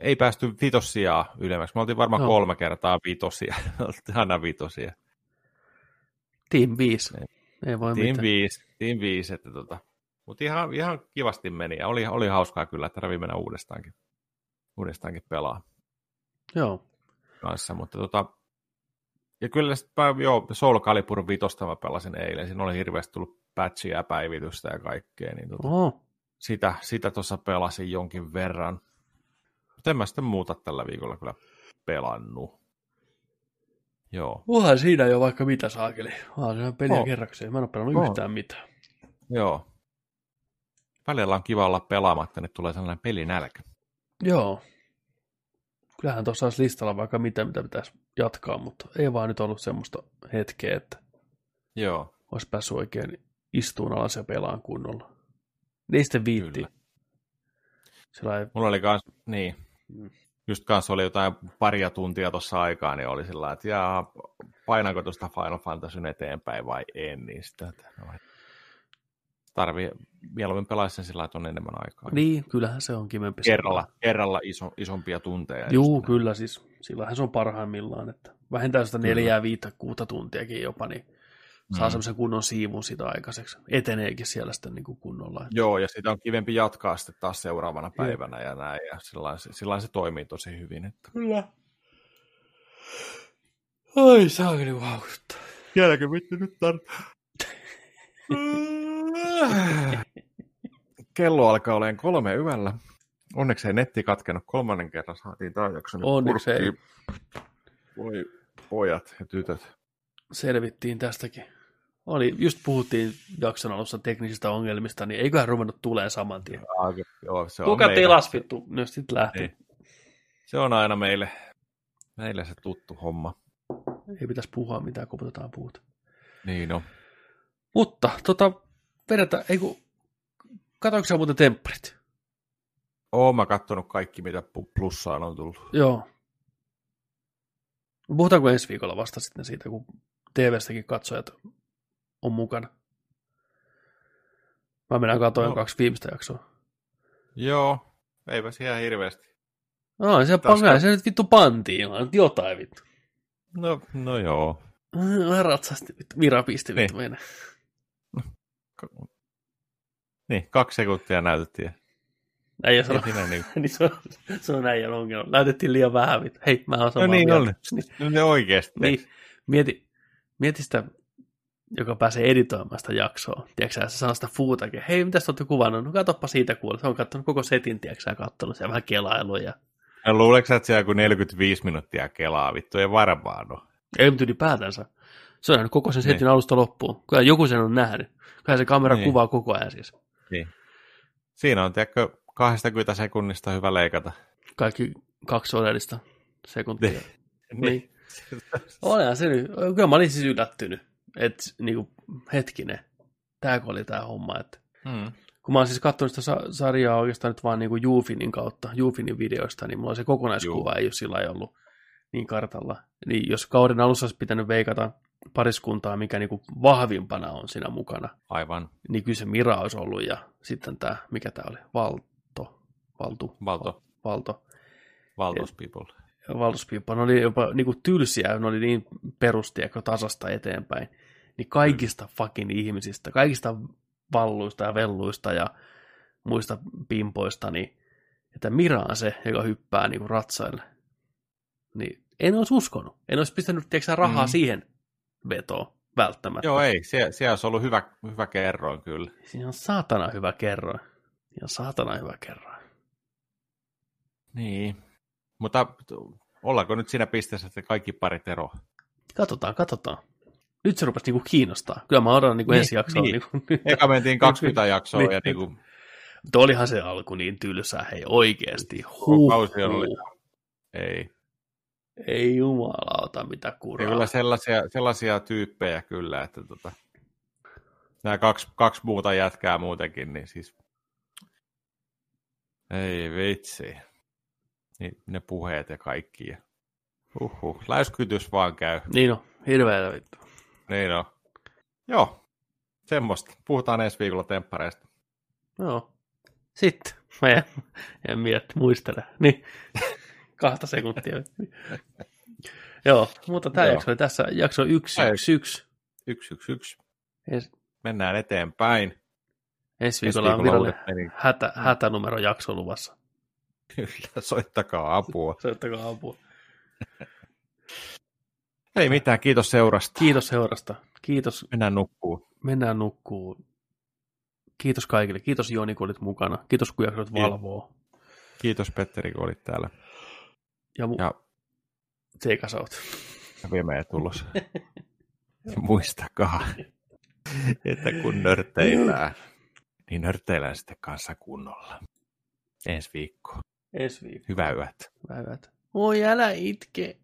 ei päästy vitosia ylemmäksi. Me oltiin varmaan no. kolme kertaa vitosia. aina vitosia. Team 5. Ei, ei voi Team mitään. 5, Team 5, että tota, mutta ihan, ihan kivasti meni ja oli, oli hauskaa kyllä, että tarvii mennä uudestaankin, uudestaankin pelaa. Joo. Kanssa, mutta tota, ja kyllä sitten, joo, Soul Calibur 5 mä pelasin eilen, siinä oli hirveästi tullut patchia ja päivitystä ja kaikkea, niin tota, Oho. sitä, sitä tuossa pelasin jonkin verran. Mutta en mä sitten muuta tällä viikolla kyllä pelannut. Joo. Onhan siinä jo vaikka mitä saakeli. Onhan se peliä Oh. kerrakseen. Mä en ole pelannut Oh. yhtään mitään. Joo. Välillä on kiva olla pelaamatta, niin tulee sellainen pelinälkä. Joo. Kyllähän tuossa olisi listalla vaikka mitä, mitä pitäisi jatkaa, mutta ei vaan nyt ollut semmoista hetkeä, että Joo. olisi päässyt oikein istuun alas ja pelaan kunnolla. Niin sitten viitti. Kyllä. Sillä ei, Mulla oli kans, niin. Just kanssa oli jotain paria tuntia tuossa aikaa, niin oli sillä että jaa, painanko tuosta Final Fantasyn eteenpäin vai en, niin sitä, että no, tarvii mieluummin pelaa sen sillä, että on enemmän aikaa. niin, kyllähän se on kivempi. Kerralla, kerralla iso, isompia tunteja. Juu, kyllä siis. Sillähän se on parhaimmillaan, että vähintään sitä neljää, viittä, kuutta tuntiakin jopa, niin saa Mm. semmoisen kunnon siivun sitä aikaiseksi. Eteneekin siellä sitten niin kuin kunnolla. Joo, ja sitä on kivempi jatkaa sitten taas seuraavana päivänä ja näin, ja sillä se, sillain se toimii tosi hyvin. Että. Kyllä. Ai saakeli vaukuttaa. Vieläkö vittu nyt tar- Kello alkaa olemaan kolme yöllä. Onneksi ei netti katkenut kolmannen kerran. Saatiin tämä jakso Onneksi. Voi pojat ja tytöt. Selvittiin tästäkin. Oli, just puhuttiin jakson alussa teknisistä ongelmista, niin eiköhän ruvennut tulee saman tien. Ah, Joo, se on, Kuka tilas vittu? Sit lähti. Niin. se on aina meille, meille se tuttu homma. Ei pitäisi puhua mitään, koputetaan puut. Niin no. Mutta tota, vedetään, ei kun, katoinko sä muuten tempparit? Oon mä kattonut kaikki, mitä plussaan on tullut. Joo. Puhutaanko ensi viikolla vasta sitten siitä, kun TV-stäkin katsojat on mukana? Mä mennään katoin No. kaksi viimeistä jaksoa. Joo, eipä siellä hirveästi. No, se, pangaa, se nyt vittu pantiin, vaan nyt jotain vittu. No, no joo. Ratsasti vittu, Mira pisti vittu Niin. mennä. Niin, kaksi sekuntia näytettiin. Äijä Ei sanoi, niin. niin se on, se on äijän ongelma. Näytettiin liian vähän vittu. Hei, mä oon samaa No niin mieltä. on. Niin, No ne oikeasti. niin, mieti, mieti sitä, joka pääsee editoimaan sitä jaksoa. Tiedätkö sä, se sanoo sitä fuutakin. Hei, mitä sä ootte kuvannut? No katoppa siitä kuule. Se on katsonut koko setin, tiedätkö sä, kattonut siellä vähän kelailu ja... No, luuleeko sä, että siellä joku 45 minuuttia kelaa vittu? Ei varmaan ole. Ei mutta ylipäätänsä. Se on nähnyt koko sen setin Niin. alusta loppuun. Kyllä joku sen on nähnyt. Kyllä se kamera Niin. kuvaa koko ajan siis. Niin. Siinä on, tiedätkö, 20 sekunnista hyvä leikata. Kaikki kaksi todellista sekuntia. Niin. Niin. Olehan se nyt. Kyllä mä olin siis yllättynyt, että niinku, hetkinen, tääkö oli tää homma, että Hmm. kun mä oon siis katsonut sitä sa- sarjaa oikeastaan nyt vaan niinku Jufinin kautta, Jufinin videoista, niin mulla se kokonaiskuva Juu. ei ole sillä ollut niin kartalla. Niin jos kauden alussa olisi pitänyt veikata pariskuntaa, mikä niinku vahvimpana on siinä mukana, Aivan. niin kyllä se Mira olisi ollut ja sitten tämä, mikä tämä oli, Valto, Valtu, Valto. Valto. Valtos people. Valtuuspiippa, ne oli jopa niinku tylsiä, ne oli niin perustiekko tasasta eteenpäin. Niin kaikista fucking ihmisistä, kaikista valluista ja velluista ja muista pimpoista, niin että Mira on se, joka hyppää niinku ratsaille. Niin en olisi uskonut. En olisi pistänyt tiedätkö, rahaa Mm. siihen vetoon välttämättä. Joo, ei. Siellä, siellä olisi ollut hyvä, hyvä kerroin kyllä. Siinä on saatana hyvä kerroin. On saatana hyvä kerroin. Niin. Mutta ollaanko nyt siinä pisteessä, että kaikki parit ero? Katsotaan, katsotaan. Nyt se rupesi niinku kiinnostaa. Kyllä mä odotan niinku Niin, ensi jaksoa. niin. Niinku, Eka mentiin 20 jaksoa Niin. ja niin kuin, Mutta olihan se alku niin tylsää, hei oikeasti. koko Huh, kausi huh. ei. Ei jumalauta, mitä kuraa. kyllä sellaisia, sellaisia tyyppejä kyllä, että tota, nämä kaksi, kaksi muuta jätkää muutenkin, niin siis ei vitsi. Niin, ne puheet ja kaikki. Uhuh, läyskytys vaan käy. Niin on, hirveä vittu. Niin on. Joo, semmoista. Puhutaan ensi viikolla temppareista. Joo. Sitten, mä en, en mietti, muistele. Niin, kahta sekuntia. Joo, mutta tämä Joo. jakso oli tässä, jakso yksi, Ei. yksi, yksi. Yksi, yksi, yksi. Ens, Mennään eteenpäin. ensi viikolla on virallinen hätä, hätänumero jakso luvassa. Kyllä, soittakaa apua. Soittakaa apua. Ei mitään, kiitos seurasta. Kiitos seurasta. Kiitos Mennään nukkuun. mennään nukkuun. Kiitos kaikille. Kiitos Joni, kun olit mukana. Kiitos, kun jaksoit valvoa. Kiitos Petteri, kun olit täällä. Ja, mu- Ja Seikas oot. ja vie meidän tulos. Ja muistakaa, että kun nörtteillään, niin nörtteillään sitten kanssa kunnolla. Ensi viikko. Ensi viikko. Hyvää yötä. Hyvät. Oi, älä itke.